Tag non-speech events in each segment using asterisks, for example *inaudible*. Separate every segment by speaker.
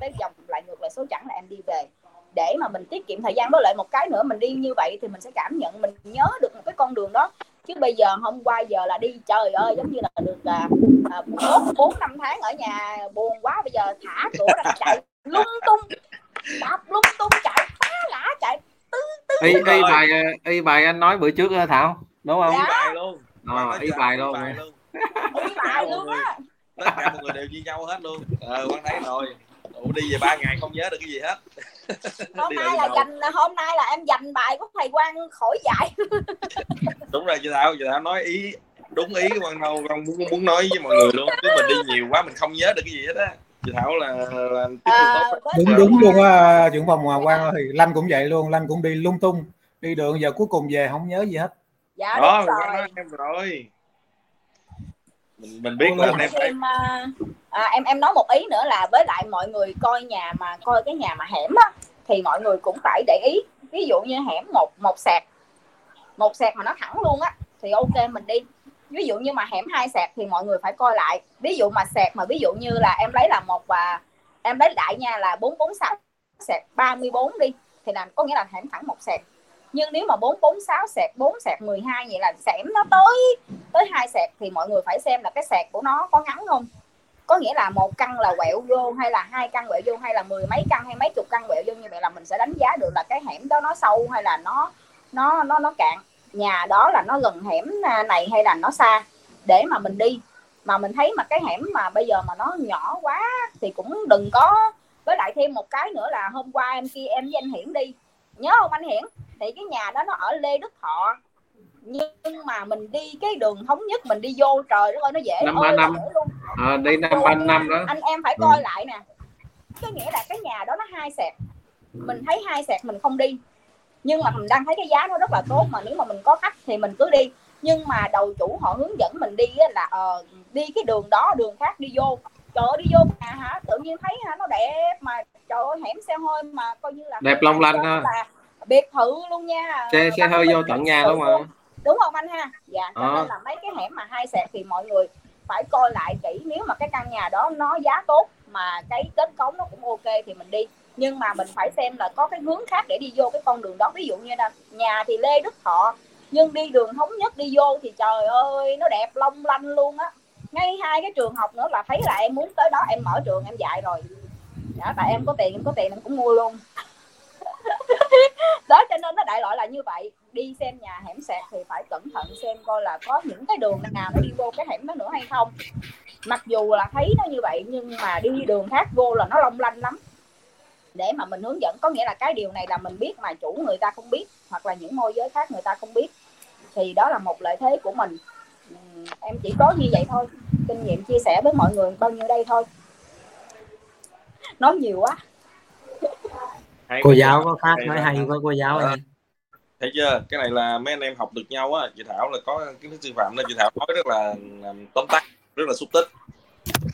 Speaker 1: tới dòng lại ngược lại số chẵn là em đi về. Để mà mình tiết kiệm thời gian với lại một cái nữa mình đi như vậy thì mình sẽ cảm nhận mình nhớ được một cái con đường đó. Chứ bây giờ hôm qua giờ là đi trời ơi giống như là được à, à, bốn bốn năm tháng ở nhà buồn quá bây giờ thả cửa ra chạy lung tung đạp lung tung chạy phá lã chạy tứ tứ
Speaker 2: y y bài y bài anh nói bữa trước thảo đúng không?
Speaker 3: Dạ. bài luôn.
Speaker 2: Ờ, y bài luôn
Speaker 3: bài luôn.
Speaker 1: y bài luôn á.
Speaker 3: tất cả mọi người đều như nhau hết luôn. Ờ quán thấy rồi Ủa đi về ba ngày không nhớ được cái gì hết. *laughs*
Speaker 1: Hôm nay là dành hôm nay là em dành bài của thầy Quang khỏi dạy. *laughs*
Speaker 3: Đúng rồi chị Thảo chị Thảo nói ý đúng ý quan đâu con muốn muốn nói với mọi người luôn chứ mình đi nhiều quá mình không nhớ được cái gì hết á. Chị Thảo là là tiếp
Speaker 4: à, đúng đúng luôn á trưởng phòng Hòa Quang thì Lanh cũng vậy luôn Lanh cũng đi lung tung đi đường giờ cuối cùng về không nhớ gì hết.
Speaker 1: Dạ
Speaker 3: đó
Speaker 1: đúng rồi.
Speaker 3: nói em rồi. Mình, mình biết là em phải
Speaker 1: em, à, em em nói một ý nữa là với lại mọi người coi nhà mà coi cái nhà mà hẻm á thì mọi người cũng phải để ý. Ví dụ như hẻm một một sạc một sạc mà nó thẳng luôn á thì ok mình đi. Ví dụ như mà hẻm hai sạc thì mọi người phải coi lại. Ví dụ mà sạc mà ví dụ như là em lấy là một và em lấy đại nha là bốn bốn sáu sạc 34 đi thì là có nghĩa là hẻm thẳng một sạc. Nhưng nếu mà 446 sạc 4 sạc 12 vậy là sẻm nó tới tới hai sạc thì mọi người phải xem là cái sạc của nó có ngắn không có nghĩa là một căn là quẹo vô hay là hai căn quẹo vô hay là mười mấy căn hay mấy chục căn quẹo vô như vậy là mình sẽ đánh giá được là cái hẻm đó nó sâu hay là nó nó nó nó cạn. Nhà đó là nó gần hẻm à, này hay là nó xa? Để mà mình đi. Mà mình thấy mà cái hẻm mà bây giờ mà nó nhỏ quá thì cũng đừng có, với lại thêm một cái nữa là hôm qua em kia em với anh Hiển đi. Nhớ không anh Hiển? Thì cái nhà đó nó ở Lê Đức Thọ nhưng mà mình đi cái đường thống nhất mình đi vô trời đất ơi nó dễ
Speaker 2: năm ba năm. à, đây năm ba năm đó.
Speaker 1: Anh em phải coi ừ. lại nè. Cái nghĩa là cái nhà đó nó hai sẹt mình thấy hai sẹt mình không đi. Nhưng mà mình đang thấy cái giá nó rất là tốt mà nếu mà mình có khách thì mình cứ đi. Nhưng mà đầu chủ họ hướng dẫn mình đi là uh, đi cái đường đó đường khác đi vô. Trời ơi đi vô nhà hả? Tự nhiên thấy hả? Nó đẹp mà trời ơi hẻm xe hơi mà coi như là
Speaker 2: đẹp long lanh ha.
Speaker 1: biệt thự luôn nha.
Speaker 2: Xe xe hơi vô tận nhà đúng không
Speaker 1: đúng không anh ha? Dạ cho à. nên là mấy cái hẻm mà hai sẹt thì mọi người phải coi lại kỹ. Nếu mà cái căn nhà đó nó giá tốt mà cái kết cấu nó cũng ok thì mình đi. Nhưng mà mình phải xem là có cái hướng khác để đi vô cái con đường đó. Ví dụ như là nhà thì lê đức thọ nhưng đi đường thống nhất đi vô thì trời ơi nó đẹp long lanh luôn á. Ngay hai cái trường học nữa là thấy là em muốn tới đó em mở trường em dạy rồi. Dạ, tại em có tiền em có tiền em cũng mua luôn. *laughs* Đó cho nên nó đại loại là như vậy đi xem nhà hẻm sẹt thì phải cẩn thận xem coi là có những cái đường nào nó đi vô cái hẻm đó nữa hay không. Mặc dù là thấy nó như vậy nhưng mà đi đường khác vô là nó long lanh lắm. Để mà mình hướng dẫn có nghĩa là cái điều này là mình biết mà chủ người ta không biết hoặc là những môi giới khác người ta không biết. Thì đó là một lợi thế của mình. Em chỉ có như vậy thôi. Kinh nghiệm chia sẻ với mọi người bao nhiêu đây thôi. Nói nhiều quá.
Speaker 4: Cô giáo có khác nói hay quá cô giáo ơi
Speaker 3: thấy chưa? Cái này là mấy anh em học được nhau á. Chị thảo là có kiến thức sư phạm nên chị thảo nói rất là tóm tắt rất là xúc tích.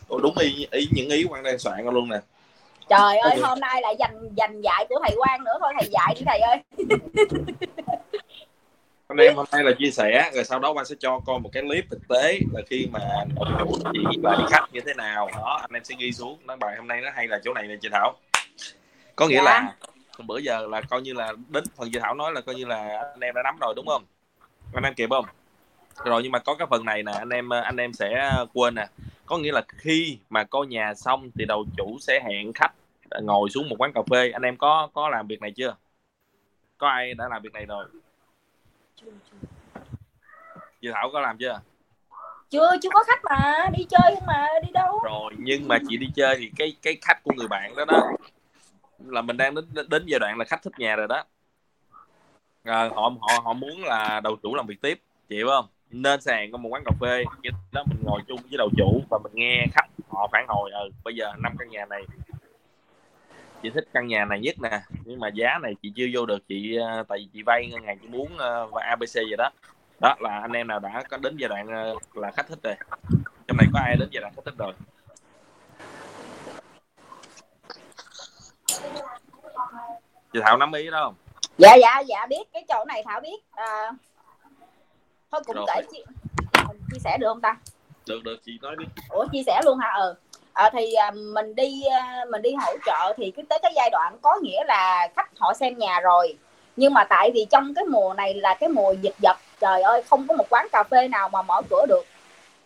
Speaker 3: Ô, đúng ý, ý những ý quan đang soạn luôn nè.
Speaker 1: Trời ơi hôm nay lại dành dành dạy của thầy quan nữa thôi thầy dạy đi thầy ơi. *laughs*
Speaker 3: Anh em hôm nay là chia sẻ rồi sau đó quan sẽ cho con một cái clip thực tế là khi mà chị và khách như thế nào. Đó anh em sẽ ghi xuống. Nói bài hôm nay nó hay là chỗ này nè chị thảo. Có nghĩa dạ. là bữa giờ là coi như là đến phần chị thảo nói là coi như là anh em đã nắm rồi đúng không? Anh em kịp không? Rồi nhưng mà có cái phần này nè anh em anh em sẽ quên nè. Có nghĩa là khi mà coi nhà xong thì đầu chủ sẽ hẹn khách ngồi xuống một quán cà phê. Anh em có có làm việc này chưa? Có ai đã làm việc này rồi? Chị thảo có làm chưa?
Speaker 1: Chưa chưa có khách mà đi chơi mà đi đâu?
Speaker 3: Rồi nhưng mà chị đi chơi thì cái cái khách của người bạn đó đó là mình đang đến đến giai đoạn là khách thích nhà rồi đó. À, họ họ họ muốn là đầu chủ làm việc tiếp chịu không? Nên sàn có một quán cà phê đó mình ngồi chung với đầu chủ và mình nghe khách họ phản hồi ừ bây giờ năm căn nhà này chị thích căn nhà này nhất nè. Nhưng mà giá này chị chưa vô được chị ờ, tại vì chị vay ngân hàng chị muốn ờ, và abc vậy đó. Đó là anh em nào đã có đến giai đoạn là khách thích rồi. Trong này có ai đến giai đoạn khách thích rồi? Chị thảo nắm ý đó không?
Speaker 1: Dạ dạ dạ biết. Cái chỗ này thảo biết. À, thôi cũng Rồi. kể chị chia sẻ được không ta?
Speaker 3: Được được chị nói đi.
Speaker 1: Ủa chia sẻ luôn hả? Ừ. À, thì à, mình đi à, mình đi hỗ trợ thì cái tới cái giai đoạn có nghĩa là khách họ xem nhà rồi. Nhưng mà tại vì trong cái mùa này là cái mùa dịch dập trời ơi không có một quán cà phê nào mà mở cửa được.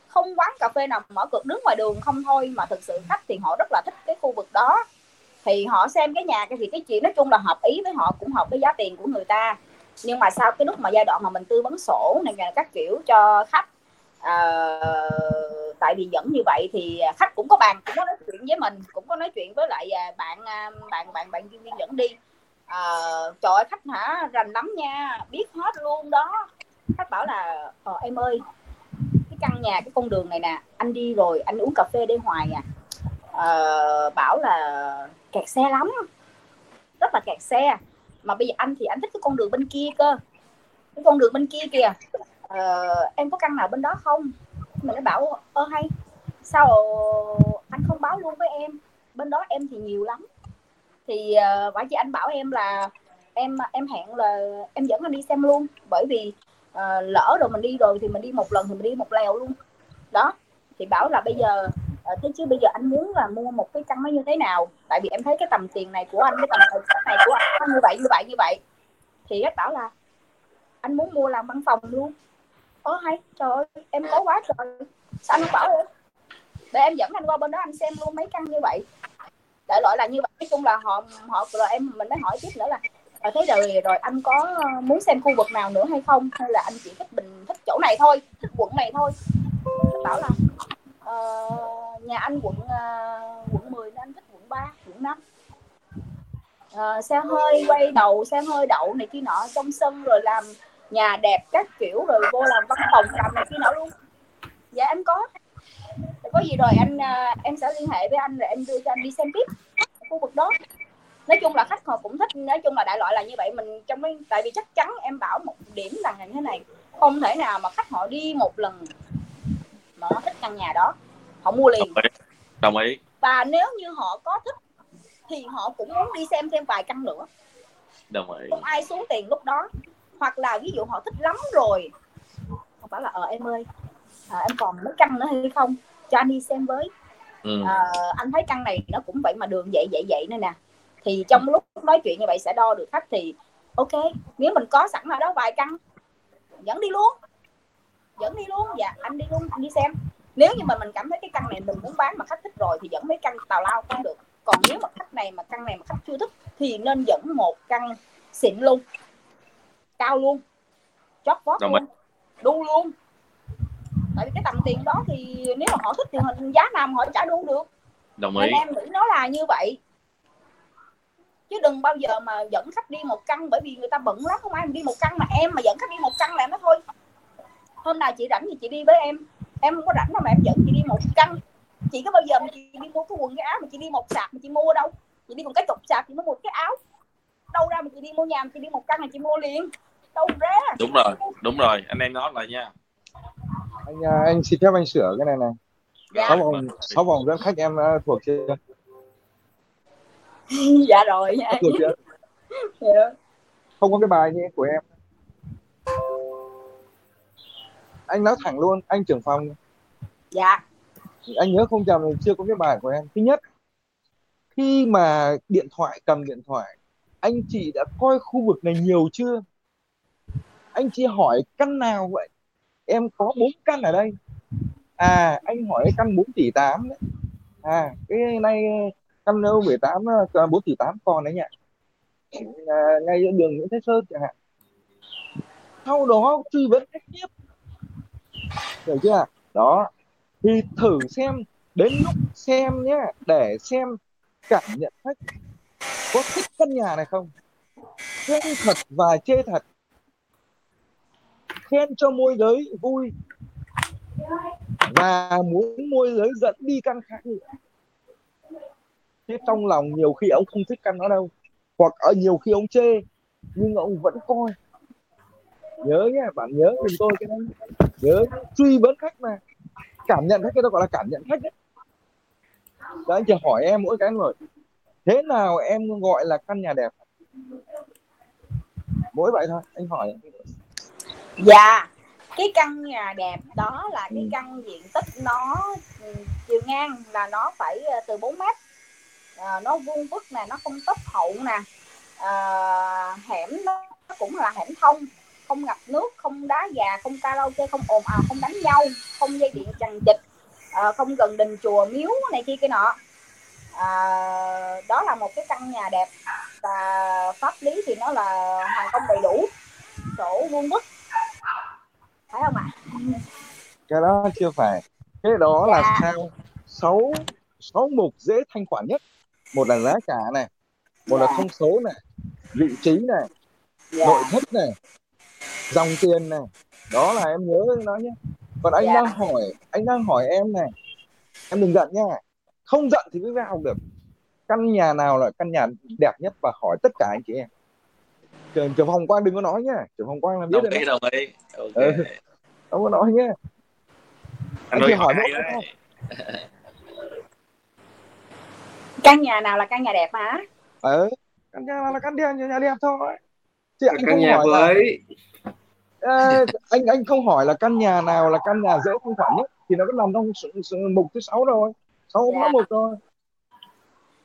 Speaker 1: Không quán cà phê nào mở cửa đứng ngoài đường không thôi. Mà thực sự khách thì họ rất là thích cái khu vực đó thì họ xem cái nhà thì cái chuyện nói chung là hợp ý với họ cũng hợp với giá tiền của người ta. Nhưng mà sau cái lúc mà giai đoạn mà mình tư vấn sổ này các kiểu cho khách uh, tại vì dẫn như vậy thì khách cũng có bàn cũng có nói chuyện với mình cũng có nói chuyện với lại à, à, bạn bạn bạn bạn chuyên viên dẫn đi. Uh, trời ơi khách hả rành lắm nha biết hết luôn đó. Khách bảo là ờ, em ơi cái căn nhà cái con đường này nè anh đi rồi anh uống cà phê để hoài à. Uh, bảo là kẹt xe lắm rất là kẹt xe. Mà bây giờ anh thì anh thích cái con đường bên kia cơ. Cái con đường bên kia kìa. Ờ, em có căn nào bên đó không? Mình nó bảo ơ hay. Sao anh không báo luôn với em? Bên đó em thì nhiều lắm. Thì uh, bởi vì anh bảo em là em em hẹn là em dẫn anh đi xem luôn. Bởi vì uh, lỡ rồi mình đi rồi thì mình đi một lần thì mình đi một lèo luôn. Đó. Thì bảo là bây giờ Ờ, thế chứ bây giờ anh muốn là mua một cái căn nó như thế nào? Tại vì em thấy cái tầm tiền này của anh cái tầm thời này của anh nó như vậy như vậy như vậy. Thì khách bảo là anh muốn mua làm văn phòng luôn. Có hay trời ơi em có quá trời. Sao anh không bảo em? Để em dẫn anh qua bên đó anh xem luôn mấy căn như vậy. Đại loại là như vậy. Nói chung là họ họ rồi em mình mới hỏi tiếp nữa là à, thế rồi rồi anh có ờ, muốn xem khu vực nào nữa hay không? Hay là anh chỉ thích bình thích chỗ này thôi thích quận này thôi? Bảo là uh, nhà anh quận uh, quận 10 nên anh thích quận 3 quận 5 uh, xe hơi quay đầu xe hơi đậu này kia nọ trong sân rồi làm nhà đẹp các kiểu rồi vô làm văn phòng làm này kia nọ luôn. Dạ em có. Dạ, có gì rồi anh ờ, em sẽ liên hệ với anh rồi em đưa cho anh đi xem tiếp khu vực đó. Nói chung là khách họ cũng thích nói chung là đại loại là như vậy. Mình trong cái tại vì chắc chắn em bảo một điểm là như thế này. Không thể nào mà khách họ đi một lần mà họ thích căn nhà đó. Họ mua liền.
Speaker 3: Đồng ý, đồng ý.
Speaker 1: và nếu như họ có thích thì họ cũng muốn đi xem thêm vài căn nữa.
Speaker 3: Đồng ý.
Speaker 1: Không ai xuống tiền lúc đó. Hoặc là ví dụ họ thích lắm rồi. Họ bảo là ờ em ơi à, em còn mấy căn nữa hay không? Cho anh đi xem với. Ừ. à, anh thấy căn này nó cũng vậy mà đường vậy vậy vậy nên nè. Thì trong lúc nói chuyện như vậy sẽ đo được khách thì ok nếu mình có sẵn ở đó vài căn dẫn đi luôn dẫn đi luôn. Dạ anh đi luôn anh đi xem. Nếu như mà mình cảm thấy cái căn này mình muốn bán mà khách thích rồi thì dẫn mấy căn tào lao cũng được. Còn nếu mà khách này mà căn này mà khách chưa thích thì nên dẫn một căn xịn luôn. Cao luôn. Chót vót luôn. Đu luôn. Tại vì cái tầm tiền đó thì nếu mà họ thích thì giá nào mà họ trả đu được.
Speaker 3: Đồng ý.
Speaker 1: nên em nghĩ nó là như vậy. Chứ đừng bao giờ mà dẫn khách đi một căn bởi vì người ta bận lắm không ai đi một căn mà em mà dẫn khách đi một căn là em nói thôi hôm nào chị rảnh thì chị đi với em. Em không có rảnh đâu mà em dẫn chị đi một căn. Chị có bao giờ mà chị đi mua cái quần cái áo mà chị đi một sạp mà chị mua đâu? Chị đi một cái cục sạp chị mới mua cái áo. Đâu ra mà chị đi mua nhà mà chị đi một căn là chị mua liền. Đâu ra.
Speaker 3: Đúng rồi đúng rồi. Anh em nói lại nha.
Speaker 5: Anh à, anh xin phép anh sửa cái này này. Dạ. sáu vòng sáu vòng dẫn khách em à, thuộc chưa? *laughs*
Speaker 1: Dạ rồi.
Speaker 5: Thuộc chưa? Dạ. không có cái bài như của em anh nói thẳng luôn anh trưởng phòng.
Speaker 1: Dạ.
Speaker 5: Anh nhớ không nhầm chưa có cái bài của em. Thứ nhất khi mà điện thoại cầm điện thoại anh chị đã coi khu vực này nhiều chưa? Anh chị hỏi căn nào vậy? Em có bốn căn ở đây. À anh hỏi căn 4 tỷ 8 đấy. À cái này căn đâu 18 4 tỷ 8 còn đấy nhỉ? À, ngay đường Nguyễn Thế Sơn chẳng hạn. Sau đó truy vấn khách tiếp hiểu chưa? Đó. Thì thử xem, đến lúc xem nhé để xem cảm nhận khách có thích căn nhà này không. Khen thật và chê thật. Khen cho môi giới vui. Và muốn môi giới dẫn đi căn khác nữa. Thế trong lòng nhiều khi ông không thích căn đó đâu. Hoặc ở nhiều khi ông chê, nhưng ông vẫn coi nhớ nhé bạn nhớ cùng tôi cái đấy. Nhớ truy vấn khách mà. Cảm nhận khách cái đó gọi là cảm nhận khách đấy. Đấy anh chỉ hỏi em mỗi cái rồi thế nào em gọi là căn nhà đẹp? Mỗi vậy thôi anh hỏi.
Speaker 1: Dạ cái căn nhà đẹp đó là cái
Speaker 5: Ừ.
Speaker 1: căn diện tích nó ừ, chiều ngang là nó phải ờ, từ 4 mét. Ờ, nó vuông vức nè nó không tấp hậu nè. Ờ, hẻm nó cũng là hẻm thông không ngập nước không đá gà không karaoke không ồn ào không đánh nhau không dây điện chằng chịt Ờ, không gần đình chùa miếu này kia cái nọ. À, đó là một cái căn nhà đẹp và pháp lý thì nó là hoàn công đầy đủ sổ vuông vức. Phải không ạ?
Speaker 5: Cái đó chưa phải. Cái đó là
Speaker 1: Dạ.
Speaker 5: sao? Sáu sáu mục dễ thanh khoản nhất. Một là giá cả này một là
Speaker 1: Dạ.
Speaker 5: thông số này vị trí này
Speaker 1: dạ.
Speaker 5: nội thất này dòng tiền này đó là em nhớ nó nhé. Còn anh
Speaker 1: Dạ.
Speaker 5: đang hỏi anh đang hỏi em này em đừng giận nha. Không giận thì mới vào được. Căn nhà nào là căn nhà đẹp nhất và hỏi tất cả anh chị em. Trường trường hồng quang đừng có nói nhá. Trường hồng quang là biết
Speaker 3: đồng
Speaker 5: rồi
Speaker 3: ý đồng ý. Ok.
Speaker 5: Ừ. không có nói nhá.
Speaker 3: Anh
Speaker 5: anh chỉ
Speaker 3: Huy
Speaker 5: hỏi mỗi
Speaker 1: căn nhà nào là căn nhà đẹp hả
Speaker 5: ờ căn nhà nào là căn nhà nhà đẹp thôi chứ anh
Speaker 2: căn
Speaker 5: không
Speaker 2: nhà
Speaker 5: hỏi
Speaker 2: vừa
Speaker 5: là anh anh không hỏi là căn nhà nào là căn nhà dễ thanh khoản nhất thì nó có nằm trong sự, sự mục thứ sáu rồi sáu
Speaker 1: Dạ.
Speaker 5: mục rồi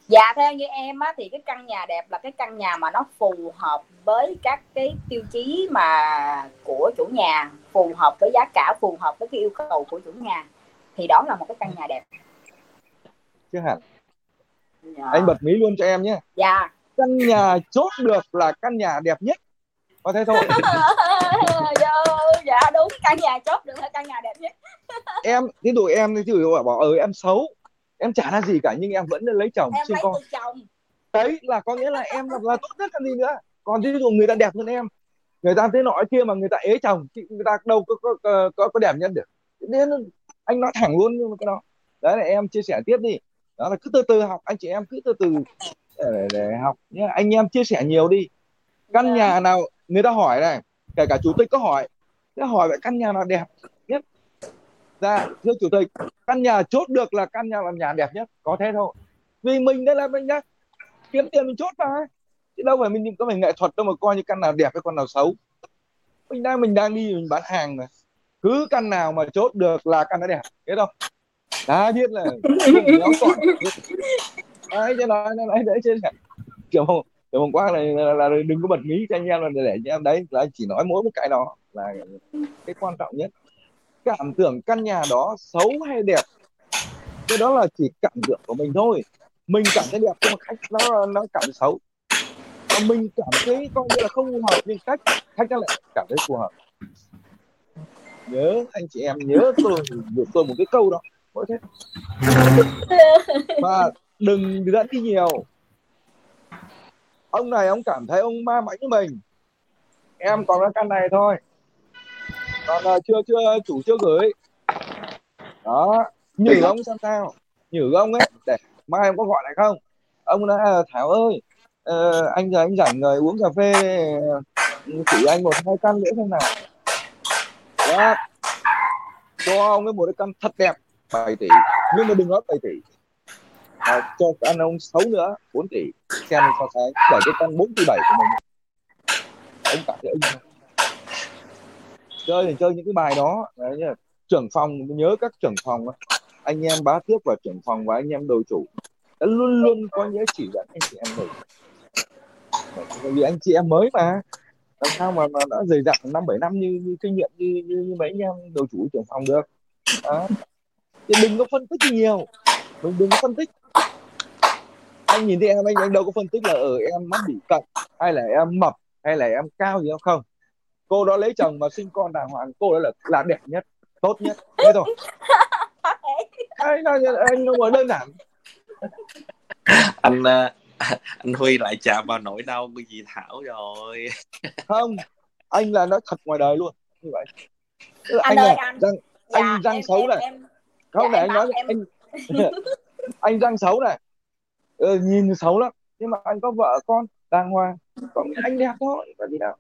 Speaker 1: dạ theo như em á thì cái căn nhà đẹp là cái căn nhà mà nó phù hợp với các cái tiêu chí mà của chủ nhà phù hợp với giá cả phù hợp với cái yêu cầu của chủ nhà thì đó là một cái căn nhà đẹp.
Speaker 5: Chứ hẳn
Speaker 1: dạ.
Speaker 5: anh bật mí luôn cho em nhé.
Speaker 1: Dạ.
Speaker 5: Căn nhà chốt được là căn nhà đẹp nhất có thế thôi. *laughs*
Speaker 1: Dạ, dạ đúng căn nhà chốt được là căn nhà đẹp nhất. *laughs*
Speaker 5: Em ví dụ em thì bảo, bảo ờ em xấu. Em chả là gì cả nhưng em vẫn lấy chồng
Speaker 1: em
Speaker 5: sinh
Speaker 1: lấy
Speaker 5: con.
Speaker 1: từ chồng.
Speaker 5: Đấy là có nghĩa là em là, là tốt nhất là gì nữa? Còn ví dụ người ta đẹp hơn em người ta thế nọ kia mà người ta ế chồng thì người ta đâu có có có, có, có đẹp nhất được. Nên anh nói thẳng luôn nhưng mà cái đó. Đấy là em chia sẻ tiếp đi. Đó là cứ từ từ học anh chị em cứ từ từ. Để, để học nhé. Anh em chia sẻ nhiều đi. Căn
Speaker 1: Vâng.
Speaker 5: nhà nào người ta hỏi này kể cả chủ tịch có hỏi thế hỏi vậy căn nhà nào đẹp nhất? Dạ thưa chủ tịch căn nhà chốt được là căn nhà làm nhà đẹp nhất có thế thôi. Vì mình đây là mình nhá kiếm tiền mình chốt mà. Chứ đâu phải mình có phải nghệ thuật đâu mà coi như căn nào đẹp hay con nào xấu. Mình đang mình đang đi mình bán hàng mà. Cứ căn nào mà chốt được là căn nó đẹp biết không? Đã biết là nó còn đấy cho nói nói đấy chứ kiểu kiểu hôm qua này là, là, là đừng có bật mí cho anh em là để cho em đấy. Là anh chỉ nói mỗi một cái đó là cái quan trọng nhất. Cảm tưởng căn nhà đó xấu hay đẹp cái đó là chỉ cảm tưởng của mình thôi. Mình cảm thấy đẹp nhưng mà khách nó nó cảm thấy xấu. Còn mình cảm thấy coi như là không phù hợp nhưng khách khách nó lại cảm thấy phù hợp. Nhớ anh chị em nhớ tôi được tôi một cái câu đó. Mỗi thế. *laughs* Mà đừng dẫn đi nhiều ông này ông cảm thấy ông ma mãnh với mình. Em còn cái căn này thôi. Còn uh, chưa chưa chủ chưa gửi. Đó nhử ông xem sao. Nhử ông ấy để mai em có gọi lại không? Ông nói à, thảo ơi ờ, anh giờ anh rảnh người uống cà phê ừ, chỉ anh một hai căn nữa xem nào. Đó. Cho ông ấy một cái căn thật đẹp 7 tỷ. Nhưng mà đừng nói 7 tỷ à, cho anh ông 6 nữa 4 tỷ. Xem so sánh để cái con 4 tỷ 7 của mình. Ông cảm thấy ông chơi thì chơi những cái bài đó. Đấy nhá. trưởng phòng nhớ các trưởng phòng anh em bá tiếp và trưởng phòng và anh em đội chủ. Đã luôn luôn có nhớ chỉ dẫn anh chị em mình bởi vì anh chị em mới mà. Làm sao mà, mà đã dày dặn năm bảy năm như, như kinh nghiệm như, như, như mấy anh em đội chủ trưởng phòng được. Đó. thì đừng có phân tích nhiều đừng có phân tích. Anh nhìn thấy em anh anh đâu có phân tích là ở em mắt bị cận hay là em mập hay là em cao gì không? Không. Cô đó lấy chồng và sinh con đàng hoàng cô đó là là đẹp nhất tốt nhất. Thế thôi. *laughs* Anh nói anh nói đơn giản.
Speaker 3: Anh ờ, anh Huy lại chạm vào nỗi đau của chị Thảo rồi.
Speaker 5: Không anh là nói thật ngoài đời luôn như vậy.
Speaker 1: Anh
Speaker 5: anh
Speaker 1: ơi,
Speaker 5: là
Speaker 1: anh.
Speaker 5: răng
Speaker 1: dạ,
Speaker 5: anh răng
Speaker 1: em,
Speaker 5: xấu
Speaker 1: em,
Speaker 5: này.
Speaker 1: em,
Speaker 5: không
Speaker 1: dạ,
Speaker 5: để anh nói
Speaker 1: em-
Speaker 5: anh *laughs* anh răng xấu này. Ừ, nhìn xấu lắm. Nhưng mà anh có vợ con đàng hoàng. Còn anh đẹp thôi có gì đâu.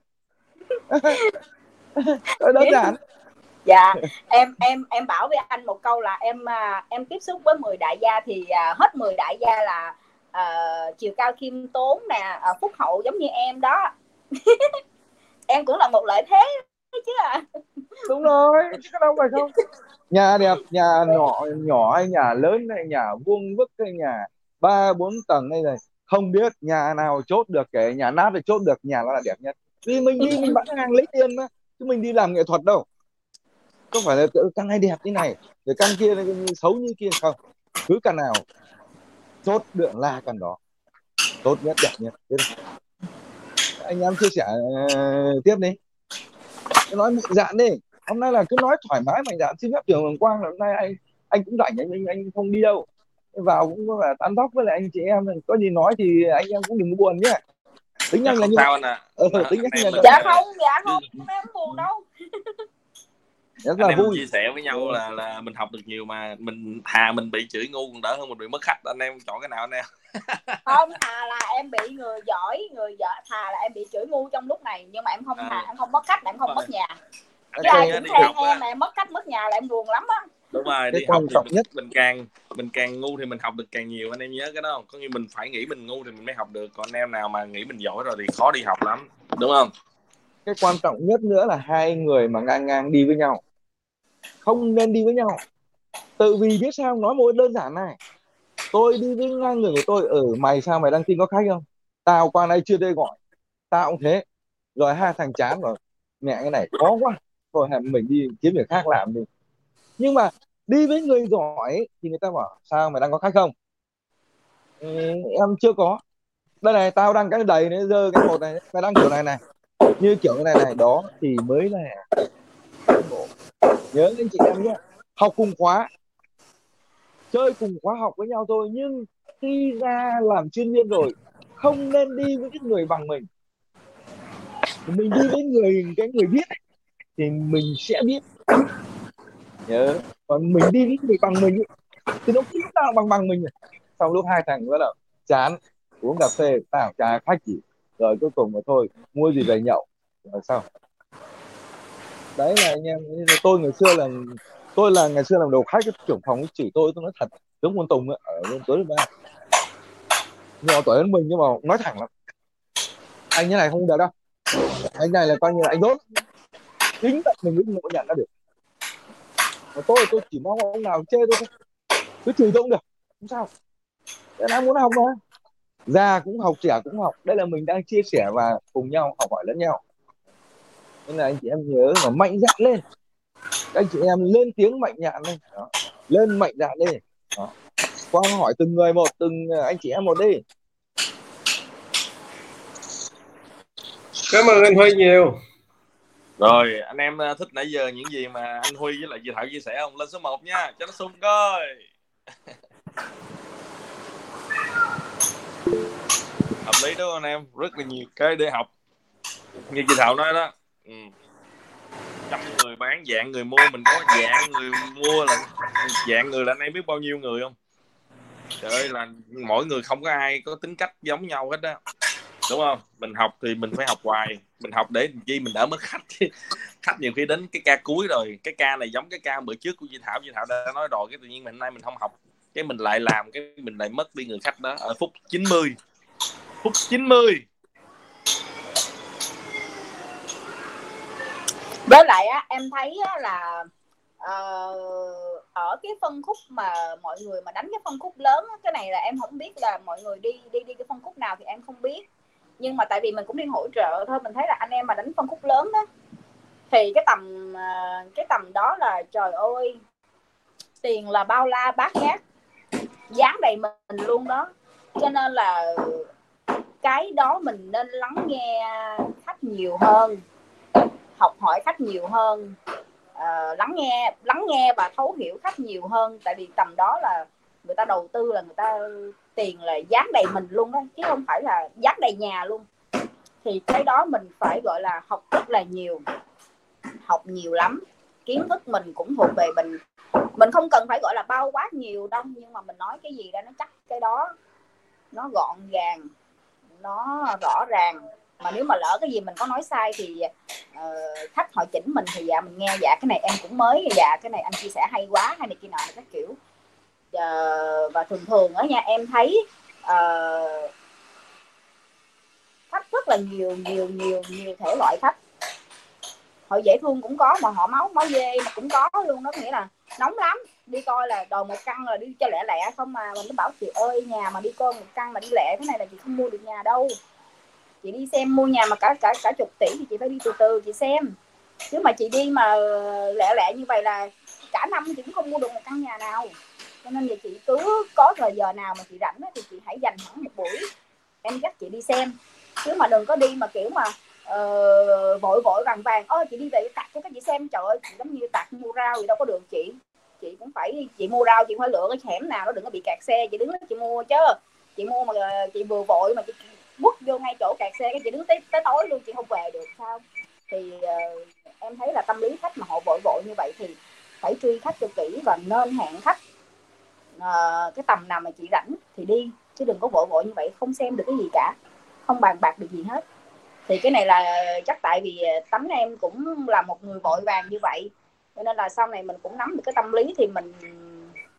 Speaker 5: *laughs* Ờ, đơn giản.
Speaker 1: Dạ em em em bảo với anh một câu là em à, em tiếp xúc với 10 đại gia thì à, hết 10 đại gia là uh, chiều cao khiêm tốn nè phúc hậu giống như em đó. *laughs* Em cũng là một lợi thế chứ à
Speaker 5: đúng rồi, chứ có đâu phải không. Nhà đẹp, nhà nhỏ nhỏ hay nhà lớn hay nhà vuông vức hay nhà ba, bốn tầng hay này không biết, nhà nào chốt được kể, nhà nát thì chốt được, nhà nó là đẹp nhất. Vì mình đi, mình bán hàng lấy tiền mà, chứ mình đi làm nghệ thuật đâu. Không phải là căn này đẹp như này rồi căn kia xấu như kia không? Cứ căn nào chốt được là căn đó. Tốt nhất, đẹp nhất. Thế anh em chia sẻ ờ, tiếp đi nói mạnh dạn đi. Hôm nay là cứ nói thoải mái mạnh dạn xin phép trường hồng quang là hôm nay anh anh cũng rảnh anh anh không đi đâu. Vào cũng có là tán tóc với lại anh chị em có gì nói thì anh em cũng đừng buồn nhé. Tính
Speaker 3: Dạ,
Speaker 5: anh là
Speaker 3: không
Speaker 5: như
Speaker 3: sao anh ạ.
Speaker 5: Ờ, tính
Speaker 3: anh
Speaker 5: anh là
Speaker 1: dạ không dạ không em buồn đâu *laughs*
Speaker 5: rất
Speaker 3: anh
Speaker 5: là
Speaker 3: em mình
Speaker 5: vui.
Speaker 3: chia sẻ với nhau là là mình học được nhiều mà mình thà mình bị chửi ngu còn đỡ hơn mình bị mất khách. Anh em chọn cái nào anh em? *laughs*
Speaker 1: Không thà là em bị người giỏi người giỏi thà là em bị chửi ngu trong lúc này. Nhưng mà em không
Speaker 3: À.
Speaker 1: thà em không mất khách là em không
Speaker 3: Rồi.
Speaker 1: mất nhà.
Speaker 5: Cái
Speaker 1: chứ ai cũng khen em mà. em mất khách mất nhà là em buồn lắm á.
Speaker 3: Đúng rồi
Speaker 5: Cái
Speaker 3: đi học thì mình,
Speaker 5: nhất-
Speaker 3: mình càng mình càng ngu thì mình học được càng nhiều. Anh em nhớ cái đó không? Có nghĩa mình phải nghĩ mình ngu thì mình mới học được. Còn anh em nào mà nghĩ mình giỏi rồi thì khó đi học lắm. Đúng không?
Speaker 5: Cái quan trọng nhất nữa là hai người mà ngang ngang đi với nhau không nên đi với nhau. Tự vì biết sao nói một đơn giản này. Tôi đi với ngang người của tôi ở mày sao mày đăng tin có khách không? Tao qua đây chưa đây gọi. Tao cũng thế. Rồi hai thằng chán rồi. Mẹ cái này khó quá. Thôi hẹn mình đi kiếm việc khác làm đi. Nhưng mà đi với người giỏi thì người ta bảo sao mày đang có khách không? Ừ, em chưa có. Đây này tao đang cái đầy nữa dơ cái một này mày đang kiểu này này. Như kiểu cái này này đó thì mới là nhớ anh chị em nhé. Học cùng khóa. Chơi cùng khóa học với nhau thôi, nhưng khi ra làm chuyên viên rồi, không nên đi với cái người bằng mình. Mình đi với người, cái người biết thì mình sẽ biết. Nhớ. Còn mình đi với người bằng mình thì nó không nào bằng bằng mình. Sau lúc hai thằng bắt đầu chán, uống cà phê tao trà, khách gì rồi cuối cùng mà thôi, mua gì về nhậu. Rồi sao? Đấy là anh em tôi ngày xưa là tôi là ngày xưa làm đầu khách cái trưởng phòng chỉ tôi tôi nói thật giống con tùng ấy, ở bên tối ba nhỏ tuổi hơn mình nhưng mà nói thẳng lắm. Anh như này không được đâu. Anh này là coi như là anh đốt. Chính tận mình mới ngộ nhận ra được. Mà tôi tôi chỉ mong ông nào chê tôi thôi. Cứ chửi tôi cũng được không sao. Thế đang muốn học mà già cũng học trẻ cũng học. Đây là mình đang chia sẻ và cùng nhau học hỏi lẫn nhau nên là anh chị em nhớ mà mạnh dạn lên. Các anh chị em lên tiếng mạnh dạn lên. Đó. lên mạnh dạn lên. Đó. Quang hỏi từng người một từng anh chị em một đi.
Speaker 2: Cảm ơn anh Huy nhiều.
Speaker 3: Rồi anh em ờ, thích nãy giờ những gì mà anh Huy với lại chị Thảo chia sẻ không? Lên số 1 nha cho nó sung coi. *laughs* Hợp lý đúng không anh em rất là nhiều cái để học. Như chị Thảo nói đó ừ. trăm người bán dạng người mua, mình có dạng người mua là dạng người là anh em biết bao nhiêu người không? Trời ơi, là mỗi người không có ai có tính cách giống nhau hết đó đúng không? Mình học thì mình phải học hoài. Mình học để làm chi? Mình đỡ mất khách. Chứ *laughs* khách nhiều khi đến cái ca cuối rồi. Cái ca này giống cái ca bữa trước của chị Thảo. Chị Thảo đã nói rồi, cái tự nhiên mình hôm nay mình không học. Cái mình lại làm, cái mình lại mất đi người khách đó. Ở phút 90 phút 90
Speaker 1: với lại á em thấy á, là uh, ở cái phân khúc mà mọi người mà đánh cái phân khúc lớn á, cái này là em không biết là mọi người đi đi đi cái phân khúc nào thì em không biết. Nhưng mà tại vì mình cũng đi hỗ trợ thôi mình thấy là anh em mà đánh phân khúc lớn đó thì cái tầm ờ, cái tầm đó là trời ơi tiền là bao la bát ngát dán đầy mình luôn đó. Cho nên là cái đó mình nên lắng nghe khách nhiều hơn học hỏi khách nhiều hơn uh, lắng nghe lắng nghe và thấu hiểu khách nhiều hơn. Tại vì tầm đó là người ta đầu tư là người ta tiền là dán đầy mình luôn đó chứ không phải là dán đầy nhà luôn. Thì cái đó mình phải gọi là học rất là nhiều học nhiều lắm. Kiến thức mình cũng thuộc về mình. Mình không cần phải gọi là bao quá nhiều đâu nhưng mà mình nói cái gì ra nó chắc cái đó nó gọn gàng nó rõ ràng mà nếu mà lỡ cái gì mình có nói sai thì uh, khách họ chỉnh mình thì dạ mình nghe dạ cái này em cũng mới dạ cái này anh chia sẻ hay quá hay này kia nọ các kiểu. Uh, và thường thường ở nha em thấy uh, khách rất là nhiều nhiều nhiều nhiều thể loại khách. Họ dễ thương cũng có mà họ máu máu dê mà cũng có luôn đó nghĩa là nóng lắm. Đi coi là đòi một căn là đi cho lẹ lẹ không à, mà mình nó bảo chị ơi nhà mà đi coi một căn mà đi lẹ thế này là chị không mua được nhà đâu chị đi xem mua nhà mà cả cả cả chục tỷ thì chị phải đi từ từ chị xem. Chứ mà chị đi mà lẹ lẹ như vậy là cả năm chị cũng không mua được một căn nhà nào. Cho nên là chị cứ có thời giờ nào mà chị rảnh thì chị hãy dành khoảng một buổi em dắt chị đi xem. Chứ mà đừng có đi mà kiểu mà uh, vội vội vàng vàng ơ chị đi về tặng cho các chị xem. Trời ơi chị giống như tặng mua rau gì đâu có được chị. Chị cũng phải chị mua rau chị phải lựa cái hẻm nào nó đừng có bị kẹt xe chị đứng đó chị mua chứ. Chị mua mà ờ, chị vừa vội mà chị quất vô ngay chỗ kẹt xe cái chị đứng tới, tới tối luôn chị không về được sao? Thì uh, em thấy là tâm lý khách mà họ vội vội như vậy thì phải truy khách cho kỹ và nên hẹn khách. Uh, cái tầm nào mà chị rảnh thì đi chứ đừng có vội vội như vậy không xem được cái gì cả không bàn bạc được gì hết. Thì cái này là chắc tại vì ờ, tấm em cũng là một người vội vàng như vậy cho nên là sau này mình cũng nắm được cái tâm lý thì mình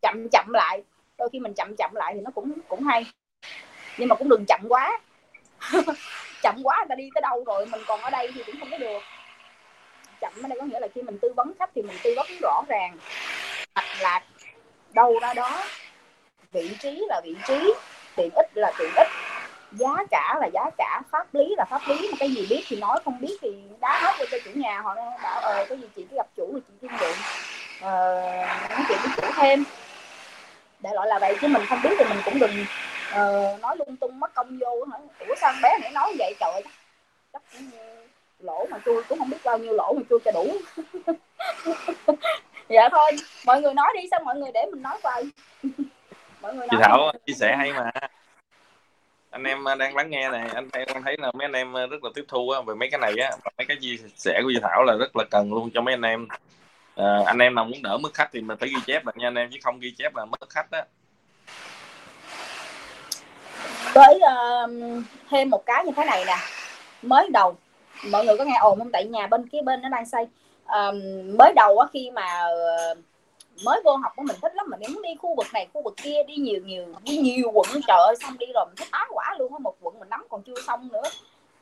Speaker 1: chậm chậm lại. Đôi khi mình chậm chậm lại thì nó cũng cũng hay nhưng mà cũng đừng chậm quá. *laughs* chậm quá người ta đi tới đâu rồi mình còn ở đây thì cũng không có được. Chậm ở đây có nghĩa là khi mình tư vấn khách thì mình tư vấn rõ ràng. Mạch lạc đâu ra đó vị trí là vị trí tiện ích là tiện ích giá cả là giá cả pháp lý là pháp lý. Mà cái gì biết thì nói không biết thì đá hết vô cho chủ nhà. Họ bảo ờ cái gì chị cứ gặp chủ thì chị thương lượng ờ, nói chuyện với chủ thêm. Đại loại là vậy chứ mình không biết thì mình cũng đừng uh, nói lung tung mất công vô hả? Ủa sao bé nãy nói vậy? Trời chắc cũng lỗ mà chui cũng không biết bao nhiêu lỗ mà chui cho đủ. *laughs* Dạ thôi mọi người nói đi xong mọi người để mình nói coi *laughs*
Speaker 3: mọi người nói chị thảo chia sẻ hay mà. Anh em đang lắng nghe này anh em thấy là mấy anh em rất là tiếp thu về mấy cái này á mấy cái chia sẻ của chị thảo là rất là cần luôn cho mấy anh em. À, anh em nào muốn đỡ mất khách thì mình phải ghi chép lại nha anh em chứ không ghi chép là mất khách á
Speaker 1: với uh, thêm một cái như thế này nè. Mới đầu mọi người có nghe ồn không? Tại nhà bên kia bên nó đang xây uh, mới đầu á khi mà uh, mới vô học của mình thích lắm. Mình muốn đi khu vực này khu vực kia đi nhiều nhiều đi nhiều quận. Trời ơi xong đi rồi mình thích tán quả luôn á. Một quận mình nắm còn chưa xong nữa.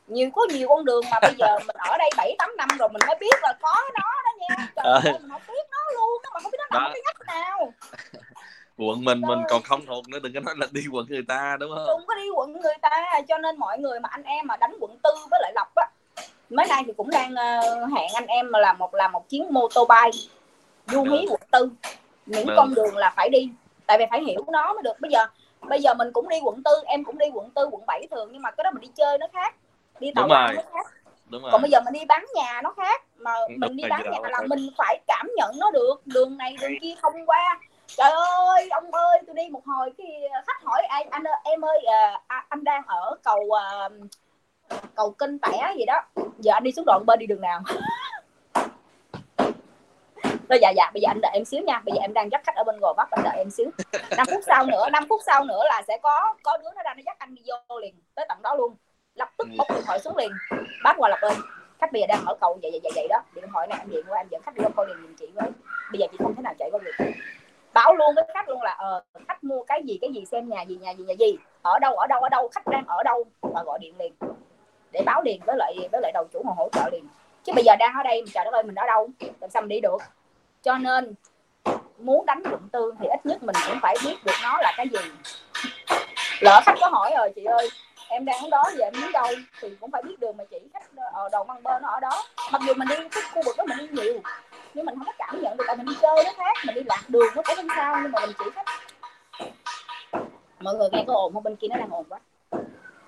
Speaker 1: Nhiều có nhiều con đường mà bây giờ *laughs* mình ở đây bảy tám năm rồi mình mới biết là có nó đó nha. Trời ơi mình không biết nó luôn mà không biết nó nằm cái ngách nào
Speaker 3: quận mình mình còn không thuộc nữa đừng có nói là đi quận người ta đúng không?
Speaker 1: Không có đi quận người ta cho nên mọi người mà anh em mà đánh quận tư với lại lộc á mấy nay thì cũng đang uh, hẹn anh em mà làm một làm một chuyến mô tô bay du hí quận tư. Những Được. con đường là phải đi tại vì phải hiểu nó mới được. Bây giờ bây giờ mình cũng đi quận tư em cũng đi quận tư quận 7 thường nhưng mà cái đó mình đi chơi nó khác đi tàu nó khác. Đúng rồi. còn bây giờ mình đi bán nhà nó khác mà Đúng mình đi bán nhà là mình phải cảm nhận nó được. Đường này đường kia không qua trời ơi ông ơi tôi đi một hồi cái khách hỏi anh anh em ơi à, anh đang ở cầu à, cầu kinh tẻ gì đó. Giờ anh đi xuống đoạn bên đi đường nào? *laughs* Rồi dạ dạ bây giờ anh đợi em xíu nha. Bây giờ em đang dắt khách ở bên gò vấp anh đợi em xíu. 5 phút sau nữa 5 phút sau nữa là sẽ có có đứa nó ra nó dắt anh đi vô liền tới tận đó luôn. Lập tức bốc điện thoại xuống liền. Bác qua lập ơi khách bây giờ đang ở cầu vậy vậy vậy vậy đó. Điện thoại này anh điện qua anh dẫn khách đi coi liền giùm chị với. Bây giờ chị không thể nào chạy qua được báo luôn với khách luôn là ờ, khách mua cái gì cái gì xem nhà gì nhà gì nhà gì. Ở đâu ở đâu ở đâu khách đang ở đâu và gọi điện liền. Để báo liền với lại với lại đầu chủ mà hỗ trợ liền. Chứ bây giờ đang ở đây trời đất ơi mình ở đâu? Làm sao mình đi được? Cho nên muốn đánh quận tư thì ít nhất mình cũng phải biết được nó là cái gì. Lỡ khách có hỏi rồi chị ơi em đang ở đó giờ em muốn đâu? Thì cũng phải biết đường mà chỉ khách ờ, ở đầu măng bên nó ở đó. Mặc dù mình đi cái khu vực đó mình đi nhiều nhưng mình không có cảm nhận được tại mình đi chơi nó khác mình đi lạc đường nó cũng không sao nhưng mà mình chỉ khách mọi người nghe có ồn không? Bên kia nó đang ồn quá.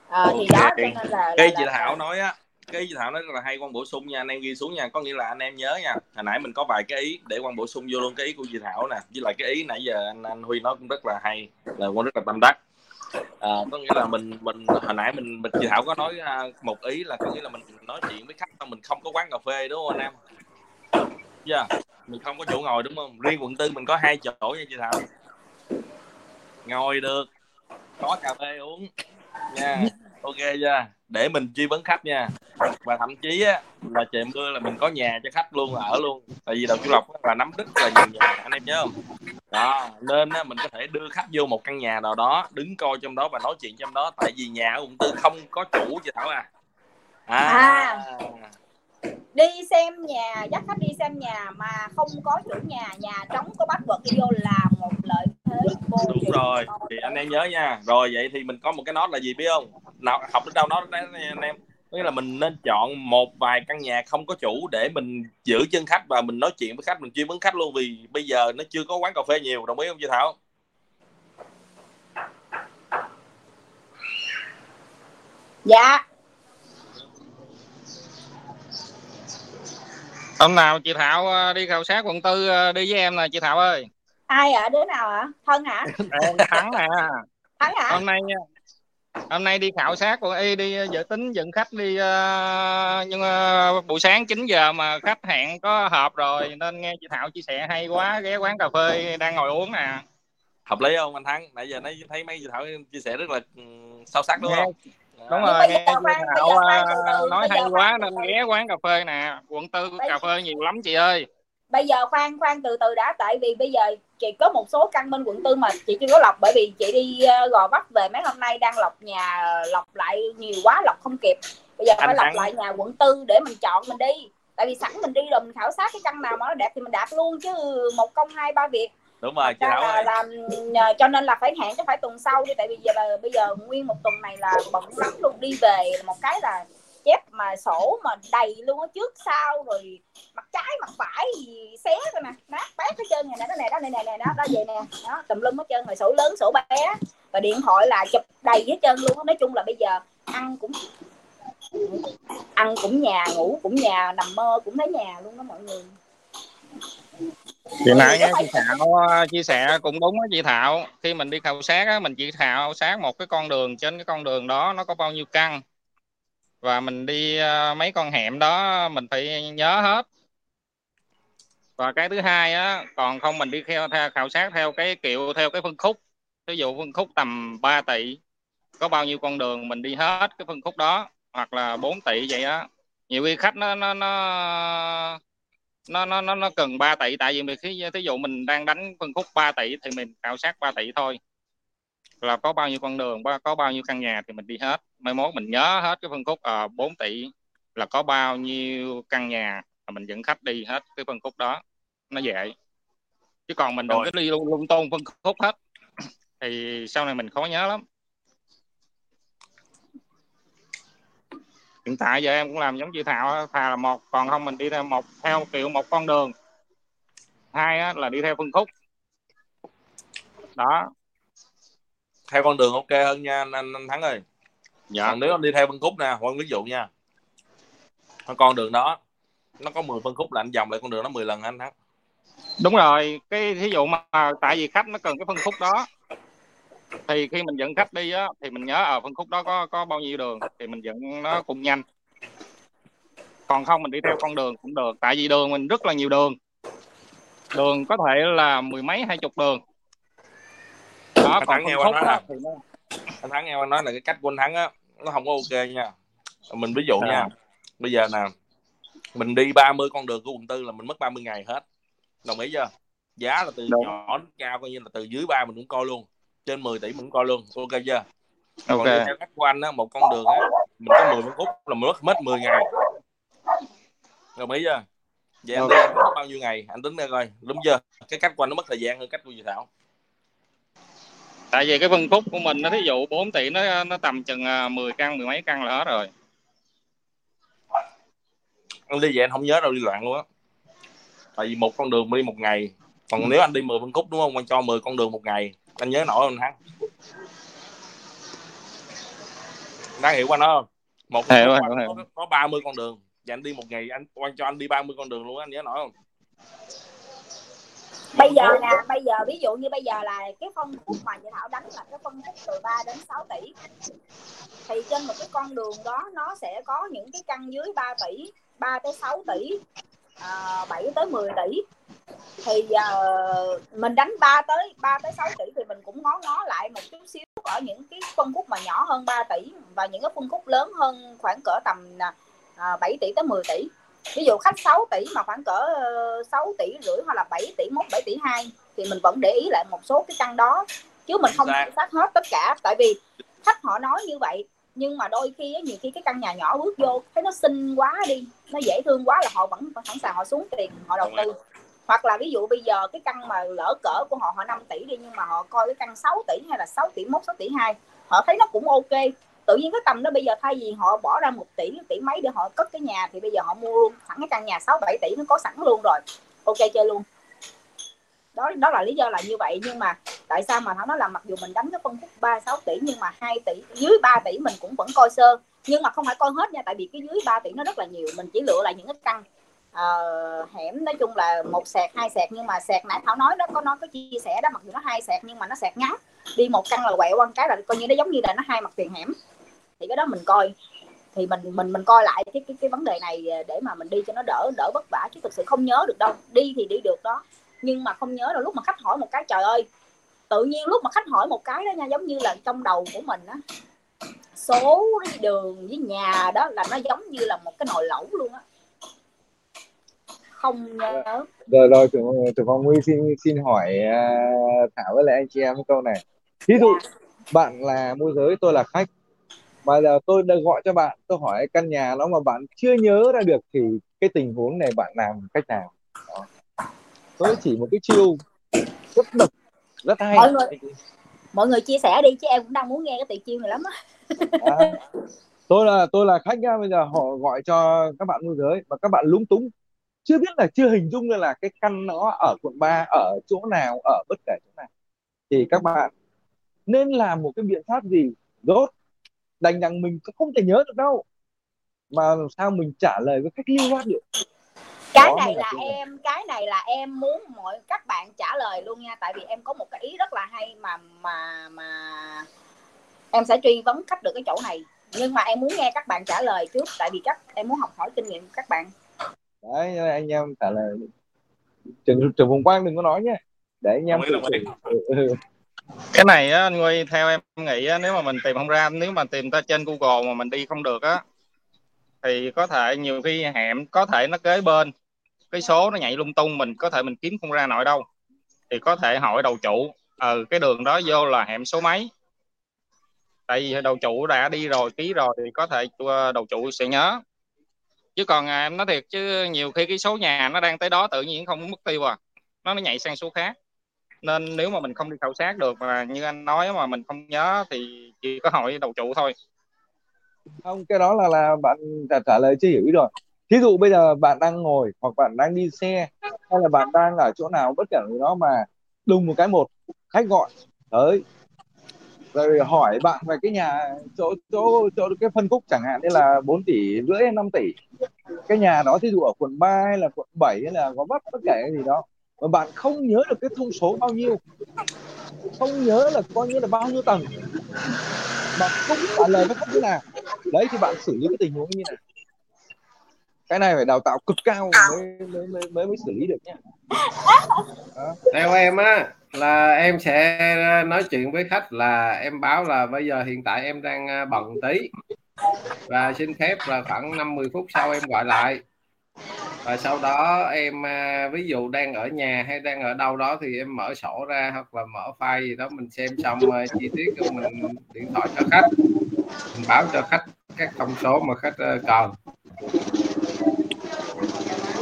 Speaker 1: À, thì đó cho nên là
Speaker 3: cái chị thảo nói á cái chị thảo nói rất là hay quan bổ sung nha anh em ghi xuống nha có nghĩa là anh em nhớ nha hồi nãy mình có vài cái ý để quan bổ sung vô luôn cái ý của chị thảo nè với lại cái ý nãy giờ anh anh huy nói cũng rất là hay là quan rất là tâm đắc. À, có nghĩa là mình mình hồi nãy mình mình chị thảo có nói uh, một ý là có nghĩa là mình nói chuyện với khách mình không có quán cà phê đúng không anh em yeah. mình không có chỗ ngồi đúng không? Riêng quận tư mình có hai chỗ nha chị thảo. Ngồi được. Có cà phê uống. Nha ok chưa để mình truy vấn khách nha. Và thậm chí á, là trời mưa là mình có nhà cho khách luôn ở luôn. Tại vì đầu chú lộc là nắm rất là nhiều nhà anh em nhớ không? Đó nên á, mình có thể đưa khách vô một căn nhà nào đó đứng coi trong đó và nói chuyện trong đó. Tại vì nhà ở quận tư không có chủ chị thảo à.
Speaker 1: À, à đi xem nhà dắt khách đi xem nhà mà không có chủ nhà nhà trống có bắt vật đi vô là một lợi thế vô
Speaker 3: đúng rồi thì anh em nhớ nha. Rồi vậy thì mình có một cái nốt là gì biết không? Nào học đến đâu nó đấy anh em? Nghĩa là mình nên chọn một vài căn nhà không có chủ để mình giữ chân khách và mình nói chuyện với khách mình chuyên vấn khách luôn. Vì bây giờ nó chưa có quán cà phê nhiều đồng ý không chị Thảo?
Speaker 1: Dạ
Speaker 6: hôm nào chị Thảo ờ, đi khảo sát quận tư ờ, đi với em nè chị Thảo ơi.
Speaker 1: Ai ạ? Đứa nào ạ? Thân hả?
Speaker 6: Em thắng nè
Speaker 1: thắng hả?
Speaker 6: Hôm nay hôm nay đi khảo sát của y đi dự tính dẫn khách đi ờ, nhưng ờ, buổi sáng 9 giờ mà khách hẹn có họp rồi nên nghe chị Thảo chia sẻ hay quá ghé quán cà phê đang ngồi uống nè.
Speaker 3: Hợp lý không anh Thắng? Nãy giờ thấy thấy mấy chị Thảo chia sẻ rất là ừ, sâu sắc đúng không
Speaker 6: đúng
Speaker 1: Nhưng
Speaker 6: rồi
Speaker 1: bây
Speaker 6: nghe chị Thảo
Speaker 1: từ từ,
Speaker 6: nói hay quá nên ghé quán cà phê nè. Quận tư
Speaker 1: Bây-
Speaker 6: cà phê nhiều lắm chị ơi.
Speaker 1: Bây giờ khoan khoan từ từ đã tại vì bây giờ chị có một số căn bên quận tư mà chị chưa có lọc bởi vì chị đi ờ, gò vấp về mấy hôm nay đang lọc nhà lọc lại nhiều quá lọc không kịp. Bây giờ phải lọc lại nhà quận tư để mình chọn mình đi. Tại vì sẵn mình đi rồi mình khảo sát cái căn nào mà nó đẹp thì mình đạp luôn chứ một công hai ba việc
Speaker 3: đúng rồi chị Thảo
Speaker 1: là, là nhờ- cho nên là phải hẹn chứ phải tuần sau chứ tại vì giờ là bây giờ nguyên một tuần này là bận lắm luôn đi về một cái là chép mà sổ mà đầy luôn á trước sau rồi mặt trái mặt phải gì xé coi nè nát bét hết trơn này nè đó này đó này nè nè đó đó vậy nè đó tùm lum hết trơn rồi sổ lớn sổ bé và điện thoại là chụp đầy hết trơn luôn nói chung là bây giờ ăn cũng ăn cũng nhà ngủ cũng nhà nằm mơ cũng thấy nhà luôn đó mọi người
Speaker 6: chị nãy nghe chị Thảo ờ, chia sẻ cũng đúng á chị Thảo. Khi mình đi khảo sát á, mình chỉ khảo sát một cái con đường trên cái con đường đó nó có bao nhiêu căn. Và mình đi ờ, mấy con hẻm đó mình phải nhớ hết. Và cái thứ hai á còn không mình đi theo, theo khảo sát theo cái kiểu theo cái phân khúc. Ví dụ phân khúc tầm 3 tỷ có bao nhiêu con đường mình đi hết cái phân khúc đó hoặc là 4 tỷ vậy á. Nhiều khi khách nó nó nó nó nó nó, nó cần 3 tỷ tại vì mình khi ví dụ mình đang đánh phân khúc 3 tỷ thì mình khảo sát 3 tỷ thôi. Là có bao nhiêu con đường ba- có bao nhiêu căn nhà thì mình đi hết. Mai mốt mình nhớ hết cái phân khúc à, 4 tỷ là có bao nhiêu căn nhà mà mình dẫn khách đi hết cái phân khúc đó. Nó dễ. Chứ còn mình đừng có đi lung, lung tung phân khúc hết. Thì sau này mình khó nhớ lắm hiện tại giờ em cũng làm giống chị Thảo thà là một còn không mình đi theo một theo kiểu một con đường. Hai á, là đi theo phân khúc. Đó.
Speaker 3: Theo con đường ok hơn nha anh, anh, anh Thắng ơi.
Speaker 6: Dạ.
Speaker 3: Còn nếu anh đi theo phân khúc nè Hoàng ví dụ nha. Con đường đó nó có 10 phân khúc là anh vòng lại con đường đó 10 lần anh Thắng?
Speaker 6: Đúng rồi cái thí dụ mà tại vì khách nó cần cái phân khúc đó thì khi mình dẫn khách đi á thì mình nhớ ở phân khúc đó có có bao nhiêu đường thì mình dẫn nó cũng nhanh. Còn không mình đi theo con đường cũng được tại vì đường mình rất là nhiều đường. Đường có thể là mười mấy hai chục đường. Đó
Speaker 3: Anh
Speaker 6: còn phân khúc
Speaker 3: nè.
Speaker 6: thì nó
Speaker 3: anh Thắng nghe anh nói là cái cách của anh Thắng á nó không có ok nha. Mình ví dụ
Speaker 6: À.
Speaker 3: nha bây giờ nè mình đi 30 con đường của quận tư là mình mất 30 ngày hết. Đồng ý chưa? Giá là từ
Speaker 6: Đúng.
Speaker 3: nhỏ đến cao coi như là từ dưới ba mình cũng coi luôn trên 10 tỷ mình cũng coi luôn. Ok chưa? Còn
Speaker 6: ok.
Speaker 3: nếu theo cách của anh á một con đường á mình có 10 phân khúc là mình mất mất 10 ngày. Đồng ý chưa? Vậy anh
Speaker 6: Ok.
Speaker 3: đi anh mất bao nhiêu ngày? Anh tính ra coi đúng chưa? Cái cách của anh nó mất thời gian hơn cách của chị Thảo.
Speaker 6: Tại vì cái phân khúc của mình nó thí dụ 4 tỷ nó nó tầm chừng à, 10 căn mười mấy căn là hết rồi.
Speaker 3: Anh đi vậy anh không nhớ đâu đi loạn luôn á. Tại vì một con đường đi một ngày. Còn nếu anh đi 10 phân khúc đúng không? Anh cho 10 con đường một ngày anh nhớ nổi không anh Thắng đang hiểu qua nó không? Một
Speaker 6: Hiểu,
Speaker 3: khúc
Speaker 6: hiểu,
Speaker 3: có, có 30 con đường. Và anh đi một ngày anh anh cho anh đi 30 con đường luôn á anh nhớ nổi không?
Speaker 1: Bây giờ nè bây giờ ví dụ như bây giờ là cái phân khúc mà chị Thảo đánh là cái phân khúc từ 3 đến 6 tỷ. Thì trên một cái con đường đó nó sẽ có những cái căn dưới 3 tỷ 3 tới 6 tỷ à, 7 tới 10 tỷ thì giờ mình đánh 3 tới 3 tới 6 tỷ thì mình cũng ngó ngó lại một chút xíu ở những cái phân khúc mà nhỏ hơn 3 tỷ và những cái phân khúc lớn hơn khoảng cỡ tầm à, 7 tỷ tới 10 tỷ. Ví dụ khách 6 tỷ mà khoảng cỡ ờ, 6 tỷ rưỡi hoặc là 7 tỷ 1 7 tỷ 2 thì mình vẫn để ý lại một số cái căn đó. Chứ mình không
Speaker 3: Xác.
Speaker 1: khảo sát hết tất cả tại vì khách họ nói như vậy nhưng mà đôi khi á, nhiều khi cái căn nhà nhỏ bước vô thấy nó xinh quá đi nó dễ thương quá là họ vẫn sẵn sàng họ xuống tiền họ đầu tư hoặc là ví dụ bây giờ cái căn mà lỡ cỡ của họ họ 5 tỷ đi, nhưng mà họ coi cái căn 6 tỷ hay là 6 tỷ 1 6 tỷ 2 họ thấy nó cũng ok. Tự nhiên cái tầm đó bây giờ thay vì họ bỏ ra một tỷ tỷ mấy để họ cất cái nhà, thì bây giờ họ mua luôn sẵn cái căn nhà 6 7 tỷ nó có sẵn luôn rồi. Ok chơi luôn? Đó đó là lý do là như vậy. Nhưng mà tại sao mà nó là mặc dù mình đánh cái phân khúc 3 6 tỷ, nhưng mà 2 tỷ, dưới 3 tỷ mình cũng vẫn coi sơ. Nhưng mà không phải coi hết nha, tại vì cái dưới 3 tỷ nó rất là nhiều. Mình chỉ lựa lại những cái căn uh, hẻm nói chung là một sẹt hai sẹt nhưng mà sẹt nãy thảo nói đó có nói có chia sẻ đó mặc dù nó hai sẹt nhưng mà nó sẹt ngắn. Đi một căn là quẹo quan cái là coi như nó giống như là nó hai mặt tiền hẻm. Thì cái đó mình coi. Thì mình mình mình coi lại cái cái cái vấn đề này để mà mình đi cho nó đỡ đỡ vất vả chứ thực sự không nhớ được đâu. Đi thì đi được đó nhưng mà không nhớ đâu lúc mà khách hỏi một cái trời ơi tự nhiên lúc mà khách hỏi một cái đó nha giống như là trong đầu của mình á số đường với nhà đó là nó giống như là một cái nồi lẩu luôn á không nhớ.
Speaker 5: Rồi rồi trưởng trưởng phòng nguy xin xin hỏi uh, thảo với lại anh chị em câu này. Ví dụ
Speaker 1: Dạ.
Speaker 5: bạn là môi giới tôi là khách. Mà giờ tôi đã gọi cho bạn tôi hỏi căn nhà đó mà bạn chưa nhớ ra được thì cái tình huống này bạn làm cách nào? Đó. tôi chỉ một cái chiêu rất độc rất hay.
Speaker 1: Mọi người mọi người chia sẻ đi chứ em cũng đang muốn nghe cái tuyệt chiêu này lắm á.
Speaker 5: À, tôi là tôi là khách nha bây giờ họ gọi cho các bạn môi giới và các bạn lúng túng chưa biết là chưa hình dung ra là cái căn nó ở quận 3 ở chỗ nào ở bất kể chỗ nào. Thì các bạn nên làm một cái biện pháp gì? Rốt đành rằng mình không thể nhớ được đâu. Mà làm sao mình trả lời với cách lưu loát được?
Speaker 1: Cái
Speaker 5: Đó
Speaker 1: này
Speaker 5: là
Speaker 1: là
Speaker 5: cái này.
Speaker 1: em cái này là em muốn mọi các bạn trả lời luôn nha. Tại vì em có một cái ý rất là hay mà mà mà em sẽ truy vấn khách được cái chỗ này. Nhưng mà em muốn nghe các bạn trả lời trước. Tại vì các em muốn học hỏi kinh nghiệm của các bạn
Speaker 5: đấy anh em trả lời. Trường trường vùng quang đừng có nói nhé. Để anh em ừ. *laughs*
Speaker 6: cái này á anh Nguy theo em nghĩ á, nếu mà mình tìm không ra nếu mà tìm ta trên Google mà mình đi không được á thì có thể nhiều khi hẻm có thể nó kế bên. Cái số nó nhảy lung tung mình có thể mình kiếm không ra nổi đâu. Thì có thể hỏi đầu chủ ừ cái đường đó vô là hẻm số mấy? Tại vì đầu chủ đã đi rồi ký rồi thì có thể ờ, đầu chủ sẽ nhớ chứ còn à, em nói thiệt chứ nhiều khi cái số nhà nó đang tới đó tự nhiên không mất tiêu à. Nó nó nhảy sang số khác. Nên nếu mà mình không đi khảo sát được mà như anh nói mà mình không nhớ thì chỉ có hỏi đầu trụ thôi.
Speaker 5: Không cái đó là là bạn trả, trả lời chưa hiểu ý rồi. Thí dụ bây giờ bạn đang ngồi hoặc bạn đang đi xe hay là bạn đang ở chỗ nào bất kể người đó mà đùng một cái một khách gọi tới rồi hỏi bạn về cái nhà chỗ chỗ chỗ cái phân khúc chẳng hạn như là 4 tỷ rưỡi hay 5 tỷ. Cái nhà đó thí dụ ở quận 3 hay là quận 7 hay là Gò Vấp bất kể cái gì đó mà bạn không nhớ được cái thông số bao nhiêu. Không nhớ là coi như là bao nhiêu tầng. Mà không trả lời với khách thế nào. Đấy thì bạn xử lý cái tình huống như này. Cái này phải đào tạo cực cao mới mới mới mới, mới xử lý được nhé
Speaker 2: theo em á là em sẽ ờ, nói chuyện với khách là em báo là bây giờ hiện tại em đang ờ, bận tí. Và xin phép là khoảng 50 phút sau em gọi lại. Và sau đó em ờ, ví dụ đang ở nhà hay đang ở đâu đó thì em mở sổ ra hoặc là mở file gì đó, mình xem xong chi tiết rồi mình, điện thoại cho khách. Mình báo cho khách các thông số mà khách cần.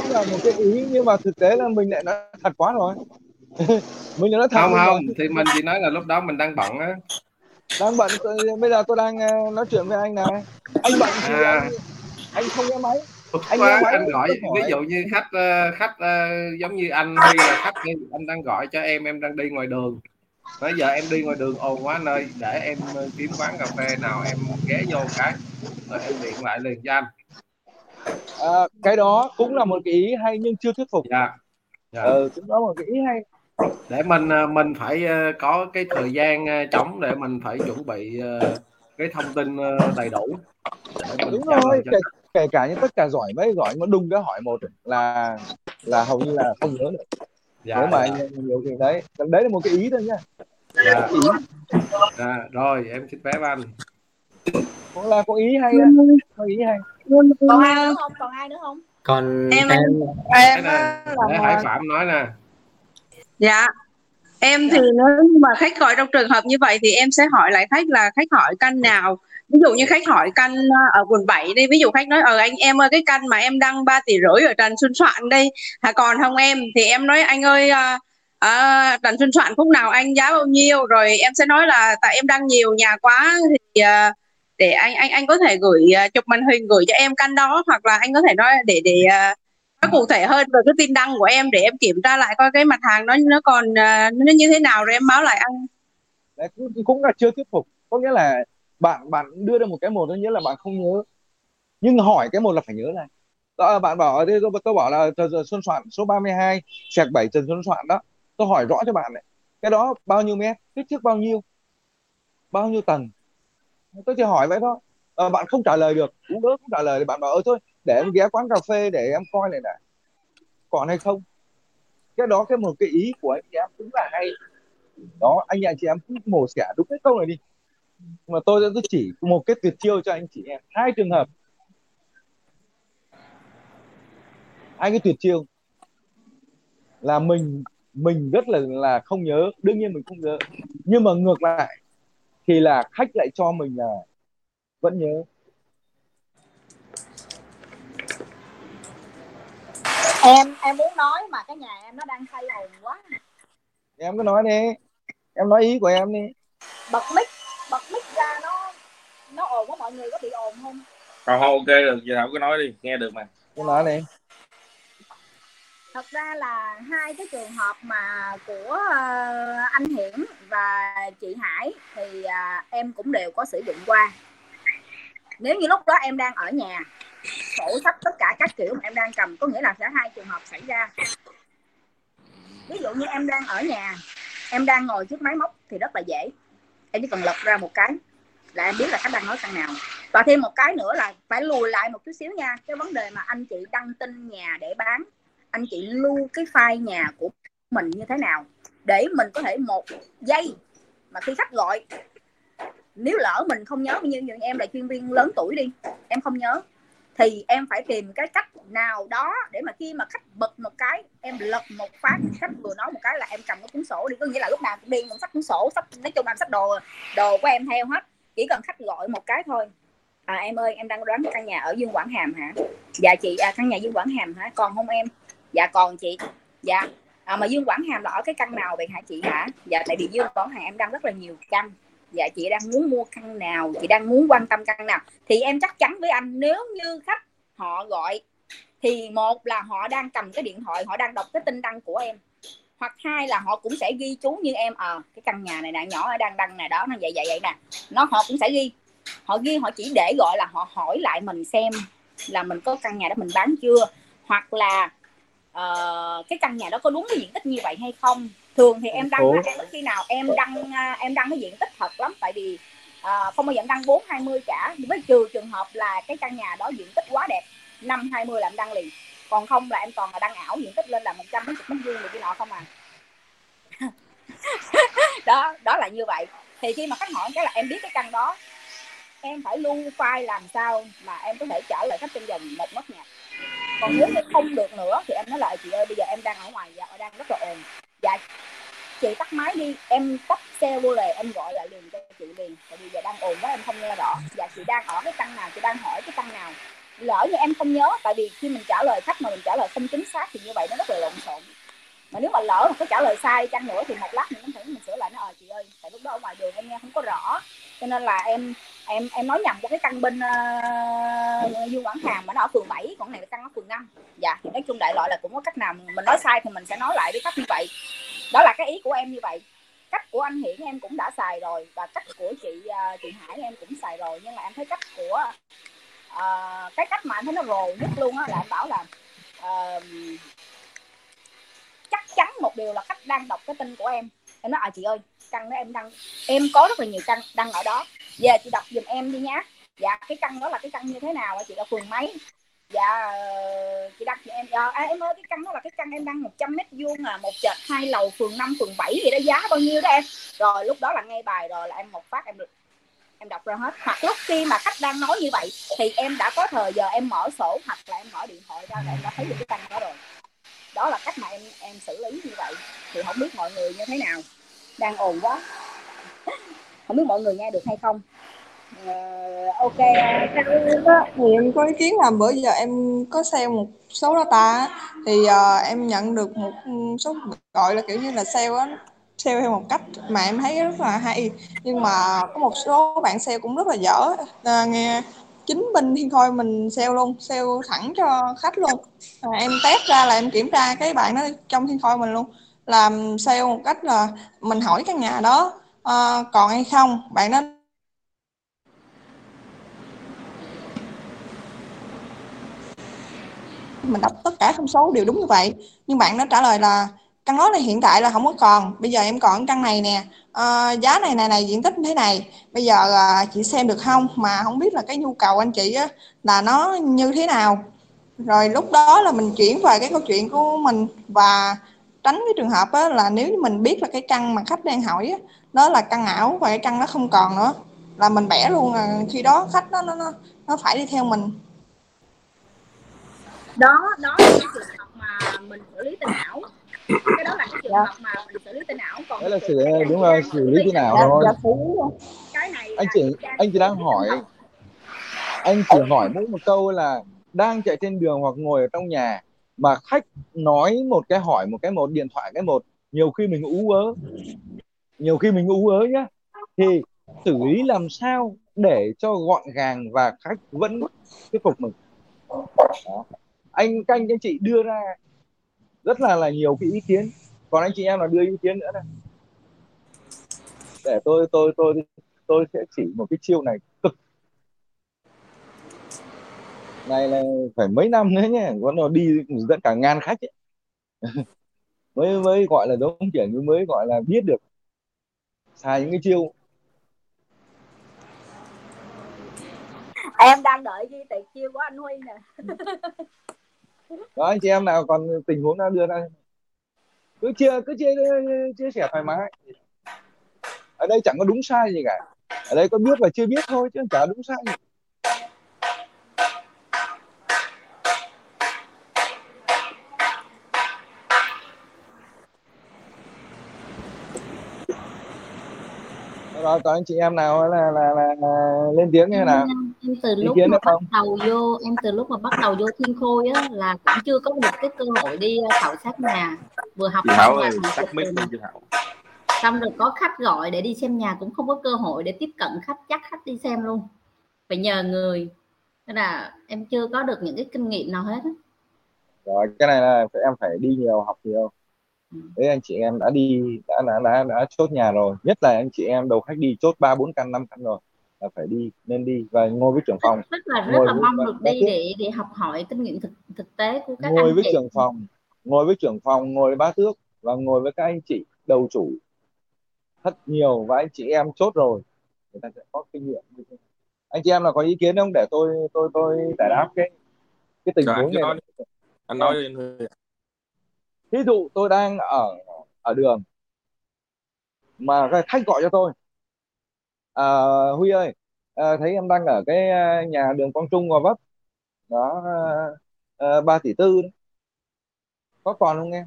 Speaker 5: Là một cái ý, nhưng mà thực tế là mình lại nói thật quá rồi. *laughs* mình nói thật
Speaker 2: không không thì mình chỉ nói là lúc đó mình đang bận á.
Speaker 5: Đang bận bây giờ tôi đang ờ, nói chuyện với anh này anh bận thì
Speaker 2: À.
Speaker 5: anh, anh không nghe máy. Anh
Speaker 2: quá
Speaker 5: máy
Speaker 2: anh gọi ví dụ như khách ờ, khách ờ, giống như anh hay là khách đi anh đang gọi cho em em đang đi ngoài đường. Bây giờ em đi ngoài đường ồn quá anh ơi để em kiếm quán cà phê nào em ghé vô cái rồi em điện lại liền cho anh.
Speaker 5: À, cái đó cũng là một cái ý hay nhưng chưa thuyết phục.
Speaker 2: Dạ dạ.
Speaker 5: Ừ, cũng đó một cái ý hay
Speaker 2: để mình ờ, mình phải ờ, có cái thời gian ờ, trống để mình phải chuẩn bị cái thông tin đầy đủ
Speaker 5: đúng rồi kể, kể cả như tất cả giỏi mấy giỏi mà đùng cái hỏi một là là hầu như là không nhớ được.
Speaker 2: Dạ,
Speaker 5: nếu mà
Speaker 2: dạ,
Speaker 5: nhiều thì đấy đấy là một cái ý thôi nhá
Speaker 2: dạ,
Speaker 5: ý
Speaker 2: dạ. rồi em xin phép anh.
Speaker 5: Cũng là có ý hay đó có ý hay.
Speaker 1: Còn ai nữa không? Còn ai nữa không?
Speaker 7: Còn
Speaker 8: Em-
Speaker 7: em
Speaker 8: em
Speaker 2: này
Speaker 8: á,
Speaker 2: để
Speaker 8: là
Speaker 2: Hải Phạm nói nè
Speaker 8: dạ. Em thì nếu như mà khách gọi trong trường hợp như vậy thì em sẽ hỏi lại khách là khách hỏi căn nào?
Speaker 7: Ví dụ như khách hỏi căn ờ, ở quận 7 đi ví dụ khách nói ờ anh em ơi cái căn mà em đăng 3 tỷ rưỡi ở Trần Xuân Soạn đây hả còn không em? Thì em nói anh ơi à, à, Trần Xuân Soạn khúc nào anh giá bao nhiêu? Rồi em sẽ nói là tại em đăng nhiều nhà quá thì à, để anh anh anh có thể gửi chụp màn hình gửi cho em căn đó hoặc là anh có thể nói để để à, cụ thể hơn về cái tin đăng của em để em kiểm tra lại coi cái mặt hàng nó nó còn à, nó như thế nào rồi em báo lại anh.
Speaker 5: Đấy, cũng, cũng là chưa thuyết phục. Có nghĩa là bạn bạn đưa ra một cái một có nghĩa là bạn không nhớ. Nhưng hỏi cái một là phải nhớ này đó, bạn bảo đây tôi, tôi bảo là Trần Xuân Soạn số 32 sạc 7 Trần Xuân Soạn đó. Tôi hỏi rõ cho bạn này cái đó bao nhiêu mét kích thước bao nhiêu bao nhiêu tầng? Tôi chỉ hỏi vậy thôi. À, bạn không trả lời được. Cũng đỡ không trả lời thì bạn bảo ơi thôi để em ghé quán cà phê để em coi này này. Còn hay không? Cái đó, cái một cái ý của anh chị em cũng là hay. Đó, anh chị em cứ mổ xẻ đúng cái câu này đi. Mà tôi tôi chỉ một cái tuyệt chiêu cho anh chị em. Hai trường hợp. Hai cái tuyệt chiêu. Là mình mình rất là là không nhớ. Đương nhiên mình không nhớ. Nhưng mà ngược lại thì là khách lại cho mình là vẫn nhớ.
Speaker 1: Em em muốn nói mà cái nhà em nó đang xây ồn quá.
Speaker 5: Em cứ nói đi. Em nói ý của em đi.
Speaker 1: Bật mic bật mic ra nó nó ồn quá mọi người có bị ồn không?
Speaker 3: Còn không ok được, giờ Thảo cứ nói đi, nghe được mà.
Speaker 5: em nói đi.
Speaker 1: Thật ra là hai cái trường hợp mà của ờ, anh Hiển và chị Hải thì à, em cũng đều có sử dụng qua. Nếu như lúc đó em đang ở nhà sổ sách tất cả các kiểu mà em đang cầm có nghĩa là sẽ hai trường hợp xảy ra. Ví dụ như em đang ở nhà em đang ngồi trước máy móc thì rất là dễ. Em chỉ cần lật ra một cái là em biết là khách đang nói căn nào. Và thêm một cái nữa là phải lùi lại một chút xíu nha. Cái vấn đề mà anh chị đăng tin nhà để bán anh chị lưu cái file nhà của mình như thế nào để mình có thể một giây mà khi khách gọi nếu lỡ mình không nhớ như, như em là chuyên viên lớn tuổi đi em không nhớ thì em phải tìm cái cách nào đó để mà khi mà khách bật một cái em lật một phát khách vừa nói một cái là em cầm cái cuốn sổ đi. Có nghĩa là lúc nào cũng đi cũng sách cuốn sổ sách nói chung là sách đồ đồ của em theo hết. Chỉ cần khách gọi một cái thôi. À em ơi em đang đoán căn nhà ở Dương Quảng Hàm hả? Dạ chị à, căn nhà Dương Quảng Hàm hả? Còn không em? Dạ còn chị. Dạ. À, mà Dương Quảng Hàm là ở cái căn nào vậy hả chị hả? Dạ tại vì Dương Quảng Hàm em đang rất là nhiều căn dạ chị đang muốn mua căn nào? Chị đang muốn quan tâm căn nào? Thì em chắc chắn với anh nếu như khách họ gọi thì một là họ đang cầm cái điện thoại họ đang đọc cái tin đăng của em. Hoặc hai là họ cũng sẽ ghi chú như em. Ờ à, cái căn nhà này nè nhỏ ở đang đăng này đó nó vậy vậy vậy nè. Nó họ cũng sẽ ghi. Họ ghi họ chỉ để gọi là họ hỏi lại mình xem là mình có căn nhà đó mình bán chưa? Hoặc là uh, cái căn nhà đó có đúng cái diện tích như vậy hay không? Thường thì em đăng em khi nào em đăng à, em đăng cái diện tích thật lắm? Tại vì uh, không bao giờ em đăng bốn hai mươi cả. Với trừ trường hợp là cái căn nhà đó diện tích quá đẹp năm hai mươi là em đăng liền. Còn không là em toàn là đăng ảo diện tích lên là một trăm mấy chục mét vuông kia nọ không à. *laughs* Đó đó là như vậy. Thì khi mà khách hỏi cái là em biết cái căn đó em phải lưu file làm sao mà em có thể trả lời khách trong vòng một nốt nhạc còn nếu như không được nữa thì em nói lại, chị ơi, bây giờ em đang ở ngoài dạ đang rất là ồn. Dạ chị tắt máy đi, em tắt xe vô lề, em gọi lại liền cho chị liền, tại vì giờ đang ồn quá, em không nghe rõ. Dạ chị đang ở cái căn nào, chị đang hỏi cái căn nào. Lỡ như em không nhớ, tại vì khi mình trả lời khách mà mình trả lời không chính xác thì như vậy nó rất là lộn xộn. Mà nếu mà lỡ mà có trả lời sai chăng nữa thì một lát mình có thể mình sửa lại, nó ờ chị ơi, tại lúc đó ở ngoài đường em nghe không có rõ, cho nên là em em em nói nhầm một cái căn bên ờ, uh, Dương Quảng Hàm mà nó ở phường 7 còn này là căn ở phường 5 dạ thì nói chung đại loại là cũng có cách nào mình nói sai thì mình sẽ nói lại với cách như vậy. Đó là cái ý của em như vậy. Cách của anh Hiển em cũng đã xài rồi và cách của chị uh, chị Hải em cũng xài rồi nhưng mà em thấy cách của uh, cái cách mà em thấy nó rồ nhất luôn á là em bảo là uh, chắc chắn một điều là khách đang đọc cái tin của em em nói à chị ơi căn đó em đăng em có rất là nhiều căn đăng ở đó. Về chị đọc giùm em đi nhá. Dạ cái căn đó là cái căn như thế nào? Chị ở phường mấy? Dạ chị đăng cho em. Dạ, à, em ơi cái căn đó là cái căn em đăng 100 mét vuông à một trệt hai lầu phường 5 phường 7 vậy đó. Giá bao nhiêu đó em? Rồi lúc đó là ngay bài rồi là em một phát em được em đọc ra hết. Hoặc lúc khi mà khách đang nói như vậy thì em đã có thời giờ em mở sổ hoặc là em mở điện thoại ra là em đã thấy được cái căn đó rồi. Đó là cách mà em em xử lý như vậy. Thì không biết mọi người như thế nào đang ồn quá. Không biết mọi người nghe được hay không. Uh, ok
Speaker 8: thì em có ý kiến là bữa giờ em có xem một số data ta, thì uh, em nhận được một số gọi là kiểu như là sale á sale theo một cách mà em thấy rất là hay. Nhưng mà có một số bạn sale cũng rất là dở. À, nghe chính bên thiên khôi mình sale luôn sale thẳng cho khách luôn. À, em test ra là em kiểm tra cái bạn đó trong thiên khôi mình luôn làm sale một cách là mình hỏi căn nhà đó uh, còn hay không bạn đó mình đọc tất cả thông số đều đúng như vậy nhưng bạn nó trả lời là căn đó là hiện tại là không có còn bây giờ em còn căn này nè ờ, giá này này này diện tích như thế này bây giờ à, chị xem được không mà không biết là cái nhu cầu anh chị á, là nó như thế nào. Rồi lúc đó là mình chuyển về cái câu chuyện của mình và tránh cái trường hợp á, là nếu như mình biết là cái căn mà khách đang hỏi á, đó là căn ảo và cái căn nó không còn nữa là mình bẻ luôn là khi đó khách nó nó nó, nó phải đi theo mình.
Speaker 1: Đó đó là cái trường hợp mà mình xử lý tin ảo. Cái đó là cái trường
Speaker 8: Dạ.
Speaker 1: hợp mà mình xử lý tin ảo. Còn
Speaker 5: đấy là xử đúng là
Speaker 1: chị
Speaker 5: xử lý nào
Speaker 8: dạ,
Speaker 5: thôi.
Speaker 1: cái này
Speaker 5: anh
Speaker 1: chị đang
Speaker 5: anh chỉ đang hỏi anh chỉ hỏi mỗi một câu là đang chạy trên đường hoặc ngồi ở trong nhà mà khách nói một cái hỏi, một cái một, điện thoại cái một, nhiều khi mình ú ớ. Nhiều khi mình ú ớ nhá. Thì xử lý làm sao để cho gọn gàng và khách vẫn thuyết phục mình Đó. anh canh anh chị đưa ra rất là là nhiều cái ý kiến. Còn anh chị em là đưa ý kiến nữa này. Để tôi tôi tôi tôi sẽ chỉ một cái chiêu này cực này là phải mấy năm nữa nhé có nó đi dẫn cả ngàn khách ấy. *laughs* mới mới gọi là giống kiểu như mới gọi là biết được xài những cái chiêu.
Speaker 1: Em đang đợi ghi tuyệt chiêu của anh Huy nè.
Speaker 5: Đó anh chị em nào còn tình huống nào đưa ra. Cứ chia cứ chia chia sẻ thoải mái. Ở đây chẳng có đúng sai gì cả. Ở đây có biết và chưa biết thôi chứ chả đúng sai gì rồi còn anh chị em nào là là, là, là lên tiếng như thế
Speaker 9: em,
Speaker 5: nào?
Speaker 9: em từ
Speaker 5: ý
Speaker 9: lúc mà bắt
Speaker 5: không?
Speaker 9: đầu vô em từ lúc mà bắt đầu vô thiên khôi á là cũng chưa có được cái cơ hội đi ờ, khảo sát nhà. Vừa học
Speaker 3: Thảo ơi tắt mic chị Thảo
Speaker 9: xong rồi có khách gọi để đi xem nhà cũng không có cơ hội để tiếp cận khách chắc khách đi xem luôn. Phải nhờ người. Nên là em chưa có được những cái kinh nghiệm nào hết á.
Speaker 5: rồi cái này là phải, em phải đi nhiều học nhiều. Đấy anh chị em đã đi đã đã đã, đã chốt nhà rồi. Nhất là anh chị em đầu khách đi chốt ba bốn căn năm căn rồi. Là phải đi nên đi và ngồi với trưởng phòng.
Speaker 9: Rất là rất
Speaker 5: ngồi
Speaker 9: là mong được đi để để học hỏi kinh nghiệm thực thực tế của các
Speaker 5: ngồi
Speaker 9: anh
Speaker 5: với
Speaker 9: chị.
Speaker 5: trưởng phòng ngồi với trưởng phòng ngồi với bá tước và ngồi với các anh chị đầu chủ. Thật nhiều và anh chị em chốt rồi người ta sẽ có kinh nghiệm. Anh chị em nào có ý kiến không? Để tôi tôi tôi giải đáp cái cái tình huống này.
Speaker 3: nói đi. anh
Speaker 5: Vâng.
Speaker 3: nói đi anh Huy
Speaker 5: ví dụ tôi đang ở ở đường mà cái khách gọi cho tôi. À, Huy ơi à, thấy em đang ở cái à, nhà đường Quang Trung Gò Vấp. Đó à, à tỷ tư đó có còn không em?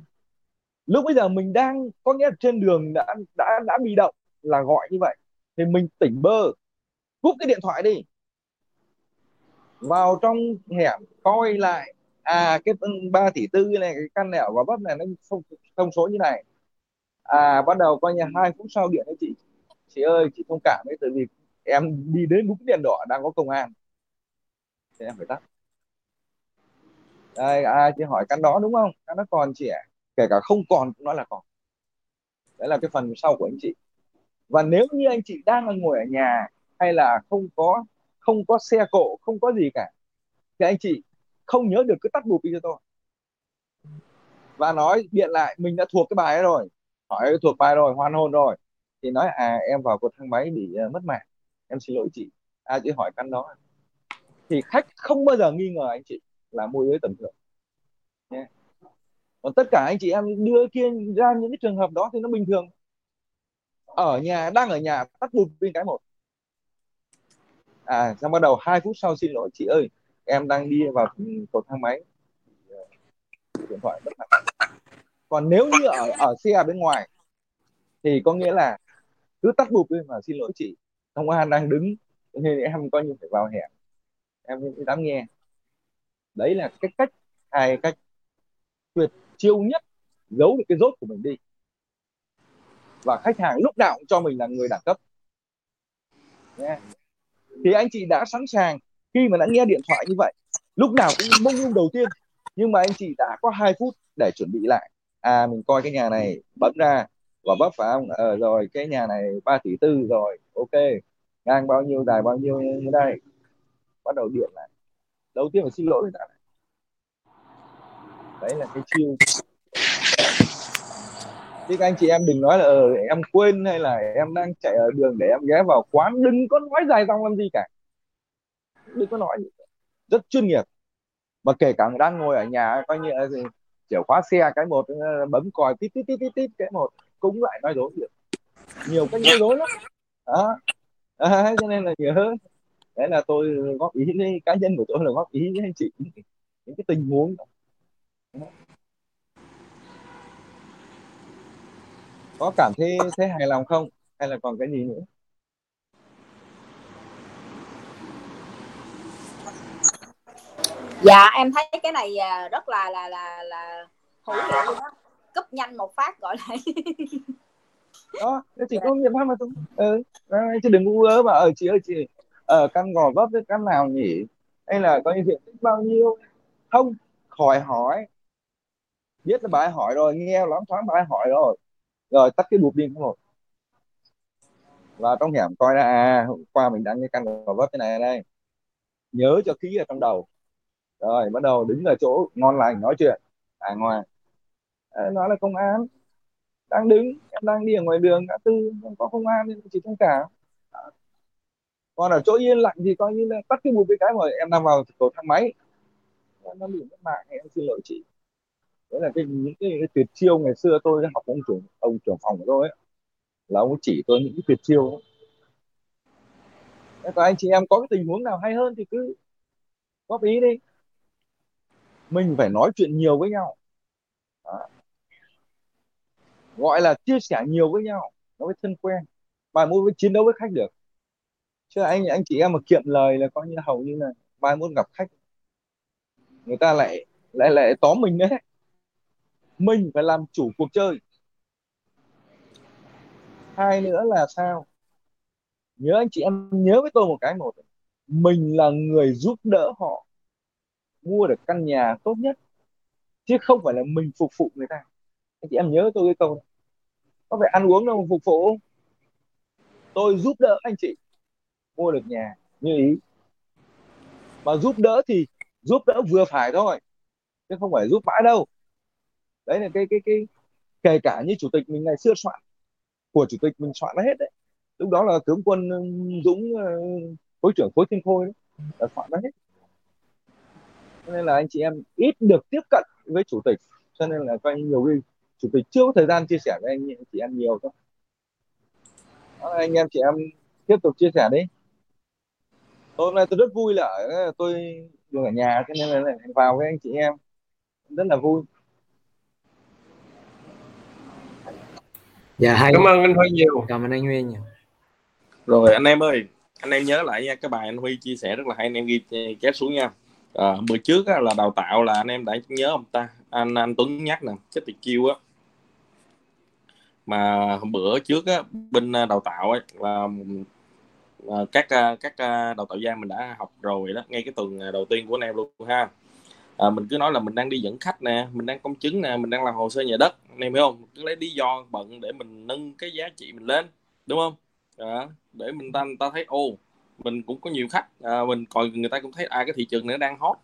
Speaker 5: Lúc bây giờ mình đang có nghĩa là trên đường đã đã đã bị động là gọi như vậy. Thì mình tỉnh bơ cúp cái điện thoại đi. Vào trong hẻm coi lại à cái ba tỷ tư này, cái căn này ở Gò Vấp này nó không, thông số như này. À bắt đầu coi như hai phút sau điện với chị. Chị ơi, chị thông cảm đấy, tại vì em đi đến đúng đèn đỏ đang có công an. Thì em phải tắt. Đây à chị hỏi căn đó đúng không? Căn nó còn chị ạ. Kể cả không còn cũng nói là còn. Đấy là cái phần sau của anh chị. Và nếu như anh chị đang ngồi ở nhà hay là không có không có xe cộ, không có gì cả, thì anh chị không nhớ được cứ tắt bụp đi cho tôi. Và nói điện lại mình đã thuộc cái bài ấy rồi. Hỏi thuộc bài rồi hoàn hồn rồi. Thì nói à em vào cột thang máy bị uh, mất mạng. Em xin lỗi chị. À chị hỏi căn đó. Thì khách không bao giờ nghi ngờ anh chị là môi giới tầm thường. Yeah. còn tất cả anh chị em đưa kia ra những cái trường hợp đó thì nó bình thường. Ở nhà đang ở nhà tắt bụp bên cái một. À xong bắt đầu hai phút sau xin lỗi chị ơi em đang đi vào cầu thang máy. Ờ, điện thoại bất hạnh còn nếu như ở ở xe bên ngoài, thì có nghĩa là cứ tắt bụp lên mà xin lỗi chị. Công an đang đứng nên em coi như phải vào hẻm. Em mới dám nghe. Đấy là cái cách, hai cách tuyệt chiêu nhất giấu được cái rốt của mình đi. Và khách hàng lúc nào cũng cho mình là người đẳng cấp. Yeah. thì anh chị đã sẵn sàng khi mà đã nghe điện thoại như vậy lúc nào cũng mông lung đầu tiên. Nhưng mà anh chị đã có 2 phút để chuẩn bị lại. À mình coi cái nhà này bấm ra và bấm phải không? Ờ, rồi cái nhà này 3 tỷ tư rồi ok. Ngang bao nhiêu dài bao nhiêu như đây bắt đầu điện lại. Đầu tiên phải xin lỗi người ta đấy là cái chiêu. Chứ các anh chị em đừng nói là ờ, em quên hay là em đang chạy ở đường để em ghé vào quán đừng có nói dài dòng làm gì cả đừng có nói rất chuyên nghiệp. Mà kể cả người đang ngồi ở nhà coi như là chìa khóa xe cái một ờ, bấm còi tít tít tít tít tít cái một cũng lại nói dối nhiều nhiều cách nói dối lắm. Đó. À, cho nên là nhớ. Đấy là tôi góp ý với cá nhân của tôi là góp ý với anh chị. Những cái tình huống đó. có cảm thấy thấy hài lòng không? Hay là còn cái gì nữa?
Speaker 1: Dạ em thấy cái này à, rất là là là là hữu hiệu luôn á. Cúp nhanh một phát gọi lại.
Speaker 5: Đó nó chỉ có biện pháp mà thôi. Ừ. chứ đừng có ớ mà. Ở chị ơi chị ở căn gò vấp với căn nào nhỉ? Hay là có diện tích bao nhiêu? Không khỏi hỏi. Biết là bài hỏi rồi nghe lắm thoáng bài hỏi rồi. Rồi tắt cái bụp đi không một và trong hẻm coi ra à hôm qua mình đăng cái căn gò vấp thế này đây. Nhớ cho kỹ ở trong đầu rồi bắt đầu đứng ở chỗ ngon lành nói chuyện. À ngoài à, nói là công an. Đang đứng em đang đi ở ngoài đường ngã tư không có công an nên chỉ thông cảm. À, còn ở chỗ yên lặng thì coi như là tắt cái bụp cái cái mà em đang vào cầu thang máy. Nó đang bị mất mạng em xin lỗi chị. Đấy là cái những cái, cái tuyệt chiêu ngày xưa tôi học ông trưởng ông trưởng phòng của tôi ấy, là ông chỉ tôi những cái tuyệt chiêu ấy. còn anh chị em có cái tình huống nào hay hơn thì cứ góp ý đi mình phải nói chuyện nhiều với nhau. Đó. gọi là chia sẻ nhiều với nhau nó mới thân quen. Bài môn với chiến đấu với khách được. Chứ anh anh chị em mà kiệm lời là coi như hầu như là mai muốn gặp khách. Người ta lại lại lại tóm mình đấy. Mình phải làm chủ cuộc chơi. Hai nữa là sao? Nhớ anh chị em, nhớ với tôi một cái một. Mình là người giúp đỡ họ mua được căn nhà tốt nhất, chứ không phải là mình phục vụ người ta. Anh chị em nhớ tôi cái câu này. Có phải ăn uống đâu mà phục vụ? Tôi giúp đỡ anh chị mua được nhà, như ý. Mà giúp đỡ thì giúp đỡ vừa phải thôi, chứ không phải giúp mãi đâu. Đấy là cái cái cái, kể cả như chủ tịch mình ngày xưa soạn, của chủ tịch mình soạn nó hết đấy. Lúc đó là tướng quân dũng ờ, khối trưởng khối thiên khôi đấy, là soạn nó hết nên là anh chị em ít được tiếp cận với chủ tịch cho nên là coi nhiều khi chủ tịch chưa có thời gian chia sẻ với anh chị em nhiều thôi. Đó, anh em chị em tiếp tục chia sẻ đi. Hôm nay tôi rất vui là ở, tôi được ở nhà cho nên là vào với anh chị em. Rất là vui.
Speaker 10: Dạ hay
Speaker 2: cảm ơn anh Huy nhiều.
Speaker 10: Cảm ơn anh Huy nhiều.
Speaker 3: Rồi anh em ơi anh em nhớ lại nha cái bài anh Huy chia sẻ rất là hay anh em ghi chép xuống nha à, bữa trước á, là đào tạo là anh em đã nhớ không ta? Anh anh Tuấn nhắc nè chết tuyệt chiêu á. Mà hôm bữa trước á bên ờ, đào tạo ấy là ờ, các các đào tạo gia mình đã học rồi đó ngay cái tuần đầu tiên của anh em luôn ha. À, mình cứ nói là mình đang đi dẫn khách nè mình đang công chứng nè mình đang làm hồ sơ nhà đất anh em hiểu không? Cứ lấy lý do bận để mình nâng cái giá trị mình lên đúng không? À, để mình ta, ta thấy ô mình cũng có nhiều khách à, mình coi người ta cũng thấy à cái thị trường này đang hot.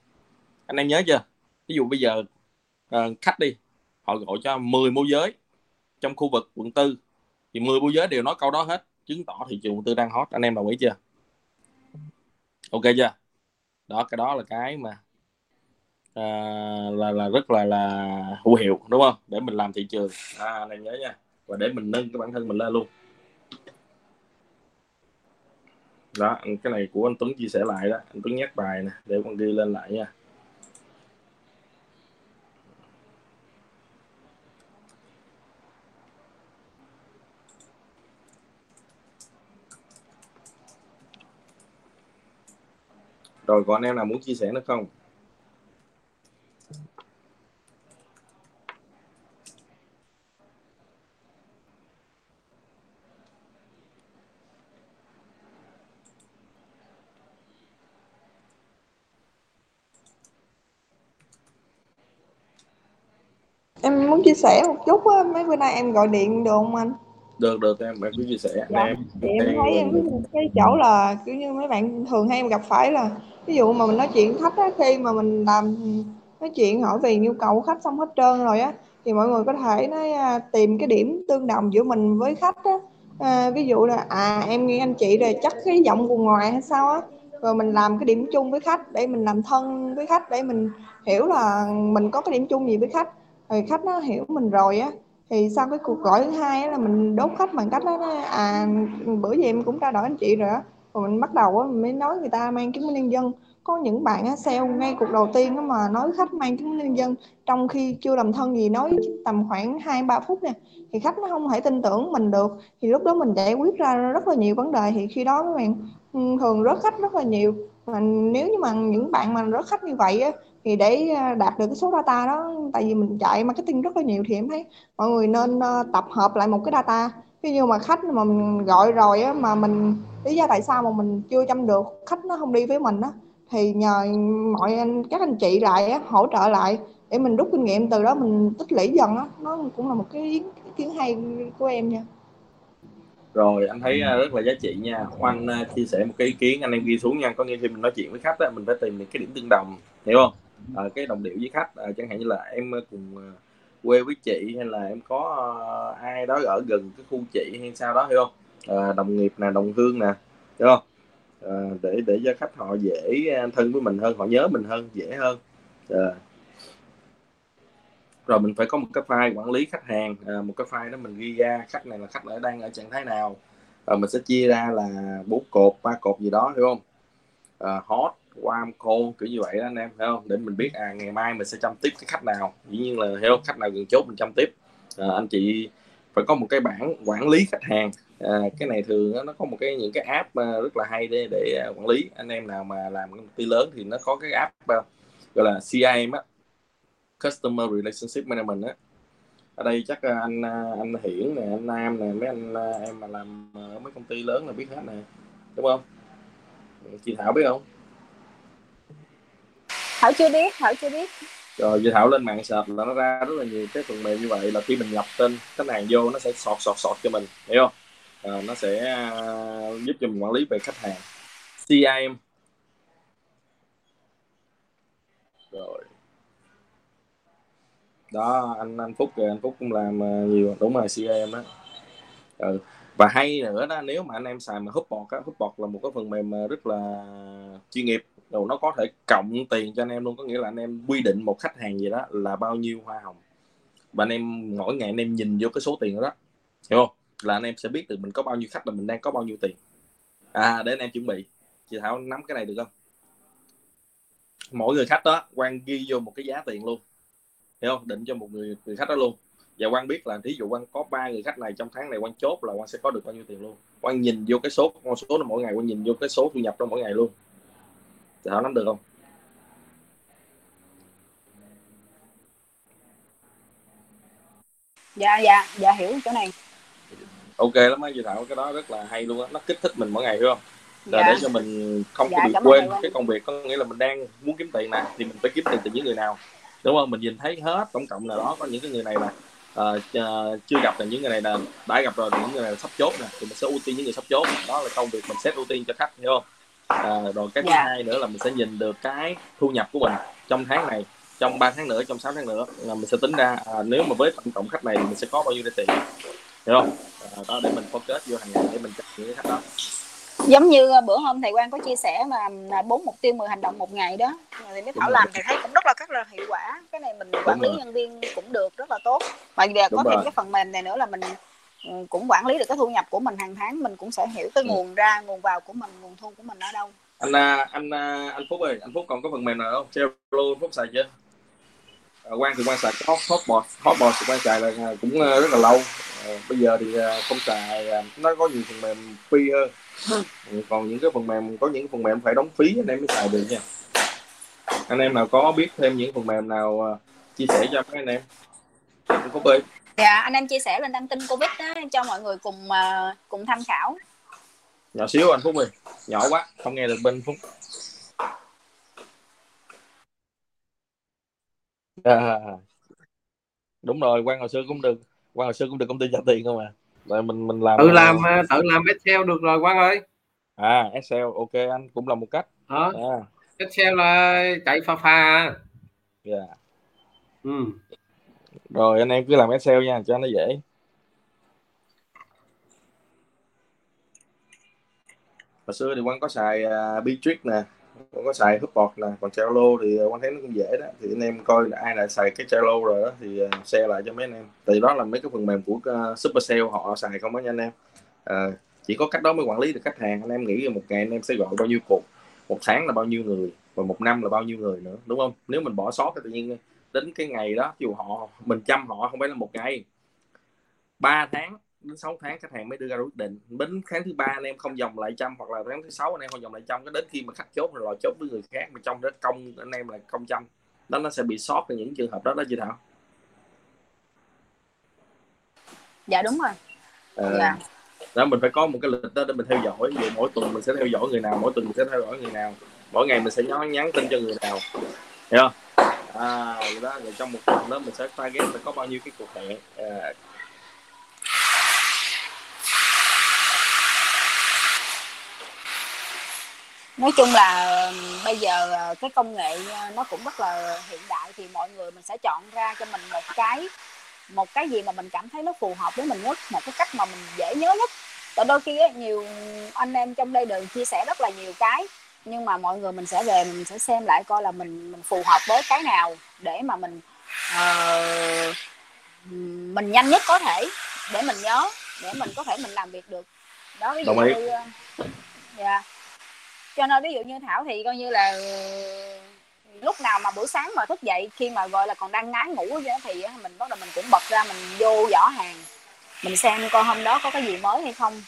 Speaker 3: Anh em nhớ chưa? Ví dụ bây giờ à, khách đi họ gọi cho 10 môi giới trong khu vực quận tư thì 10 môi giới đều nói câu đó hết chứng tỏ thị trường quận tư đang hot. Anh em đồng ý chưa? Ok chưa? Đó cái đó là cái mà à, là là rất là là hữu hiệu đúng không? Để mình làm thị trường. À này nhớ nha. Và để mình nâng cái bản thân mình lên luôn. Đó, cái này của anh Tuấn chia sẻ lại đó. Anh Tuấn nhắc bài nè, để con ghi lên lại nha. Rồi, còn anh em nào muốn chia sẻ nữa không
Speaker 8: em muốn chia sẻ một chút á mấy bữa nay em gọi điện được không anh?
Speaker 3: Được được em em cứ chia sẻ
Speaker 8: dạ
Speaker 3: em
Speaker 8: thì em thấy em cái chỗ là kiểu như mấy bạn thường hay em gặp phải là ví dụ mà mình nói chuyện khách á khi mà mình làm nói chuyện hỏi về nhu cầu của khách xong hết trơn rồi á thì mọi người có thể nói à, tìm cái điểm tương đồng giữa mình với khách á. À, ví dụ là à em nghe anh chị rồi chắc cái giọng vùng ngoài hay sao á rồi mình làm cái điểm chung với khách để mình làm thân với khách để mình hiểu là mình có cái điểm chung gì với khách rồi khách nó hiểu mình rồi á. Thì sau cái cuộc gọi thứ hai là mình đốt khách bằng cách đó à bữa giờ em cũng trao đổi anh chị rồi á. Rồi mình bắt đầu á, mình mới nói người ta mang chứng minh nhân dân. Có những bạn á, sale ngay cuộc đầu tiên á mà nói khách mang chứng minh nhân dân. Trong khi chưa làm thân gì nói tầm khoảng hai, ba phút nè, thì khách nó không thể tin tưởng mình được. Thì lúc đó mình giải quyết ra rất là nhiều vấn đề. Thì khi đó các bạn ừ, thường rớt khách rất là nhiều. Mà nếu như mà những bạn mà rớt khách như vậy á thì để ờ, đạt được cái số data đó tại vì mình chạy marketing rất là nhiều thì em thấy mọi người nên ờ, tập hợp lại một cái data. Ví dụ mà khách mà mình gọi rồi á mà mình lý do tại sao mà mình chưa chăm được khách nó không đi với mình á thì nhờ mọi anh các anh chị lại á, hỗ trợ lại để mình rút kinh nghiệm từ đó mình tích lũy dần á. Nó cũng là một cái ý kiến hay của em nha.
Speaker 3: Rồi anh thấy ờ, rất là giá trị nha. Khoan chia sẻ một cái ý kiến anh em ghi xuống nha. Có nghĩa khi mình nói chuyện với khách á, mình phải tìm những cái điểm tương đồng hiểu không? Uh, cái đồng điệu với khách uh, chẳng hạn như là em ờ, cùng uh, quê với chị hay là em có uh, ai đó ở gần cái khu chị hay sao đó hiểu không? Uh, đồng nghiệp nè đồng hương nè hiểu không? Uh, để để cho khách họ dễ thân với mình hơn họ nhớ mình hơn dễ hơn. Uh, rồi mình phải có một cái file quản lý khách hàng à, một cái file đó mình ghi ra khách này là khách ở đang ở trạng thái nào. Rồi mình sẽ chia ra là bốn cột ba cột gì đó hiểu không? À, hot warm cô kiểu như vậy đó anh em thấy không? Để mình biết à ngày mai mình sẽ chăm tiếp cái khách nào. Dĩ nhiên là theo khách nào gần chốt mình chăm tiếp. À, anh chị phải có một cái bảng quản lý khách hàng. À, cái này thường nó có một cái những cái app à, rất là hay để để à, quản lý. Anh em nào mà làm công ty lớn thì nó có cái app à, gọi là CRM á Customer Relationship Management á. Ở đây chắc anh anh Hiển nè anh Nam nè mấy anh em mà làm ở mấy công ty lớn là biết hết nè. Đúng không? Chị Thảo biết không?
Speaker 1: Thảo chưa biết Thảo chưa biết.
Speaker 3: Rồi chị Thảo lên mạng sợp là nó ra rất là nhiều cái phần mềm như vậy là khi mình nhập tên khách hàng vô nó sẽ sọt sọt sọt cho mình hiểu không? À, nó sẽ à, giúp cho mình quản lý về khách hàng. CRM rồi. Đó anh anh Phúc kìa anh Phúc cũng làm à, nhiều đúng rồi CRM đó ừ. và hay nữa đó nếu mà anh em xài mà hút bọt á bọt là một cái phần mềm à, rất là chuyên nghiệp rồi nó có thể cộng tiền cho anh em luôn. Có nghĩa là anh em quy định một khách hàng gì đó là bao nhiêu hoa hồng. Và anh em mỗi ngày anh em nhìn vô cái số tiền đó, hiểu không? Là anh em sẽ biết được mình có bao nhiêu khách là mình đang có bao nhiêu tiền. À để anh em chuẩn bị. Chị thảo nắm cái này được không? Mỗi người khách đó quan ghi vô một cái giá tiền luôn. Hiểu không? Định cho một người người khách đó luôn. Và quan biết là thí dụ quan có ba người khách này trong tháng này quan chốt là quan sẽ có được bao nhiêu tiền luôn. Quan nhìn vô cái số con số là mỗi ngày quan nhìn vô cái số thu nhập trong mỗi ngày luôn thảo nắm được không?
Speaker 1: Dạ dạ dạ hiểu chỗ này.
Speaker 3: Ok lắm á chị thảo cái đó rất là hay luôn á. Nó kích thích mình mỗi ngày hiểu không? Là
Speaker 1: Dạ.
Speaker 3: để cho mình không
Speaker 1: Dạ,
Speaker 3: có bị quên cái công việc có nghĩa là mình đang muốn kiếm tiền nè thì mình phải kiếm tiền từ những người nào? Đúng không? Mình nhìn thấy hết tổng cộng là đó có những cái người này là ờ, ch- chưa gặp là những người này là đã gặp rồi những người này là sắp chốt nè thì mình sẽ ưu tiên những người sắp chốt. Đó là công việc mình set ưu tiên cho khách hiểu không à, rồi cái thứ
Speaker 1: Dạ.
Speaker 3: hai nữa là mình sẽ nhìn được cái thu nhập của mình trong tháng này trong 3 tháng nữa trong 6 tháng nữa là mình sẽ tính ra à, nếu mà với tổng cộng khách này thì mình sẽ có bao nhiêu tiền. Hiểu không? À, đó để mình focus vô hàng ngày để mình chọn những cái khách đó.
Speaker 1: Giống như ờ, bữa hôm thầy Quang có chia sẻ mà là bốn mục tiêu 10 hành động một ngày đó. Thì mấy Thảo
Speaker 3: Đúng
Speaker 1: làm thì thấy cũng rất là rất là hiệu quả. Cái này mình quản lý nhân viên cũng được rất là tốt. Mà giờ
Speaker 3: Đúng
Speaker 1: có thêm
Speaker 3: rồi.
Speaker 1: cái phần mềm này nữa là mình cũng quản lý được cái thu nhập của mình hàng tháng mình cũng sẽ hiểu cái
Speaker 3: Ừ.
Speaker 1: nguồn ra nguồn vào của mình nguồn thu của mình ở đâu.
Speaker 3: Anh à, anh à, anh Phúc ơi anh Phúc còn có phần mềm nào không? Trello anh Phúc xài chưa? À, Quang thì Quang xài cái hot hotbot hotbot thì Quang xài là cũng rất là lâu. Bây giờ thì không xài nó có nhiều phần mềm free hơn. *laughs* Còn những cái phần mềm có những phần mềm phải đóng phí anh em mới xài được nha. Anh em nào có biết thêm những phần mềm nào chia sẻ cho mấy anh em? Phúc ơi
Speaker 1: dạ anh em chia sẻ lên đăng tin covid đó, cho mọi người cùng uh, cùng tham khảo.
Speaker 3: Nhỏ xíu anh Phúc ơi nhỏ quá không nghe được bên Phúc. *laughs* À, đúng rồi quan hồi xưa cũng được quan hồi xưa cũng được công ty trả tiền không à? Rồi mình mình làm
Speaker 2: tự làm tự làm Excel được rồi quan ơi.
Speaker 3: À Excel ok anh cũng là một cách.
Speaker 2: Đó à. Excel là chạy pha pha
Speaker 3: dạ. Yeah. ừ rồi anh em cứ làm Excel nha cho nó dễ. Hồi xưa thì quan có xài à, uh, Bitrix nè quan có xài Hubspot nè còn Trello thì à, quan thấy nó cũng dễ đó. Thì anh em coi là ai là xài cái Trello rồi đó thì uh, share lại cho mấy anh em. Tại đó là mấy cái phần mềm của uh, Super họ xài không đó nha anh em. Uh, chỉ có cách đó mới quản lý được khách hàng. Anh em nghĩ một ngày anh em sẽ gọi bao nhiêu cuộc? Một tháng là bao nhiêu người? Và một năm là bao nhiêu người nữa đúng không? Nếu mình bỏ sót thì tự nhiên đến cái ngày đó dù họ mình chăm họ không phải là một ngày. 3 tháng đến 6 tháng khách hàng mới đưa ra quyết định. Đến tháng thứ ba anh em không dòng lại trăm hoặc là tháng thứ sáu anh em không dòng lại trăm cái đến khi mà khách chốt rồi chốt với người khác mà trong đó công anh em là công trăm đó nó sẽ bị sót ở những trường hợp đó đó chị thảo.
Speaker 1: Dạ đúng rồi.
Speaker 3: À, dạ. đó mình phải có một cái lịch đó để mình theo dõi. Vậy mỗi tuần mình sẽ theo dõi người nào mỗi tuần mình sẽ theo dõi người nào. Mỗi ngày mình sẽ nhắn nhắn tin cho người nào. Hiểu không à đó rồi trong một tuần đó mình sẽ target sẽ có bao nhiêu cái cuộc hẹn? À,
Speaker 1: nói chung là bây giờ ờ, cái công nghệ ờ, nó cũng rất là hiện đại thì mọi người mình sẽ chọn ra cho mình một cái một cái gì mà mình cảm thấy nó phù hợp với mình nhất một cái cách mà mình dễ nhớ nhất. Tại đôi khi ấy, nhiều anh em trong đây đều chia sẻ rất là nhiều cái nhưng mà mọi người mình sẽ về mình sẽ xem lại coi là mình mình phù hợp với cái nào để mà mình uh, mình nhanh nhất có thể để mình nhớ để mình có thể mình làm việc được. Đó ví dụ như dạ. Yeah cho nên ví dụ như thảo thì coi như là lúc nào mà buổi sáng mà thức dậy khi mà gọi là còn đang ngái ngủ thì mình bắt đầu mình cũng bật ra mình vô giỏ hàng mình xem coi hôm đó có cái gì mới hay không.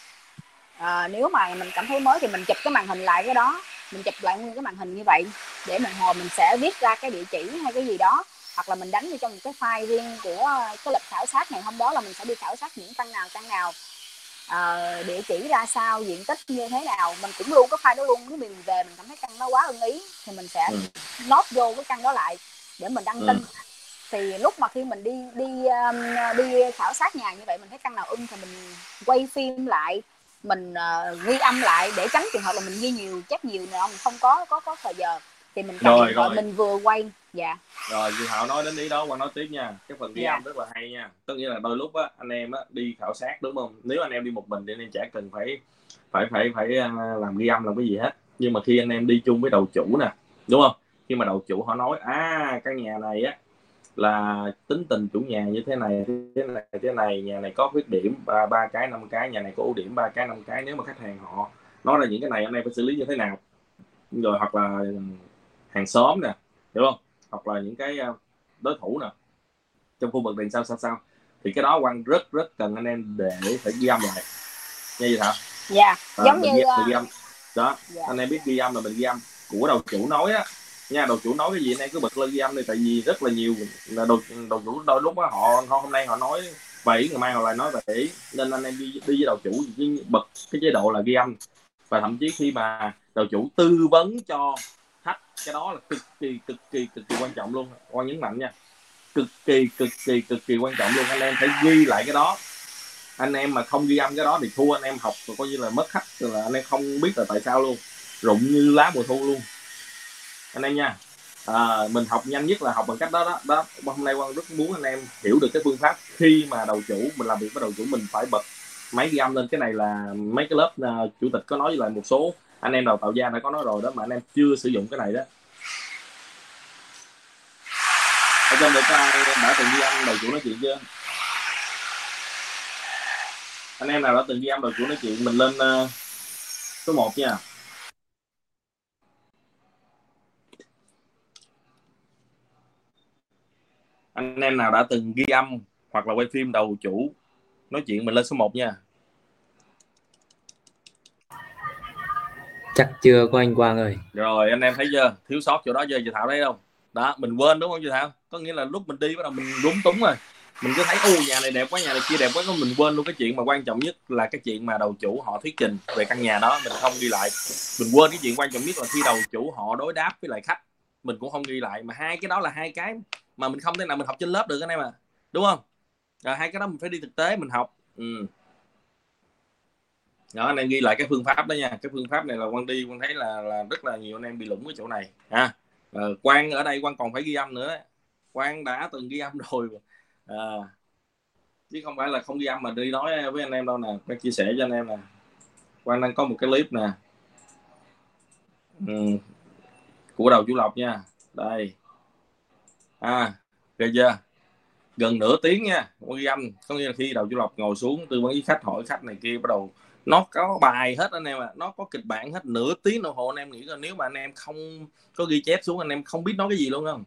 Speaker 1: À, nếu mà mình cảm thấy mới thì mình chụp cái màn hình lại cái đó mình chụp lại nguyên cái màn hình như vậy để mình hồi mình sẽ viết ra cái địa chỉ hay cái gì đó hoặc là mình đánh vô trong một cái file riêng của cái lịch khảo sát ngày hôm đó là mình sẽ đi khảo sát những căn nào căn nào uh, địa chỉ ra sao diện tích như thế nào mình cũng luôn có file đó luôn nếu mình về mình cảm thấy căn nó quá ưng ý thì mình sẽ ừ. nốt vô cái căn đó lại để mình đăng ừ. tin thì lúc mà khi mình đi đi um, đi khảo sát nhà như vậy mình thấy căn nào ưng thì mình quay phim lại mình uh, ghi âm lại để tránh trường hợp là mình ghi nhiều chắc nhiều nữa mình không có có có thời giờ. Thì mình rồi, rồi. mình vừa quay dạ.
Speaker 3: Rồi chị Hảo nói đến ý đó qua nói tiếp nha. Cái phần ghi dạ. âm rất là hay nha. Tất nhiên là đôi lúc á anh em á đi khảo sát đúng không? Nếu anh em đi một mình thì anh em chả cần phải phải phải phải à, làm ghi âm làm cái gì hết. Nhưng mà khi anh em đi chung với đầu chủ nè đúng không? Khi mà đầu chủ họ nói à căn nhà này á là tính tình chủ nhà như thế này thế này thế này nhà này có khuyết điểm ba ba cái năm cái nhà này có ưu điểm ba cái năm cái. Nếu mà khách hàng họ nói ra những cái này anh em phải xử lý như thế nào? Rồi hoặc là hàng xóm nè hiểu không? Hoặc là những cái ờ, đối thủ nè trong khu vực đèn sao sao sao? Thì cái đó quan rất rất cần anh em để phải ghi âm lại. Nghe gì hả?
Speaker 1: Dạ à, giống như
Speaker 3: ghi, ghi âm. Đó dạ. anh em biết ghi âm là mình ghi âm. Của đầu chủ nói á nha đầu chủ nói cái gì anh em cứ bật lên ghi âm đi tại vì rất là nhiều là đầu đầu chủ đôi lúc đó, họ hôm nay họ nói vậy ngày mai họ lại nói vậy nên anh em đi đi với đầu chủ bật cái chế độ là ghi âm. Và thậm chí khi mà đầu chủ tư vấn cho khách cái đó là cực kỳ cực kỳ cực kỳ quan trọng luôn. Quan nhấn mạnh nha. Cực kỳ cực kỳ cực kỳ quan trọng luôn. Anh em phải ghi lại cái đó. Anh em mà không ghi âm cái đó thì thua. Anh em học rồi coi như là mất khách. Rồi là anh em không biết là tại sao luôn. Rụng như lá mùa thu luôn anh em nha. À, mình học nhanh nhất là học bằng cách đó đó đó. Hôm nay quan rất muốn anh em hiểu được cái phương pháp khi mà đầu chủ mình làm việc với đầu chủ mình phải bật máy ghi âm lên. Cái này là mấy cái lớp uh, chủ tịch có nói với lại một số anh em đào tạo gia đã có nói rồi đó mà anh em chưa sử dụng cái này đó. Ở trong được có ai đã từng ghi âm đầu chủ nói chuyện chưa? Anh em nào đã từng ghi âm đầu chủ nói chuyện mình lên uh, số 1 nha. Anh em nào đã từng ghi âm hoặc là quay phim đầu chủ nói chuyện mình lên số 1 nha.
Speaker 10: Chắc chưa có anh Quang ơi.
Speaker 3: Rồi anh em thấy chưa? Thiếu sót chỗ đó chưa chị Thảo thấy không đó mình quên đúng không chị Thảo? Có nghĩa là lúc mình đi bắt đầu mình lúng túng rồi. Mình cứ thấy u nhà này đẹp quá nhà này kia đẹp quá. Mình quên luôn cái chuyện mà quan trọng nhất là cái chuyện mà đầu chủ họ thuyết trình về căn nhà đó mình không ghi lại. Mình quên cái chuyện quan trọng nhất là khi đầu chủ họ đối đáp với lại khách mình cũng không ghi lại. Mà hai cái đó là hai cái mà mình không thể nào mình học trên lớp được anh em à đúng không? Rồi hai cái đó mình phải đi thực tế mình học. Ừ. đó anh em ghi lại cái phương pháp đó nha. Cái phương pháp này là quan đi quan thấy là là rất là nhiều anh em bị lủng cái chỗ này ha. Ờ, à, quan ở đây quan còn phải ghi âm nữa. Đấy quan đã từng ghi âm *laughs* rồi. À, chứ không phải là không ghi âm mà đi nói với anh em đâu nè. Quan chia sẻ cho anh em nè. Quan đang có một cái clip nè. Ừ. của đầu chú lộc nha. Đây à ghê chưa? Gần nửa tiếng nha ghi âm. Có nghĩa là khi đầu chủ lộc ngồi xuống, tư vấn với khách, hỏi khách này kia, bắt đầu nó có bài hết anh em ạ. À. nó có kịch bản hết, nửa tiếng đồng hồ anh em nghĩ là nếu mà anh em không có ghi chép xuống, anh em không biết nói cái gì luôn không?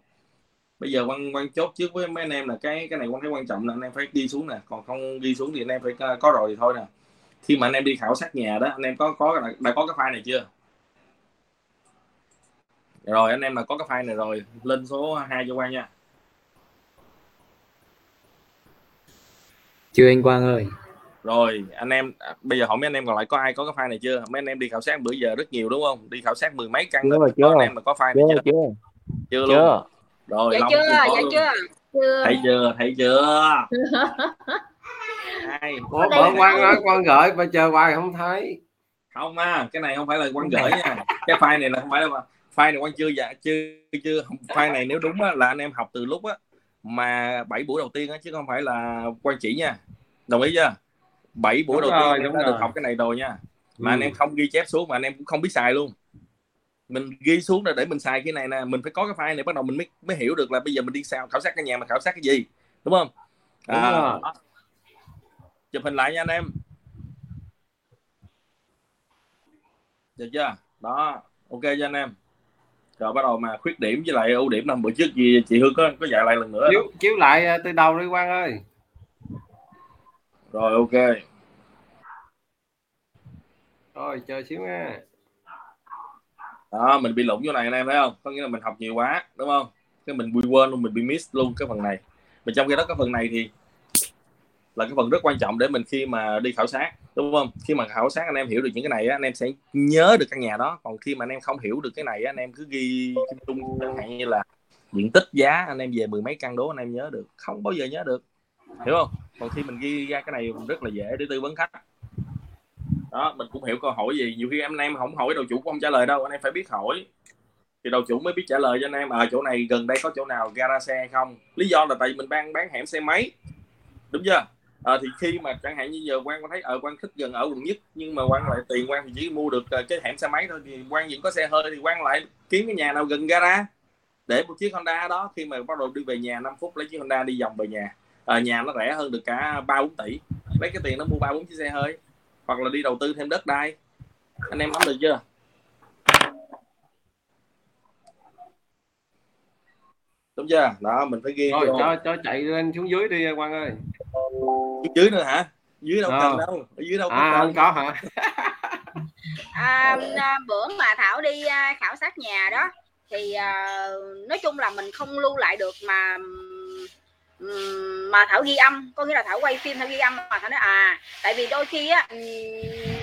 Speaker 3: Bây giờ quan quan chốt trước với mấy anh em là cái cái này quan thấy quan trọng là anh em phải đi xuống nè. Còn không ghi xuống thì anh em phải ờ, có rồi thì thôi nè. Khi mà anh em đi khảo sát nhà đó, anh em có có đã có cái file này chưa? Rồi anh em là có cái file này rồi lên số 2 cho quan nha.
Speaker 10: Chưa anh Quang ơi.
Speaker 3: Rồi anh em à, bây giờ hỏi mấy anh em còn lại có ai có cái file này chưa? Mấy anh em đi khảo sát bữa giờ rất nhiều đúng không? Đi khảo sát mười mấy căn
Speaker 5: chưa, chưa.
Speaker 3: anh em mà có file này chưa
Speaker 5: chưa?
Speaker 3: chưa,
Speaker 5: chưa.
Speaker 3: luôn. Rồi
Speaker 1: dạ
Speaker 3: Long
Speaker 1: chưa dạ
Speaker 3: luôn.
Speaker 1: chưa.
Speaker 9: Chưa.
Speaker 3: Thấy chưa? Thấy chưa?
Speaker 2: Ủa, bữa quan nói quan gửi mà chờ hoài không thấy.
Speaker 3: Không à cái này không phải là quan gửi nha. Cái file này là không phải là file này quan chưa? Dạ chưa chưa. File này nếu đúng á, là anh em học từ lúc á mà bảy buổi đầu tiên á chứ không phải là quan chỉ nha. Đồng ý chưa? Bảy buổi
Speaker 2: Đúng
Speaker 3: đầu
Speaker 2: rồi,
Speaker 3: tiên
Speaker 2: đúng
Speaker 3: đã được học cái này rồi nha. Mà
Speaker 2: Ừ.
Speaker 3: anh em không ghi chép xuống mà anh em cũng không biết xài luôn. Mình ghi xuống là để mình xài cái này nè mình phải có cái file này bắt đầu mình mới mới hiểu được là bây giờ mình đi sao khảo sát cái nhà mà khảo sát cái gì đúng không?
Speaker 2: Đúng
Speaker 3: à,
Speaker 2: rồi.
Speaker 3: đó. chụp hình lại nha anh em. Được chưa? Đó ok cho anh em rồi bắt đầu mà khuyết điểm với lại ưu điểm năm bữa trước gì chị Hương có có dạy lại lần nữa.
Speaker 2: Chiếu chiếu lại ờ, từ đầu đi quan ơi.
Speaker 3: Rồi ok.
Speaker 2: Rồi chờ xíu nha.
Speaker 3: Đó mình bị lủng chỗ này anh em thấy không? Có nghĩa là mình học nhiều quá đúng không? Cái mình bị quên luôn mình bị miss luôn cái phần này. Mà trong khi đó cái phần này thì là cái phần rất quan trọng để mình khi mà đi khảo sát đúng không? Khi mà khảo sát anh em hiểu được những cái này á, anh em sẽ nhớ được căn nhà đó. Còn khi mà anh em không hiểu được cái này á, anh em cứ ghi chung chung chẳng hạn như là diện tích giá anh em về mười mấy căn đố anh em nhớ được. Không bao giờ nhớ được. Hiểu không? Còn khi mình ghi ra cái này rất là dễ để tư vấn khách. Đó mình cũng hiểu câu hỏi gì. Nhiều khi em anh em không hỏi đầu chủ cũng không trả lời đâu anh em phải biết hỏi. Thì đầu chủ mới biết trả lời cho anh em ở chỗ này gần đây có chỗ nào gara xe hay không? Lý do là tại vì mình đang bán hẻm xe máy. Đúng chưa? À, thì khi mà chẳng hạn như giờ quan có thấy ở quan thích gần ở quận nhất nhưng mà quan lại tiền quan thì chỉ mua được ờ, cái hẻm xe máy thôi thì quan vẫn có xe hơi thì quan lại kiếm cái nhà nào gần gara để một chiếc Honda đó. Khi mà bắt đầu đi về nhà 5 phút lấy chiếc Honda đi vòng về nhà. À, nhà nó rẻ hơn được cả ba bốn tỷ. Lấy cái tiền nó mua ba bốn chiếc xe hơi hoặc là đi đầu tư thêm đất đai. Anh em nắm được chưa? Đúng chưa? Đó mình phải ghi vô.
Speaker 2: cho cho chạy lên xuống dưới đi quan ơi
Speaker 3: dưới nữa hả? Dưới đâu
Speaker 2: Ờ.
Speaker 3: cần đâu ở dưới đâu
Speaker 2: à
Speaker 3: cần.
Speaker 2: không có hả?
Speaker 1: À, à, bữa mà thảo đi à, khảo sát nhà đó thì à, nói chung là mình không lưu lại được mà mà thảo ghi âm. Có nghĩa là thảo quay phim thảo ghi âm mà thảo nói à tại vì đôi khi á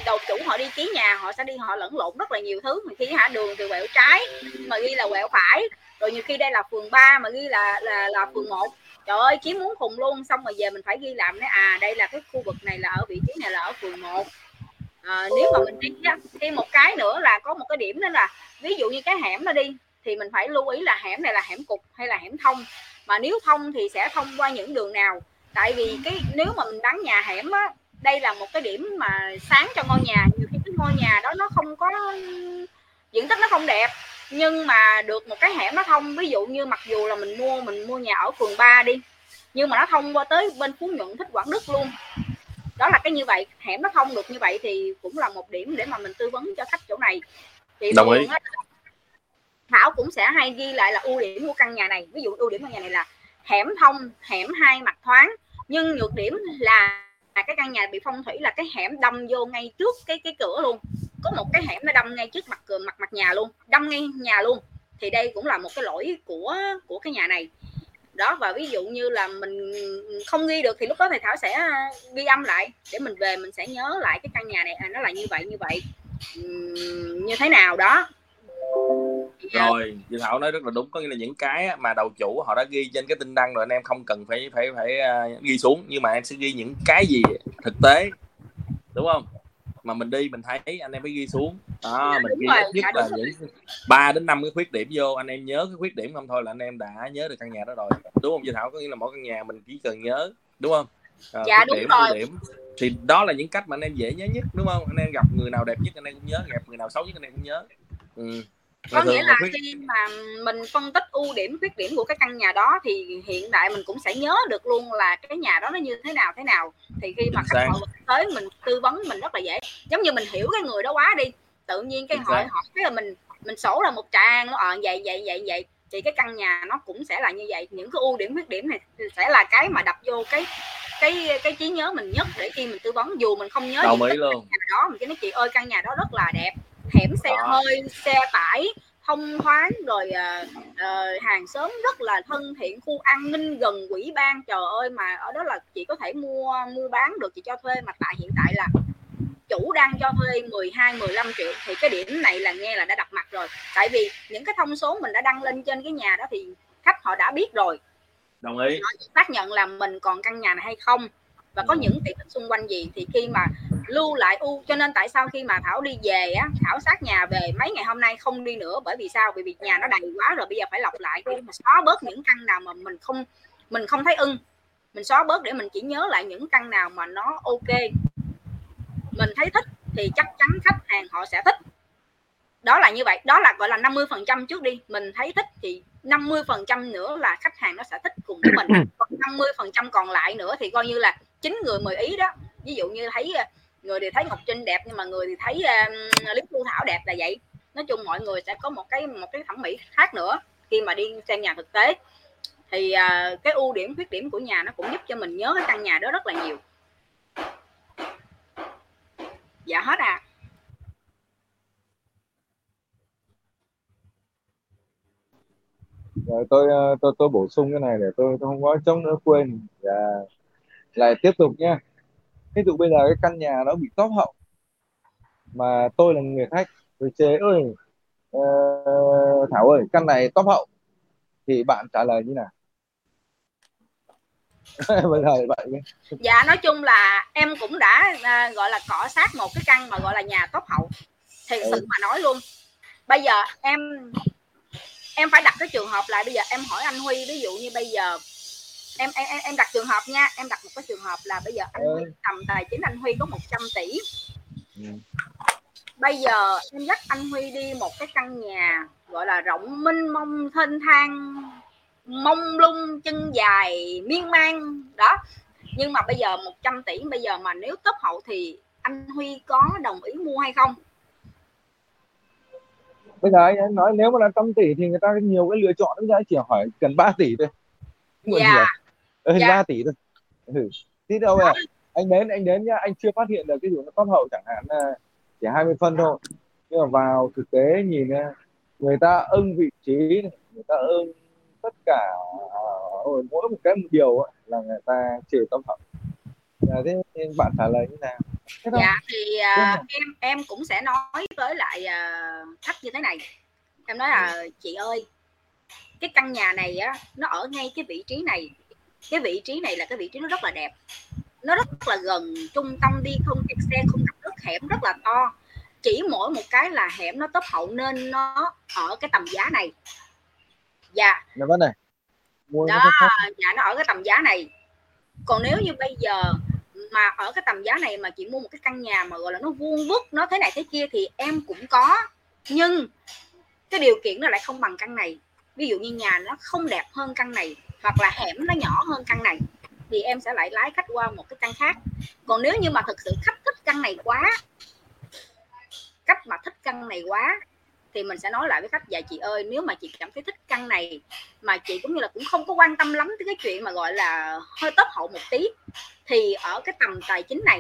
Speaker 1: đầu chủ họ đi ký nhà họ sẽ đi họ lẫn lộn rất là nhiều thứ. Nhiều khi hả đường từ quẹo trái mà ghi là quẹo phải. Rồi nhiều khi đây là phường 3 mà ghi là là là phường 1 trời ơi kiếm muốn khùng luôn xong rồi về mình phải ghi làm nói à đây là cái khu vực này là ở vị trí này là ở phường 1 à, ờ, nếu mà mình đi á, thêm một cái nữa là có một cái điểm đó là ví dụ như cái hẻm nó đi thì mình phải lưu ý là hẻm này là hẻm cục hay là hẻm thông. Mà nếu thông thì sẽ thông qua những đường nào? Tại vì cái nếu mà mình bán nhà hẻm á đây là một cái điểm mà sáng cho ngôi nhà. Nhiều khi cái ngôi nhà đó nó không có diện tích nó không đẹp nhưng mà được một cái hẻm nó thông ví dụ như mặc dù là mình mua mình mua nhà ở phường 3 đi nhưng mà nó thông qua tới bên phú nhuận thích quảng đức luôn. Đó là cái như vậy hẻm nó thông được như vậy thì cũng là một điểm để mà mình tư vấn cho khách chỗ này. Thì
Speaker 3: Đồng ý.
Speaker 1: Thảo cũng sẽ hay ghi lại là ưu điểm của căn nhà này. Ví dụ ưu điểm của căn nhà này là hẻm thông hẻm hai mặt thoáng nhưng nhược điểm là cái căn nhà bị phong thủy là cái hẻm đâm vô ngay trước cái cái cửa luôn có một cái hẻm nó đâm ngay trước mặt ờ, mặt mặt nhà luôn đâm ngay nhà luôn. Thì đây cũng là một cái lỗi của của cái nhà này. Đó và ví dụ như là mình không ghi được thì lúc đó thầy thảo sẽ ờ, ghi âm lại để mình về mình sẽ nhớ lại cái căn nhà này. À, nó là như vậy như vậy. Uhm, như thế nào đó.
Speaker 3: Ờ, rồi chị thảo nói rất là đúng. Có nghĩa là những cái mà đầu chủ họ đã ghi trên cái tin đăng rồi anh em không cần phải phải phải ghi xuống. Nhưng mà em sẽ ghi những cái gì thực tế đúng không? Mà mình đi mình thấy anh em phải ghi xuống. Đó mình ghi rồi, nhất là những ba đến năm cái khuyết điểm vô. Anh em nhớ cái khuyết điểm không? Thôi là anh em đã nhớ được căn nhà đó rồi. Đúng không chị thảo? Có nghĩa là mỗi căn nhà mình chỉ cần nhớ đúng không? À,
Speaker 1: dạ đúng
Speaker 3: điểm,
Speaker 1: rồi.
Speaker 3: điểm. Thì đó là những cách mà anh em dễ nhớ nhất đúng không? Anh em gặp người nào đẹp nhất anh em cũng nhớ. Gặp người nào xấu nhất anh em cũng nhớ. Ừ
Speaker 1: có nghĩa là khi mà mình phân tích ưu điểm khuyết điểm của cái căn nhà đó thì hiện tại mình cũng sẽ nhớ được luôn là cái nhà đó nó như thế nào thế nào. Thì khi mà khách họ tới mình tư vấn mình rất là dễ. Giống như mình hiểu cái người đó quá đi tự nhiên cái hỏi hỏi cái là mình mình sổ là một tràng nó ờ vậy vậy vậy vậy. Thì cái căn nhà nó cũng sẽ là như vậy. Những cái ưu điểm khuyết điểm này sẽ là cái mà đập vô cái cái cái trí nhớ mình nhất để khi mình tư vấn. Dù mình không nhớ
Speaker 3: Đồng ý luôn.
Speaker 1: nhà đó mình chỉ nói chị ơi căn nhà đó rất là đẹp hẻm xe à. hơi xe tải thông thoáng rồi uh, uh, hàng xóm rất là thân thiện khu an ninh gần quỹ ban. Trời ơi mà ở đó là chị có thể mua mua bán được chị cho thuê. Mà tại hiện tại là chủ đang cho thuê 12 15 triệu. Thì cái điểm này là nghe là đã đặt mặt rồi. Tại vì những cái thông số mình đã đăng lên trên cái nhà đó thì khách họ đã biết rồi.
Speaker 3: Đồng ý.
Speaker 1: Họ xác nhận là mình còn căn nhà này hay không và có những tiện ích xung quanh gì thì khi mà lưu lại u cho nên tại sao khi mà thảo đi về á khảo sát nhà về mấy ngày hôm nay không đi nữa? Bởi vì sao? Bởi vì nhà nó đầy quá rồi bây giờ phải lọc lại để mà xóa bớt những căn nào mà mình không mình không thấy ưng. Mình xóa bớt để mình chỉ nhớ lại những căn nào mà nó ok. Mình thấy thích thì chắc chắn khách hàng họ sẽ thích. Đó là như vậy. Đó là gọi là 50 phần trăm trước đi. Mình thấy thích thì 50 phần trăm nữa là khách hàng nó sẽ thích cùng với mình. *coughs* Còn 50 phần trăm còn lại nữa thì coi như là chín người mười ý đó. Ví dụ như thấy à, người thì thấy ngọc trinh đẹp nhưng mà người thì thấy uh, lý thu thảo đẹp là vậy. Nói chung mọi người sẽ có một cái một cái thẩm mỹ khác nữa khi mà đi xem nhà thực tế. Thì uh, cái ưu điểm khuyết điểm của nhà nó cũng giúp cho mình nhớ cái căn nhà đó rất là nhiều. Dạ hết à
Speaker 5: rồi tôi tôi tôi bổ sung cái này để tôi tôi không có chống nữa quên. Dạ lại tiếp tục nha. Ví dụ bây giờ cái căn nhà nó bị top hậu mà tôi là người khách tôi chế ơi uh, thảo ơi căn này top hậu. Thì bạn trả lời như nào? *laughs*
Speaker 1: Bây giờ vậy dạ nói chung là em cũng đã à, gọi là cọ sát một cái căn mà gọi là nhà top hậu. Thì ừ. sự mà nói luôn. Bây giờ em em phải đặt cái trường hợp lại bây giờ em hỏi anh Huy ví dụ như bây giờ em em em đặt trường hợp nha em đặt một cái trường hợp là bây giờ anh Huy tầm tài chính anh Huy có 100 tỷ. Ừ. bây giờ em dắt anh Huy đi một cái căn nhà gọi là rộng minh mông thênh thang mông lung chân dài miên man đó. Nhưng mà bây giờ 100 tỷ bây giờ mà nếu top hậu thì anh Huy có đồng ý mua hay không?
Speaker 5: Bây giờ anh nói nếu mà là trăm tỷ thì người ta nhiều cái lựa chọn bây giờ chỉ hỏi cần 3 tỷ thôi.
Speaker 1: Dạ
Speaker 5: ừ, dạ. 3 tỷ thôi. Ừ. tí đâu à anh đến anh đến nhá. Anh chưa phát hiện được cái gì nó top hậu chẳng hạn là chỉ 20 phân thôi. Nhưng mà vào thực tế nhìn người ta ưng vị trí người ta ưng tất cả ở mỗi một cái một điều ấy, là người ta chê top hậu. Dạ, thế bạn trả lời như nào?
Speaker 1: Dạ thì uh, em em cũng sẽ nói với lại uh, khách như thế này. Em nói là chị ơi cái căn nhà này á nó ở ngay cái vị trí này cái vị trí này là cái vị trí nó rất là đẹp. Nó rất là gần trung tâm đi không kẹt xe không gặp nước hẻm rất là to. Chỉ mỗi một cái là hẻm nó tấp hậu nên nó ở cái tầm giá này. Dạ.
Speaker 5: Dạ vấn này.
Speaker 1: Mua đó dạ nó ở cái tầm giá này. Còn nếu như bây giờ mà ở cái tầm giá này mà chị mua một cái căn nhà mà gọi là nó vuông vức nó thế này thế kia thì em cũng có. Nhưng cái điều kiện nó lại không bằng căn này. Ví dụ như nhà nó không đẹp hơn căn này hoặc là hẻm nó nhỏ hơn căn này, thì em sẽ lại lái khách qua một cái căn khác. Còn nếu như mà thực sự khách thích căn này quá cách mà thích căn này quá, thì mình sẽ nói lại với khách dạ chị ơi, nếu mà chị cảm thấy thích căn này, mà chị cũng như là cũng không có quan tâm lắm tới cái chuyện mà gọi là hơi tấp hậu một tí, thì ở cái tầm tài chính này,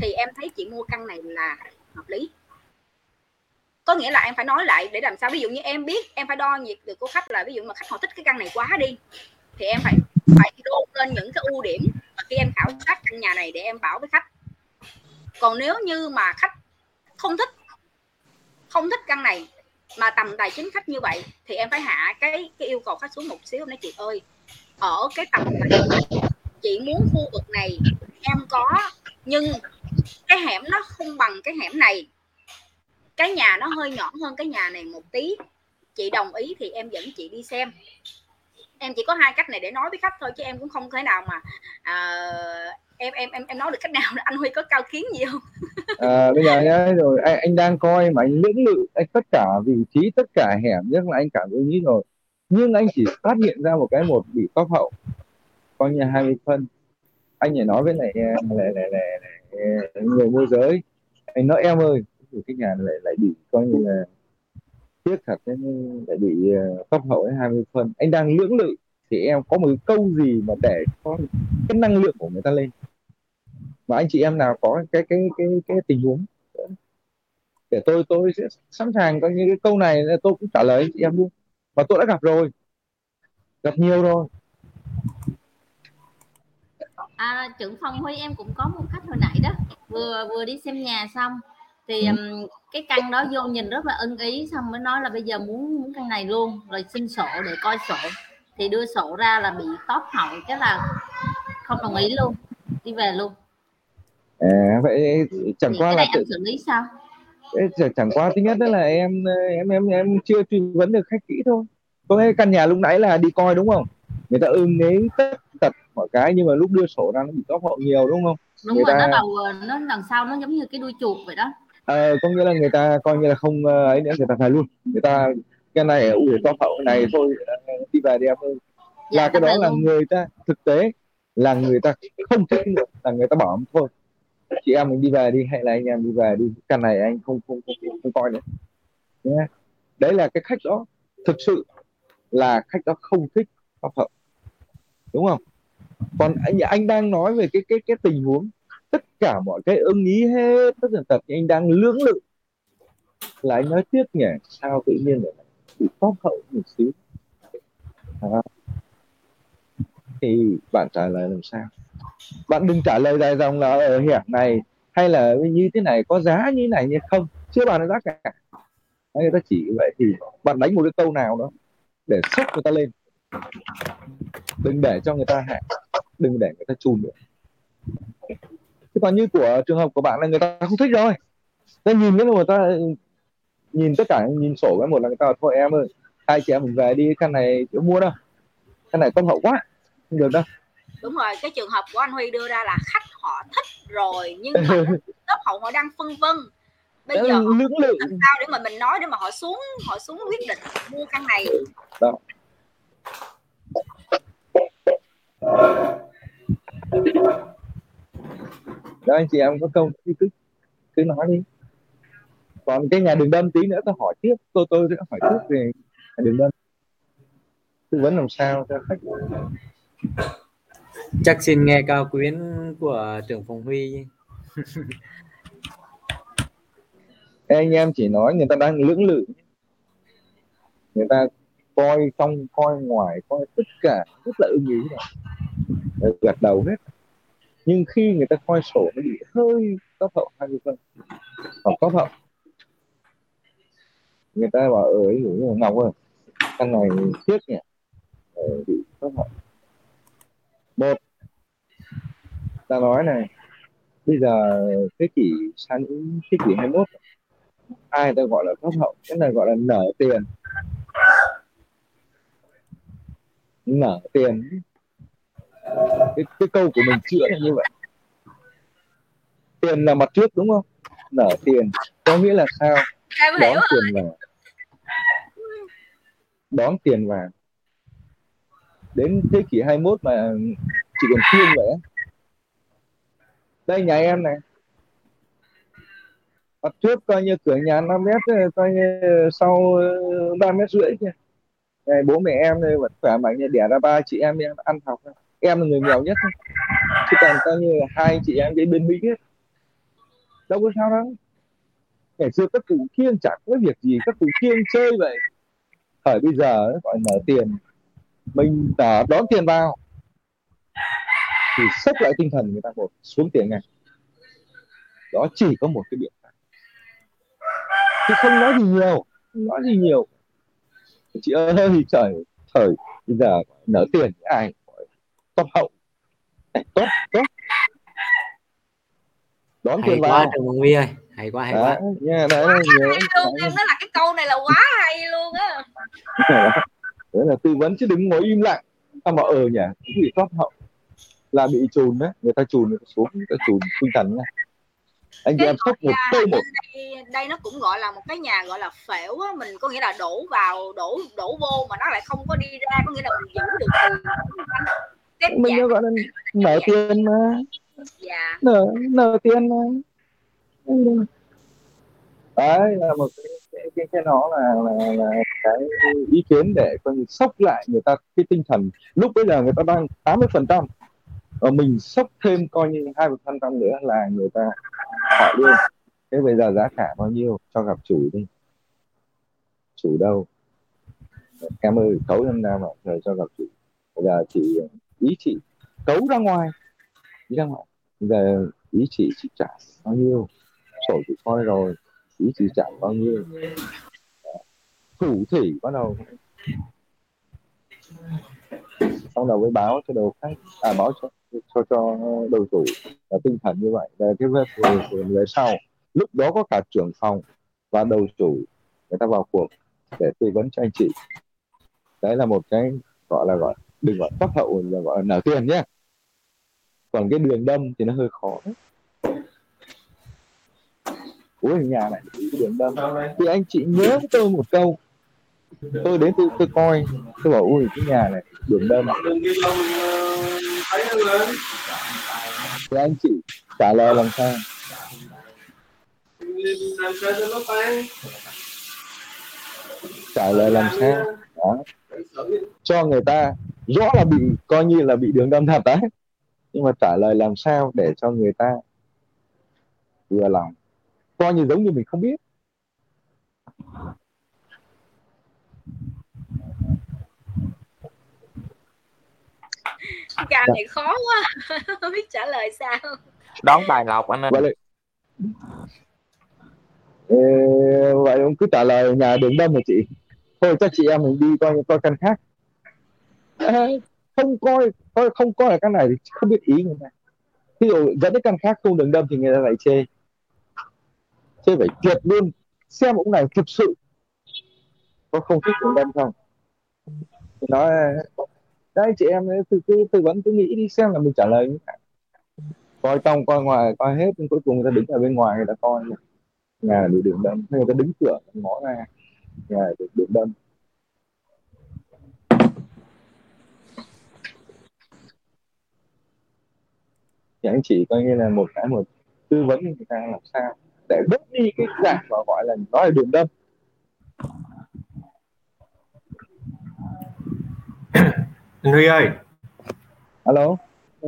Speaker 1: thì em thấy chị mua căn này là hợp lý có nghĩa là em phải nói lại để làm sao, ví dụ như em biết em phải đo nhiệt được của khách là ví dụ mà khách họ thích cái căn này quá đi, thì em phải phải đo lên những cái ưu điểm mà khi em khảo sát căn nhà này để em bảo với khách. Còn nếu như mà khách không thích không thích căn này mà tầm tài chính khách như vậy, thì em phải hạ cái cái yêu cầu khách xuống một xíu. Nói, chị ơi, ở cái tầm này, chị muốn khu vực này em có, nhưng cái hẻm nó không bằng cái hẻm này cái nhà nó hơi nhỏ hơn cái nhà này một tí. Chị đồng ý thì em dẫn chị đi xem. Em chỉ có hai cách này để nói với khách thôi chứ em cũng không thể nào mà à, em em em em nói được cách nào anh Huy có cao kiến gì không?
Speaker 5: À, bây giờ nhá rồi anh, anh đang coi mà anh lưỡng lự anh tất cả vị trí tất cả hẻm nhất là anh cảm thấy nghĩ rồi. Nhưng anh chỉ phát hiện ra một cái một bị tóc hậu coi như 20 phân. Anh lại nói với lại à, lại, lại, lại, lại à, người môi giới. Anh nói em ơi cái nhà lại lại bị coi như là tiếc thật đấy lại bị ờ, tóc hậu ấy 20 phân. Anh đang lưỡng lự thì em có một câu gì mà để có cái năng lượng của người ta lên? Mà anh chị em nào có cái cái cái cái tình huống? Để tôi tôi sẽ sẵn sàng có những cái câu này tôi cũng trả lời chị em luôn. Và tôi đã gặp rồi. Gặp nhiều rồi.
Speaker 9: À, trưởng phòng huy em cũng có một khách hồi nãy đó. Vừa vừa đi xem nhà xong thì um, cái căn đó vô nhìn rất là ưng ý xong mới nói là bây giờ muốn muốn căn này luôn rồi xin sổ để coi sổ. Thì đưa sổ ra là bị tóp hậu cái là không đồng ý luôn đi về luôn.
Speaker 5: À, vậy chẳng
Speaker 9: thì
Speaker 5: qua là tự,
Speaker 9: em xử lý sao?
Speaker 5: Chẳng, chẳng qua thứ nhất đó là em em em em chưa truy vấn được khách kỹ thôi. Có cái căn nhà lúc nãy là đi coi đúng không? Người ta ưng ý tất tật mọi cái nhưng mà lúc đưa sổ ra nó bị tóp hậu nhiều đúng không?
Speaker 9: Đúng
Speaker 5: người
Speaker 9: rồi
Speaker 5: ta
Speaker 9: nó đầu nó đằng sau nó giống như cái đuôi chuột vậy đó
Speaker 5: ờ, có nghĩa là người ta coi như là không ờ, ấy nữa người ta phải luôn. Người ta cái này ui to hậu này thôi ờ, đi về đi em ơi.
Speaker 9: Dạ
Speaker 5: là cái
Speaker 9: ta
Speaker 5: đó là
Speaker 9: luôn.
Speaker 5: người ta thực tế là người ta không thích nữa là người ta bảo thôi. Chị em mình đi về đi hay là anh em đi về đi. Căn này anh không không không, không, không coi nữa. Nhá. đấy là cái khách đó. Thực sự là khách đó không thích pháp hợp đúng không? Còn anh anh đang nói về cái cái cái tình huống tất cả mọi cái ưng ý hết tất tần tật anh đang lưỡng lự. Là anh nói tiếc nhỉ sao tự nhiên lại bị phóc hậu một xíu? À. thì bạn trả lời làm sao? Bạn đừng trả lời dài dòng là ở hẻm này hay là như thế này có giá như thế này như không? Chưa bàn đến giá cả. Đấy, người ta chỉ vậy thì bạn đánh một cái câu nào đó để sốc người ta lên. Đừng để cho người ta hạ đừng để người ta chùn nữa chứ còn như của trường hợp của bạn là người ta không thích rồi ta nhìn cái mà người ta nhìn tất cả nhìn sổ cái một là người ta thôi em ơi hai chị em mình về đi căn này chỗ mua đâu. Căn này công hậu quá. Không được đâu.
Speaker 1: Đúng rồi cái trường hợp của anh Huy đưa ra là khách họ thích rồi nhưng mà *laughs* lớp hậu họ đang phân vân. Bây
Speaker 5: Đấy
Speaker 1: giờ
Speaker 5: là
Speaker 1: họ
Speaker 5: lưỡng lự.
Speaker 1: làm sao để mà mình nói để mà họ xuống họ xuống quyết định mua căn này.
Speaker 5: Đó đó anh chị em có câu thì cứ cứ nói đi. Còn cái nhà đường đâm tí nữa tôi hỏi tiếp tôi tôi sẽ hỏi tiếp về nhà đường đâm. Tư vấn làm sao cho khách?
Speaker 10: Chắc xin nghe cao quyến của trưởng phòng huy.
Speaker 5: Anh em chỉ nói người ta đang lưỡng lự. Người ta coi trong coi ngoài coi tất cả rất là ưng ý rồi. Gật đầu hết nhưng khi người ta coi sổ nó bị hơi cấp hậu hai mươi phân. Ờ, Hoặc cấp hậu. Người ta bảo ờ, ở ấy như ngọc ơi căn này tiếc nhỉ. Ờ, bị cấp hậu. Một ta nói này bây giờ thế kỷ sang những thế kỷ 21 ai ta gọi là cấp hậu? Cái này gọi là nở tiền. Nở tiền cái, cái câu của mình chữa là như vậy. Tiền là mặt trước đúng không? Nở tiền có nghĩa là sao?
Speaker 1: Em
Speaker 5: đón
Speaker 1: hiểu
Speaker 5: tiền vào. Đón tiền vào. Đến thế kỷ 21 mà chỉ còn khuyên vậy đây nhà em này. Mặt trước coi như cửa nhà 5 mét coi như sau ờ, ba mét rưỡi kia. Này bố mẹ em đây vẫn khỏe mạnh đẻ ra ba chị em em ăn học em là người nghèo nhất thôi. chứ còn coi như là hai chị em cái bên mỹ hết đâu có sao đâu. Ngày xưa các cụ kiêng chẳng có việc gì, các cụ kiêng chơi vậy. Thời bây giờ gọi mở tiền. Mình đã đón tiền vào. Thì sốc lại tinh thần người ta một xuống tiền ngay. Đó chỉ có một cái biện pháp. Chứ không nói gì nhiều, không nói gì nhiều. Chị ơi, trời thời bây giờ nở tiền ai top hậu. Tốt tốt. Đón
Speaker 10: hay
Speaker 5: tiền
Speaker 10: quá
Speaker 5: vào
Speaker 10: Trần Huy ơi. Hay quá hay
Speaker 5: đó,
Speaker 10: quá.
Speaker 5: nha đấy
Speaker 1: quá hay luôn em nói là cái câu này là quá hay luôn á. *laughs*
Speaker 5: Đấy là tư vấn chứ đừng ngồi im lặng. Sao mà ờ nhỉ cũng bị top hậu? Là bị chùn đấy người ta chùn người ta xuống người ta chùn tinh thần nha. Anh chị
Speaker 1: cái
Speaker 5: em sốc một câu một.
Speaker 1: đây, đây nó cũng gọi là một cái nhà gọi là phễu á. Mình có nghĩa là đổ vào đổ đổ vô mà nó lại không có đi ra có nghĩa là mình giữ được từ cái
Speaker 5: mình
Speaker 1: dạng
Speaker 5: gọi là nợ tiền mà.
Speaker 1: Dạ.
Speaker 5: Nợ nợ tiền mà. Đấy là một cái cái, cái, cái nó là, là là cái ý kiến để coi như sốc lại người ta cái tinh thần. Lúc bây giờ người ta đang 80 phần trăm và mình sốc thêm coi như hai phần trăm nữa là người ta hỏi luôn thế bây giờ giá cả bao nhiêu cho gặp chủ đi. Chủ đâu? Em ơi cấu em ra mà rồi cho gặp chủ. Bây giờ chị ý chị cấu ra ngoài đi ra ngoài. Về giờ ý chị chị trả bao nhiêu? Sổ chị coi rồi ý chị trả bao nhiêu? Thủ thủy bắt đầu. Xong đầu mới báo cho đầu khách à báo cho cho cho đầu chủ là tinh thần như vậy. Về cái về, về, về sau. Lúc đó có cả trưởng phòng và đầu chủ người ta vào cuộc để tư vấn cho anh chị. Đấy là một cái gọi là gọi đừng gọi cấp hậu là gọi là nở tiền nhé còn cái đường đâm thì nó hơi khó. Đấy nhà này cái đường đâm thì anh chị nhớ với tôi một câu. Tôi đến tôi, tôi coi. Tôi bảo ui cái nhà này đường đâm thì anh chị trả lời làm sao? Trả lời làm sao? Đó. cho người ta rõ là bị coi như là bị đường đâm thật đấy. Nhưng mà trả lời làm sao để cho người ta vừa lòng? Coi như giống như mình không biết.
Speaker 1: Ca này khó quá. *laughs* Không biết trả lời sao.
Speaker 6: Đón tài lộc anh ơi.
Speaker 5: Vậy Ê, vậy ông cứ trả lời nhà đường đâm hả chị? Thôi cho chị em mình đi coi coi căn khác *laughs* không coi coi không coi là căn này thì không biết ý người ta. Ví dụ dẫn đến căn khác không đường đâm thì người ta lại chê. Chê phải tuyệt luôn. Xem ông này thực sự có không thích đường đâm không? Thì nói đấy chị em ấy, cứ, cứ tư vấn cứ nghĩ đi xem là mình trả lời như thế coi trong coi ngoài coi hết nhưng cuối cùng người ta đứng ở bên ngoài người ta coi nhà bị đường đâm. Người ta đứng cửa ngõ ra nhà được đường đâm. Thì anh chỉ coi như là một cái một tư vấn người ta làm sao để bớt đi cái dạng mà gọi là nói là đường đâm *coughs*
Speaker 4: anh Huy ơi.
Speaker 5: Alo.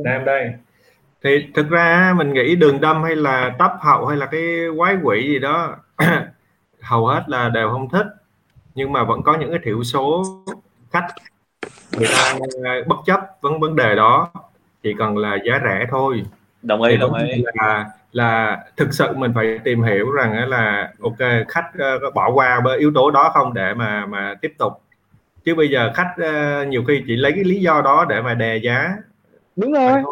Speaker 4: Em đây. Thì thực ra mình nghĩ đường đâm hay là tấp hậu hay là cái quái quỷ gì đó *coughs* hầu hết là đều không thích. Nhưng mà vẫn có những cái thiểu số khách người ta bất chấp vấn vấn đề đó chỉ cần là giá rẻ thôi.
Speaker 3: Đồng ý
Speaker 4: thì
Speaker 3: đồng ý.
Speaker 4: là là thực sự mình phải tìm hiểu rằng á là ok khách ờ, có bỏ qua yếu tố đó không để mà mà tiếp tục. Chứ bây giờ khách ờ, nhiều khi chỉ lấy cái lý do đó để mà đè giá.
Speaker 5: Đúng rồi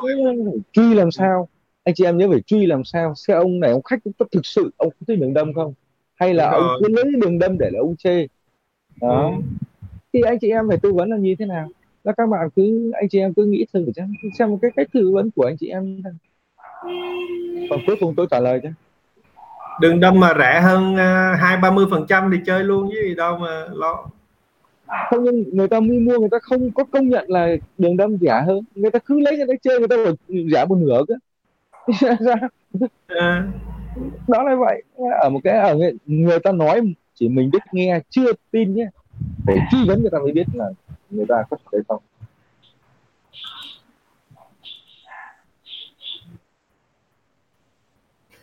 Speaker 5: truy làm sao? Anh chị em nhớ phải truy làm sao? Xe ông này ông khách có thực sự ông có thích đường đâm không? Hay là
Speaker 4: Đúng
Speaker 5: ông
Speaker 4: rồi.
Speaker 5: cứ lấy đường đâm để là ông chê? Đó.
Speaker 4: Ừ.
Speaker 5: thì anh chị em phải tư vấn là như thế nào là các bạn cứ anh chị em cứ nghĩ thử xem xem cái cách tư vấn của anh chị em còn cuối cùng tôi trả lời chứ
Speaker 4: đường đâm mà rẻ hơn ờ, hai ba mươi phần trăm thì chơi luôn chứ gì đâu mà lo.
Speaker 5: Không nhưng người ta mua mua người ta không có công nhận là đường đâm rẻ hơn. Người ta cứ lấy người ta chơi người ta bảo rẻ một nửa cơ. Sao? *laughs*
Speaker 4: Ờ,
Speaker 5: đó là vậy. Ở một cái ở người, người ta nói chỉ mình biết nghe chưa tin nhé. Phải truy vấn người ta mới biết là người ta có hay không?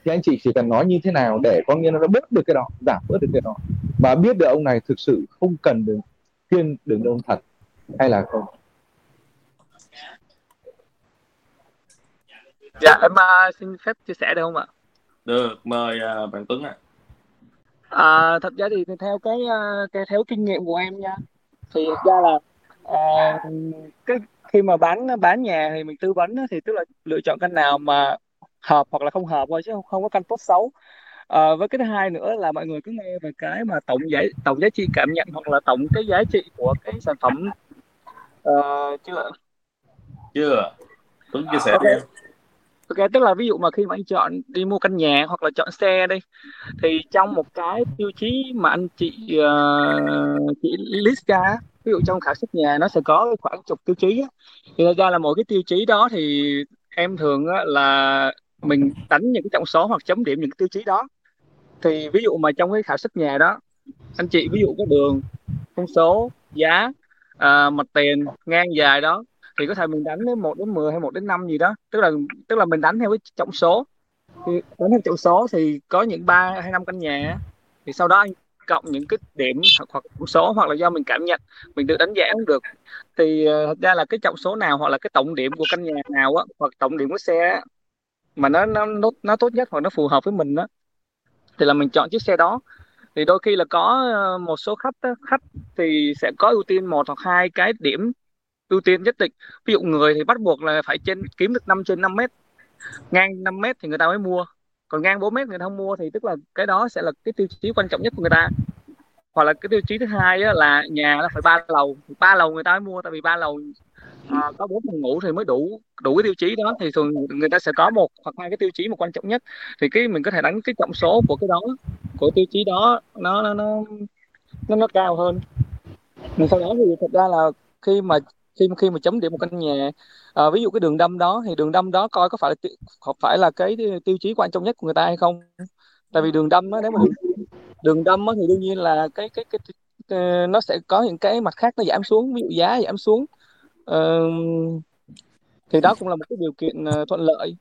Speaker 5: Thì anh chị chỉ cần nói như thế nào để có nghĩa là nó bớt được cái đó giảm bớt được cái đó. Và biết được ông này thực sự không cần đường khuyên đường đông thật hay là không?
Speaker 11: Dạ em uh, xin phép chia sẻ được không ạ?
Speaker 3: Được mời uh, bạn Tuấn ạ.
Speaker 11: À, thật ra thì theo cái, uh, cái theo kinh nghiệm của em nha thì ra là uh, cái khi mà bán bán nhà thì mình tư vấn thì tức là lựa chọn căn nào mà hợp hoặc là không hợp thôi chứ không, không có căn tốt xấu. À, với cái thứ hai nữa là mọi người cứ nghe về cái mà tổng giá tổng giá trị cảm nhận hoặc là tổng cái giá trị của cái sản phẩm. Uh, chưa?
Speaker 3: Chưa. Tuấn chia sẻ
Speaker 11: okay.
Speaker 3: đi
Speaker 11: Ok, tức là ví dụ mà khi mà anh chọn đi mua căn nhà hoặc là chọn xe đi thì trong một cái tiêu chí mà anh chị uh, chị list ra ví dụ trong khảo sát nhà nó sẽ có khoảng chục tiêu chí á. thì thật ra là mỗi cái tiêu chí đó thì em thường á, là mình đánh những cái trọng số hoặc chấm điểm những cái tiêu chí đó. Thì ví dụ mà trong cái khảo sát nhà đó anh chị ví dụ có đường thông số giá à, mặt tiền ngang dài đó thì có thể mình đánh đến 1 đến 10 hay 1 đến 5 gì đó. Tức là tức là mình đánh theo cái trọng số. Thì đánh theo trọng số thì có những ba hay năm căn nhà thì sau đó anh cộng những cái điểm hoặc trọng số hoặc là do mình cảm nhận mình tự đánh giá cũng được. Thì uh, thật ra là cái trọng số nào hoặc là cái tổng điểm của căn nhà nào á hoặc tổng điểm của xe á, mà nó nó nó nó tốt nhất hoặc nó phù hợp với mình đó thì là mình chọn chiếc xe đó. Thì đôi khi là có ờ, một số khách khách thì sẽ có ưu tiên một hoặc hai cái điểm ưu tiên nhất định. Ví dụ người thì bắt buộc là phải trên kiếm được 5 trên 5 mét ngang 5 mét thì người ta mới mua còn ngang 4 mét người ta không mua thì tức là cái đó sẽ là cái tiêu chí quan trọng nhất của người ta. Hoặc là cái tiêu chí thứ hai á, là nhà nó phải ba lầu. Ba lầu người ta mới mua tại vì ba lầu à, có bốn phòng ngủ thì mới đủ đủ cái tiêu chí đó. Thì thường người ta sẽ có một hoặc hai cái tiêu chí một quan trọng nhất. Thì cái mình có thể đánh cái trọng số của cái đó của tiêu chí đó nó nó nó nó, nó cao hơn. Nhưng sau đó thì thật ra là khi mà khi khi mà chấm điểm một căn nhà à, ví dụ cái đường đâm đó thì đường đâm đó coi có phải là có phải là cái tiêu chí quan trọng nhất của người ta hay không? Tại vì đường đâm đó nếu mà đường, đường đâm đó, thì đương nhiên là cái cái, cái cái nó sẽ có những cái mặt khác nó giảm xuống ví dụ giá giảm xuống. Uh, thì đó cũng là một cái điều kiện uh, thuận lợi.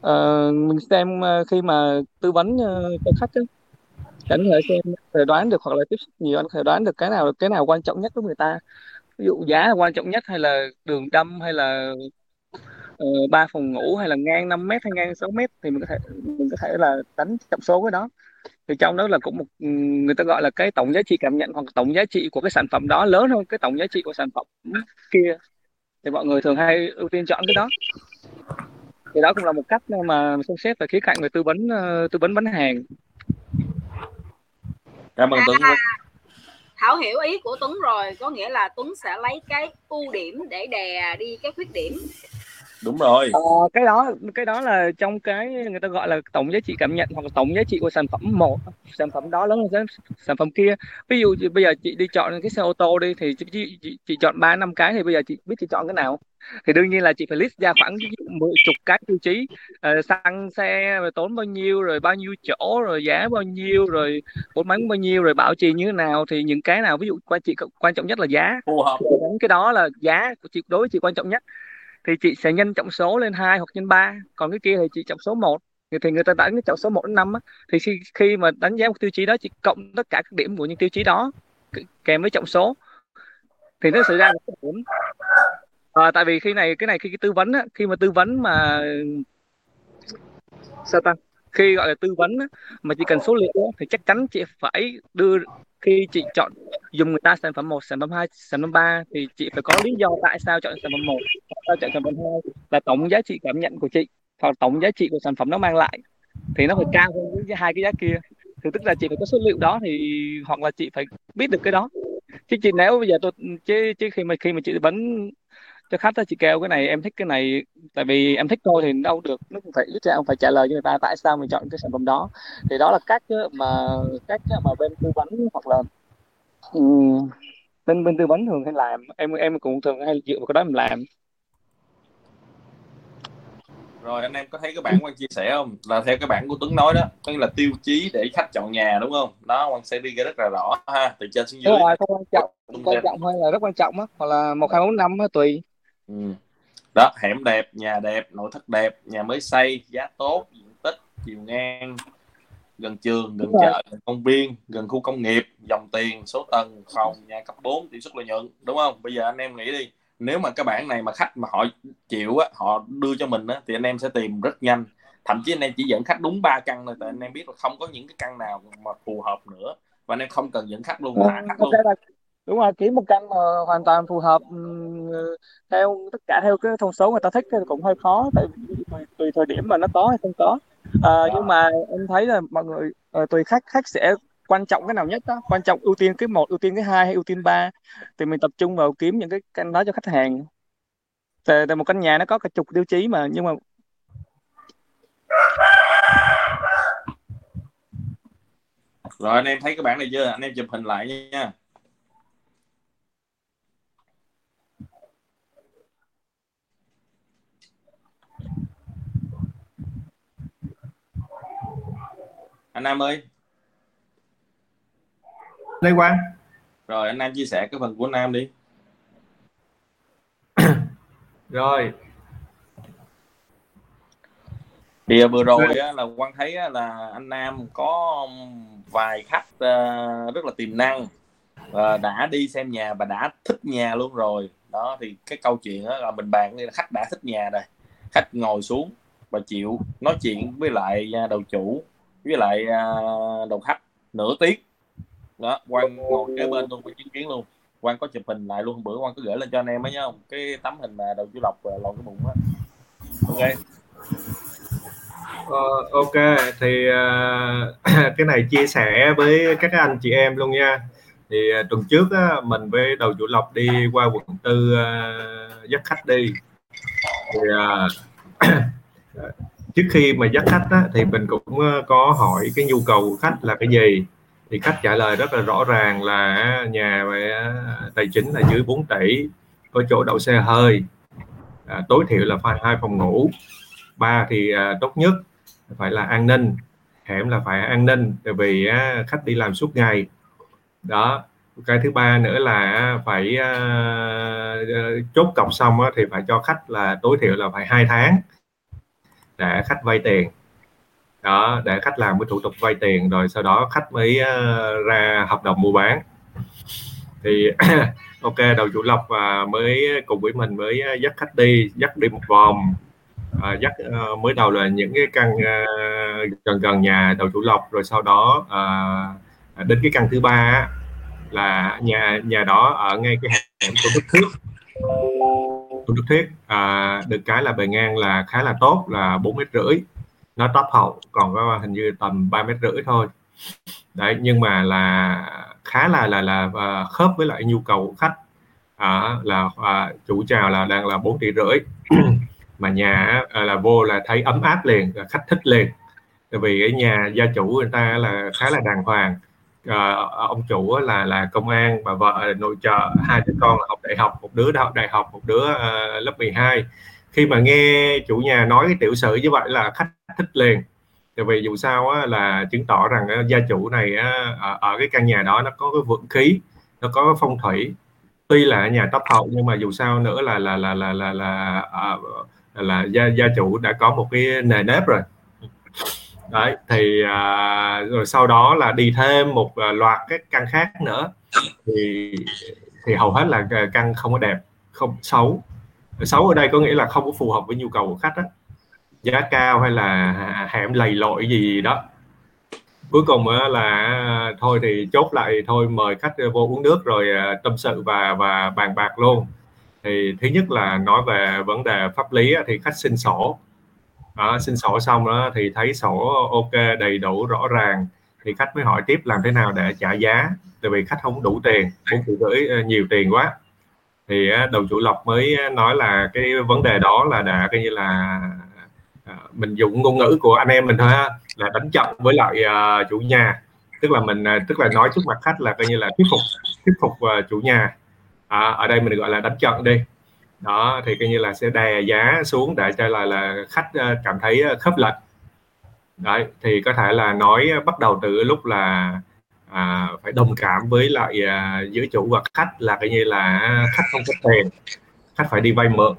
Speaker 11: Uh, mình xem uh, khi mà tư vấn uh, cho khách ấy, anh có thể xem thể đoán được hoặc là tiếp xúc nhiều anh có thể đoán được cái nào cái nào quan trọng nhất với người ta ví dụ giá là quan trọng nhất hay là đường đâm hay là ba uh, phòng ngủ hay là ngang 5 mét hay ngang 6 mét thì mình có thể mình có thể là đánh trọng số cái đó. Thì trong đó là cũng một người ta gọi là cái tổng giá trị cảm nhận hoặc tổng giá trị của cái sản phẩm đó lớn hơn cái tổng giá trị của sản phẩm kia. Thì mọi người thường hay ưu tiên chọn cái đó. Thì đó cũng là một cách mà xem xét về khía cạnh về tư vấn uh, tư vấn bán hàng.
Speaker 3: Cảm ơn Tuấn.
Speaker 1: À, Thảo hiểu ý của Tuấn rồi, có nghĩa là Tuấn sẽ lấy cái ưu điểm để đè đi cái khuyết điểm
Speaker 3: đúng rồi.
Speaker 11: Ờ, cái đó cái đó là trong cái người ta gọi là tổng giá trị cảm nhận hoặc là tổng giá trị của sản phẩm một sản phẩm đó lớn hơn sản phẩm kia. Ví dụ bây giờ chị đi chọn cái xe ô tô đi thì chị, chị, chị, chị chọn ba năm cái thì bây giờ chị biết chị chọn cái nào. Thì đương nhiên là chị phải list ra khoảng mười chục cái tiêu chí. Uh, xăng xe rồi tốn bao nhiêu rồi bao nhiêu chỗ rồi giá bao nhiêu rồi bốn bánh bao nhiêu rồi bảo trì như thế nào. Thì những cái nào ví dụ quan chị quan trọng nhất là giá.
Speaker 3: Phù hợp.
Speaker 11: Cái đó là giá của chị đối với chị quan trọng nhất thì chị sẽ nhân trọng số lên hai hoặc nhân 3 còn cái kia thì chị trọng số 1 thì người ta đánh cái trọng số 1 đến 5 á, thì khi khi mà đánh giá một tiêu chí đó chị cộng tất cả các điểm của những tiêu chí đó kèm với trọng số. Thì nó xảy ra một cái điểm. À, tại vì khi này cái này khi cái tư vấn á, khi mà tư vấn mà sao ta? Khi gọi là tư vấn á, mà chỉ cần số liệu á, thì chắc chắn chị phải đưa khi chị chọn dùng người ta sản phẩm một, sản phẩm hai, sản phẩm ba thì chị phải có lý do tại sao chọn sản phẩm một sao chọn sản phẩm hai là tổng giá trị cảm nhận của chị hoặc tổng giá trị của sản phẩm nó mang lại thì nó phải cao hơn với hai cái giá kia. Thì tức là chị phải có số liệu đó thì, hoặc là chị phải biết được cái đó. Chứ chị, nếu bây giờ tôi, chứ chứ khi mà khi mà chị vẫn cho khách đó chị kêu cái này em thích cái này tại vì em thích thôi thì đâu được nó cũng phải ít ra ông phải trả lời cho người ta tại sao mình chọn cái sản phẩm đó. Thì đó là cách mà cách mà bên tư vấn hoặc là um, bên bên tư vấn thường hay làm. Em em cũng thường hay dựa vào cái đó mình làm.
Speaker 3: Rồi anh em có thấy cái bản quan chia sẻ không? Là theo cái bản của Tuấn nói đó tức là tiêu chí để khách chọn nhà đúng không? Đó quan sẽ đi ra rất là rõ ha từ trên xuống dưới.
Speaker 11: Đúng rồi không quan trọng quan trọng hay là rất quan trọng á hoặc là một hai bốn năm tùy
Speaker 3: ừ. đó hẻm đẹp nhà đẹp nội thất đẹp nhà mới xây giá tốt diện tích chiều ngang gần trường gần chợ gần công viên gần khu công nghiệp dòng tiền số tầng phòng nhà cấp 4 tỷ suất lợi nhuận đúng không? Bây giờ anh em nghĩ đi nếu mà cái bản này mà khách mà họ chịu á họ đưa cho mình á thì anh em sẽ tìm rất nhanh. Thậm chí anh em chỉ dẫn khách đúng ba căn thôi tại anh em biết là không có những cái căn nào mà phù hợp nữa và anh em không cần dẫn khách luôn thả khách luôn
Speaker 11: đúng rồi kiếm một căn mà hoàn toàn phù hợp ừm, theo tất cả theo cái thông số người ta thích thì cũng hơi khó tại vì tùy, tùy thời điểm mà nó có hay không có. Ờ, nhưng mà em thấy là mọi người ờ, tùy khách khách sẽ quan trọng cái nào nhất đó. Quan trọng ưu tiên cái một ưu tiên cái hai hay ưu tiên ba thì mình tập trung vào kiếm những cái căn đó cho khách hàng. Tại, tại một căn nhà nó có cả chục tiêu chí mà nhưng mà
Speaker 3: rồi anh em thấy cái bản này chưa? Anh em chụp hình lại nha anh Nam ơi.
Speaker 4: Lê Quang.
Speaker 3: Rồi anh Nam chia sẻ cái phần của anh Nam đi. *coughs*
Speaker 4: Rồi.
Speaker 3: Thì vừa rồi á, là Quang thấy á, là anh Nam có vài khách ờ, rất là tiềm năng và đã đi xem nhà và đã thích nhà luôn rồi. Đó thì cái câu chuyện đó là mình bàn đây là khách đã thích nhà rồi. Khách ngồi xuống và chịu nói chuyện với lại à, đầu chủ với lại à, đầu khách nửa tiếng. Đó Quang ngồi kế bên luôn có chứng kiến luôn. Quang có chụp hình lại luôn hôm bữa Quang có gửi lên cho anh em ấy nhá. Cái tấm hình mà đầu chú lộc à, lộn cái bụng á. Ok.
Speaker 4: Uh, ok thì uh, *clears throat* cái này chia sẻ với các anh chị em luôn nha. Thì uh, tuần trước á, mình với đầu chủ lộc đi qua quận tư uh, dắt khách đi. Thì uh, *clears throat* trước khi mà dắt khách á, thì mình cũng ờ, có hỏi cái nhu cầu của khách là cái gì? Thì khách trả lời rất là rõ ràng là nhà về tài chính là dưới 4 tỷ có chỗ đậu xe hơi à, tối thiểu là phải hai phòng ngủ. Ba thì à, tốt nhất phải là an ninh hẻm là phải an ninh tại vì à, khách đi làm suốt ngày. Đó cái thứ ba nữa là phải à, chốt cọc xong á, thì phải cho khách là tối thiểu là phải hai tháng để khách vay tiền. Đó để khách làm cái thủ tục vay tiền rồi sau đó khách mới ờ, ra hợp đồng mua bán. Thì *clears throat* ok đầu chủ lộc và mới cùng với mình mới ờ, dắt khách đi dắt đi một vòng. À, dắt ờ, mới đầu là những cái căn gần gần nhà đầu chủ lộc rồi sau đó à, đến cái căn thứ ba là nhà nhà đó ở ngay cái hẻm của Đức thước tôi Đức Thuyết à, được cái là bề ngang là khá là tốt là bốn mét rưỡi. Nó top hậu còn có hình như tầm 3 mét rưỡi thôi. Đấy nhưng mà là khá là là là à, khớp với lại nhu cầu của khách. À, là à, chủ chào là đang là bốn tỷ rưỡi. Mà nhà à, là vô là thấy ấm áp liền khách thích liền. Tại vì cái nhà gia chủ người ta là khá là đàng hoàng uh, ông chủ là là công an và vợ nội trợ hai đứa con là học đại học một đứa học đại học một đứa uh, lớp 12 khi mà nghe chủ nhà nói cái tiểu sử như vậy là khách thích liền. Tại vì dù sao á, là chứng tỏ rằng á, gia chủ này á, ở, ở cái căn nhà đó nó có cái vượng khí nó có cái phong thủy. Tuy là nhà tấp hậu nhưng mà dù sao nữa là là là là là là là, là gia gia chủ đã có một cái nề nếp rồi đấy thì à, rồi sau đó là đi thêm một à, loạt các căn khác nữa. Thì thì hầu hết là à, căn không có đẹp không xấu. Xấu ở đây có nghĩa là không có phù hợp với nhu cầu của khách đó. giá cao hay là hẻm lầy lội gì đó. Cuối cùng là à, thôi thì chốt lại thôi mời khách vô uống nước rồi tâm sự và và bàn bạc luôn. Thì thứ nhất là nói về vấn đề pháp lý thì khách xin sổ à, xin sổ xong đó thì thấy sổ ok đầy đủ rõ ràng. Thì khách mới hỏi tiếp làm thế nào để trả giá. Tại vì khách không đủ tiền muốn phụ gửi ờ, nhiều tiền quá. Thì ờ, đầu chủ lộc mới nói là cái vấn đề đó là đã coi như là ờ, mình dùng ngôn ngữ của anh em mình thôi ha là đánh trận với lại chủ nhà. Tức là mình tức là nói trước mặt khách là coi như là thuyết phục thuyết phục chủ nhà. À, ở đây mình gọi là đánh trận đi đó thì coi như là sẽ đè giá xuống để cho là là khách ờ, cảm thấy ờ, khớp lệch. Đấy thì có thể là nói bắt đầu từ lúc là à, phải đồng cảm với lại à, giữa chủ và khách là coi như là khách không có tiền khách phải đi vay mượn.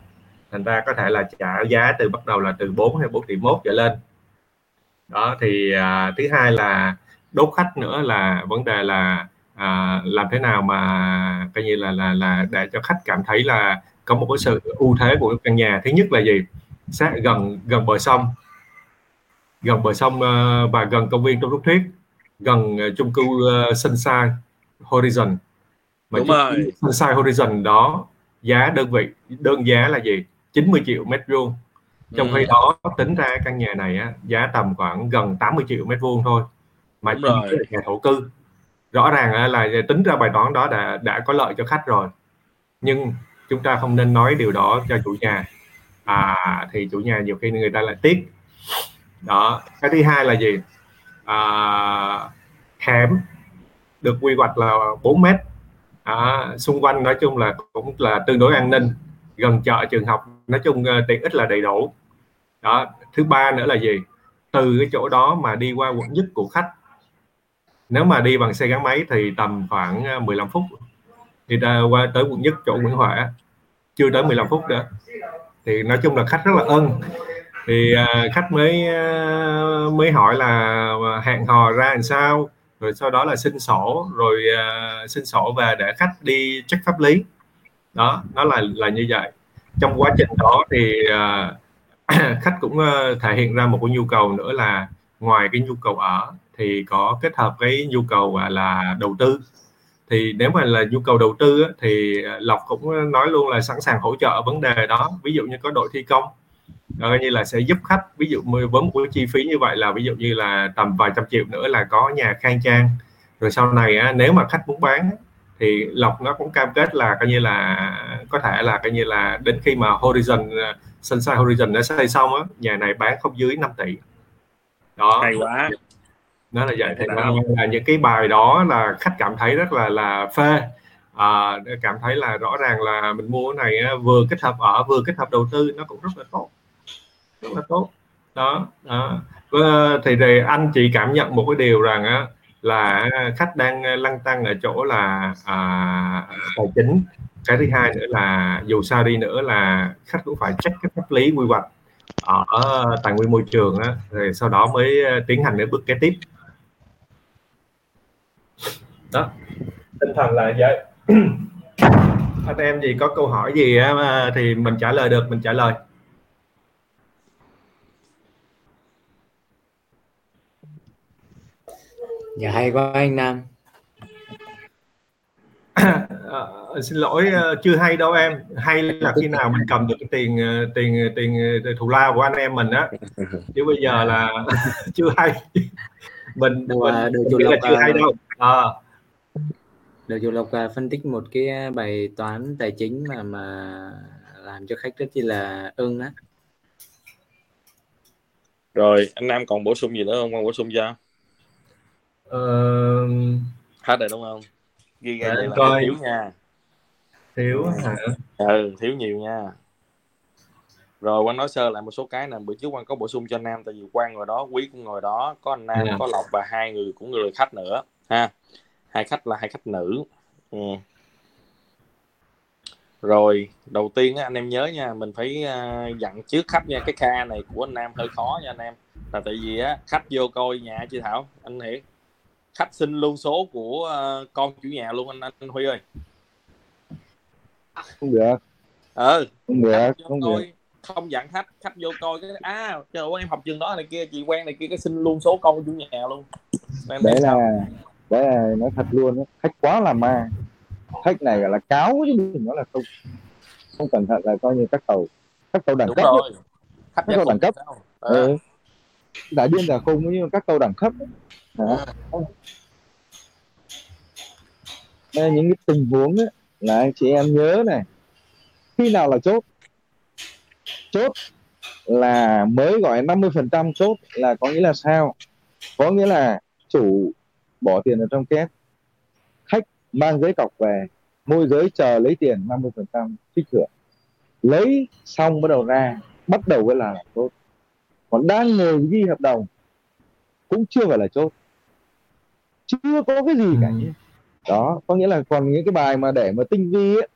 Speaker 4: Thành ra có thể là trả giá từ bắt đầu là từ 4 hay 4 tỷ mốt trở lên. Đó thì à, thứ hai là đốt khách nữa là vấn đề là à, làm thế nào mà coi như là là là để cho khách cảm thấy là có một cái sự ưu thế của căn nhà. Thứ nhất là gì? Sát gần gần bờ sông. Gần bờ sông ờ, và gần công viên Tôn Đức Thuyết gần ờ, chung cư uh, Sunshine Horizon. Mà
Speaker 3: đúng rồi.
Speaker 4: Sunshine Horizon đó giá đơn vị đơn giá là gì? 90 triệu mét vuông. Trong khi
Speaker 3: ừ.
Speaker 4: đó tính ra căn nhà này á, giá tầm khoảng gần 80 triệu mét vuông thôi. Mà chỉ là nhà thổ cư. Rõ ràng là tính ra bài toán đó đã đã có lợi cho khách rồi. Nhưng chúng ta không nên nói điều đó cho chủ nhà. À thì chủ nhà nhiều khi người ta lại tiếc. Đó cái thứ hai là gì? À, hẻm được quy hoạch là 4 mét. À, xung quanh nói chung là cũng là tương đối an ninh. Gần chợ trường học nói chung ờ, tiện ích là đầy đủ. Đó thứ ba nữa là gì? Từ cái chỗ đó mà đi qua quận nhất của khách. Nếu mà đi bằng xe gắn máy thì tầm khoảng ờ, 15 phút. Thì ta qua tới quận nhất chỗ Nguyễn Huệ chưa tới 15 phút nữa thì nói chung là khách rất là ân thì à, khách mới à, mới hỏi là à, hẹn hò ra làm sao? Rồi sau đó là xin sổ, rồi xin sổ về để khách đi check pháp lý. Đó, nó là là như vậy. Trong quá trình đó thì *clears throat* khách cũng thể hiện ra một cái nhu cầu nữa là ngoài cái nhu cầu ở thì có kết hợp cái nhu cầu là, đầu tư thì nếu mà là nhu cầu đầu tư á, thì à, Lộc cũng nói luôn là sẵn sàng hỗ trợ vấn đề đó. Ví dụ như có đội thi công coi như là sẽ giúp khách. Ví dụ với một cái chi phí như vậy là ví dụ như là tầm vài trăm triệu nữa là có nhà khang trang. Rồi sau này á, nếu mà khách muốn bán thì lộc nó cũng cam kết là coi như là có thể là coi như là đến khi mà horizon à, sunshine horizon nó xây xong á nhà này bán không dưới 5 tỷ. Đó.
Speaker 3: Hay quá
Speaker 4: nó là vậy thì nó là những cái bài đó là khách cảm thấy rất là là phê. À, cảm thấy là rõ ràng là mình mua cái này vừa kết hợp ở vừa kết hợp đầu tư nó cũng rất là tốt. Rất là tốt. Đó, đó. Và thì, thì anh chị cảm nhận một cái điều rằng á là khách đang lăn tăng ở chỗ là à, tài chính. Cái thứ hai nữa là dù sao đi nữa là khách cũng phải check cái pháp lý quy hoạch ở tài nguyên môi trường á rồi sau đó mới tiến hành đến bước kế tiếp đó. Tinh thần là vậy. *clears throat* Anh em gì có câu hỏi gì á, thì mình trả lời được mình trả lời.
Speaker 10: Dạ hay quá anh Nam.
Speaker 4: À, *clears throat* xin lỗi ờ, chưa hay đâu em. Hay là khi nào mình cầm được cái tiền ờ, tiền tiền thù lao của anh em mình á. Chứ bây giờ là *laughs* chưa hay. Mình mình,
Speaker 10: được
Speaker 4: mình là chưa hay
Speaker 10: à,
Speaker 4: đâu. À,
Speaker 10: được chủ lộc à, phân tích một cái bài toán tài chính mà mà làm cho khách rất chi là ưng á.
Speaker 3: Rồi anh Nam còn bổ sung gì nữa không? Con bổ sung cho.
Speaker 4: Ờ,
Speaker 3: hết rồi đúng không? Ghi ra là
Speaker 4: coi.
Speaker 3: thiếu nha.
Speaker 4: Thiếu hả?
Speaker 3: Ừ thiếu nhiều nha. Rồi quan nói sơ lại một số cái nè. Bữa trước quan có bổ sung cho nam tại vì quan ngồi đó quý cũng ngồi đó. Có anh nam
Speaker 4: Dạ.
Speaker 3: có lộc và hai người cũng người khách nữa ha hai khách là hai khách nữ. Ừ. rồi đầu tiên á, anh em nhớ nha mình phải à, dặn trước khách nha. Cái ca này của anh nam hơi khó nha anh em. Là tại vì á khách vô coi nhà chị thảo? Anh hiểu khách xin luôn số của à, con chủ nhà luôn anh anh huy ơi.
Speaker 5: Không được.
Speaker 3: Ừ.
Speaker 5: Không được không được.
Speaker 3: không dặn khách khách vô coi cái à trời ơi em học trường đó này kia chị quen này kia cái xin luôn số con của chủ nhà luôn. Em
Speaker 5: đấy
Speaker 3: thấy sao?
Speaker 5: là đấy là nói thật luôn khách quá là ma. Khách này gọi là cáo chứ đừng nói là không. Không cẩn thận là coi như các tàu các tàu đẳng
Speaker 3: đúng
Speaker 5: cấp
Speaker 3: rồi.
Speaker 5: Ấy.
Speaker 3: khách
Speaker 5: các tàu đẳng cấp.
Speaker 3: sao? Ừ.
Speaker 5: đã điên giả không nhưng các tàu đẳng cấp. Đó. Đây là những cái tình huống ấy, là anh chị em nhớ này. Khi nào là chốt? Chốt là mới gọi 50% chốt là có nghĩa là sao? Có nghĩa là chủ bỏ tiền ở trong két. Khách mang giấy cọc về môi giới chờ lấy tiền 50% trích thưởng. Lấy xong bắt đầu ra bắt đầu mới là chốt còn đang ngồi ghi hợp đồng cũng chưa phải là chốt. Chưa có cái gì cả
Speaker 4: Ừ.
Speaker 5: đó có nghĩa là còn những cái bài mà để mà tinh vi ấy,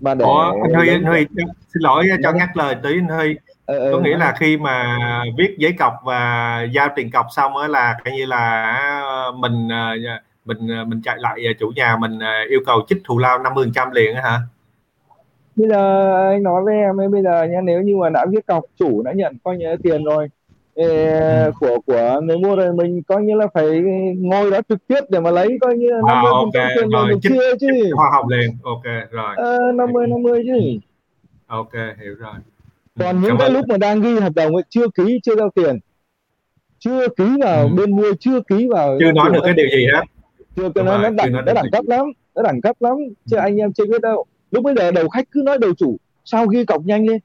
Speaker 5: mà để
Speaker 4: Ủa, anh Huy, anh Huy, xin lỗi cho ngắt lời tí anh Huy.
Speaker 5: Ờ, ờ,
Speaker 4: có nghĩa là khi mà viết giấy cọc và giao tiền cọc xong á là coi như là mình ờ, mình ờ, mình chạy lại chủ nhà mình ờ, yêu cầu trích thù lao 50% liền á hả?
Speaker 5: Bây giờ anh nói với em ấy bây giờ nhá nếu như mà đã viết cọc chủ đã nhận coi như là tiền rồi ê,
Speaker 4: ừ.
Speaker 5: của của người mua rồi mình coi như là phải ngồi đó trực tiếp để mà lấy coi như là 50
Speaker 4: ok
Speaker 5: phần trăm
Speaker 4: rồi
Speaker 5: mình chia chứ.
Speaker 4: hoa hồng liền ok rồi.
Speaker 5: Ờ, 50 50 chứ.
Speaker 4: Ok hiểu rồi
Speaker 5: còn những
Speaker 4: cảm
Speaker 5: cái
Speaker 4: ơn.
Speaker 5: lúc mà đang ghi hợp đồng ấy chưa ký chưa giao tiền chưa ký vào
Speaker 4: ừ.
Speaker 5: bên mua chưa ký vào
Speaker 4: chưa nói được cái điều gì hết.
Speaker 5: Chưa cái
Speaker 4: đúng
Speaker 5: nó đẳng
Speaker 4: nói
Speaker 5: nó đẳng cấp lắm nó đẳng cấp lắm chứ anh em chưa biết đâu. Lúc bây giờ đầu khách cứ nói đầu chủ sao ghi cọc nhanh lên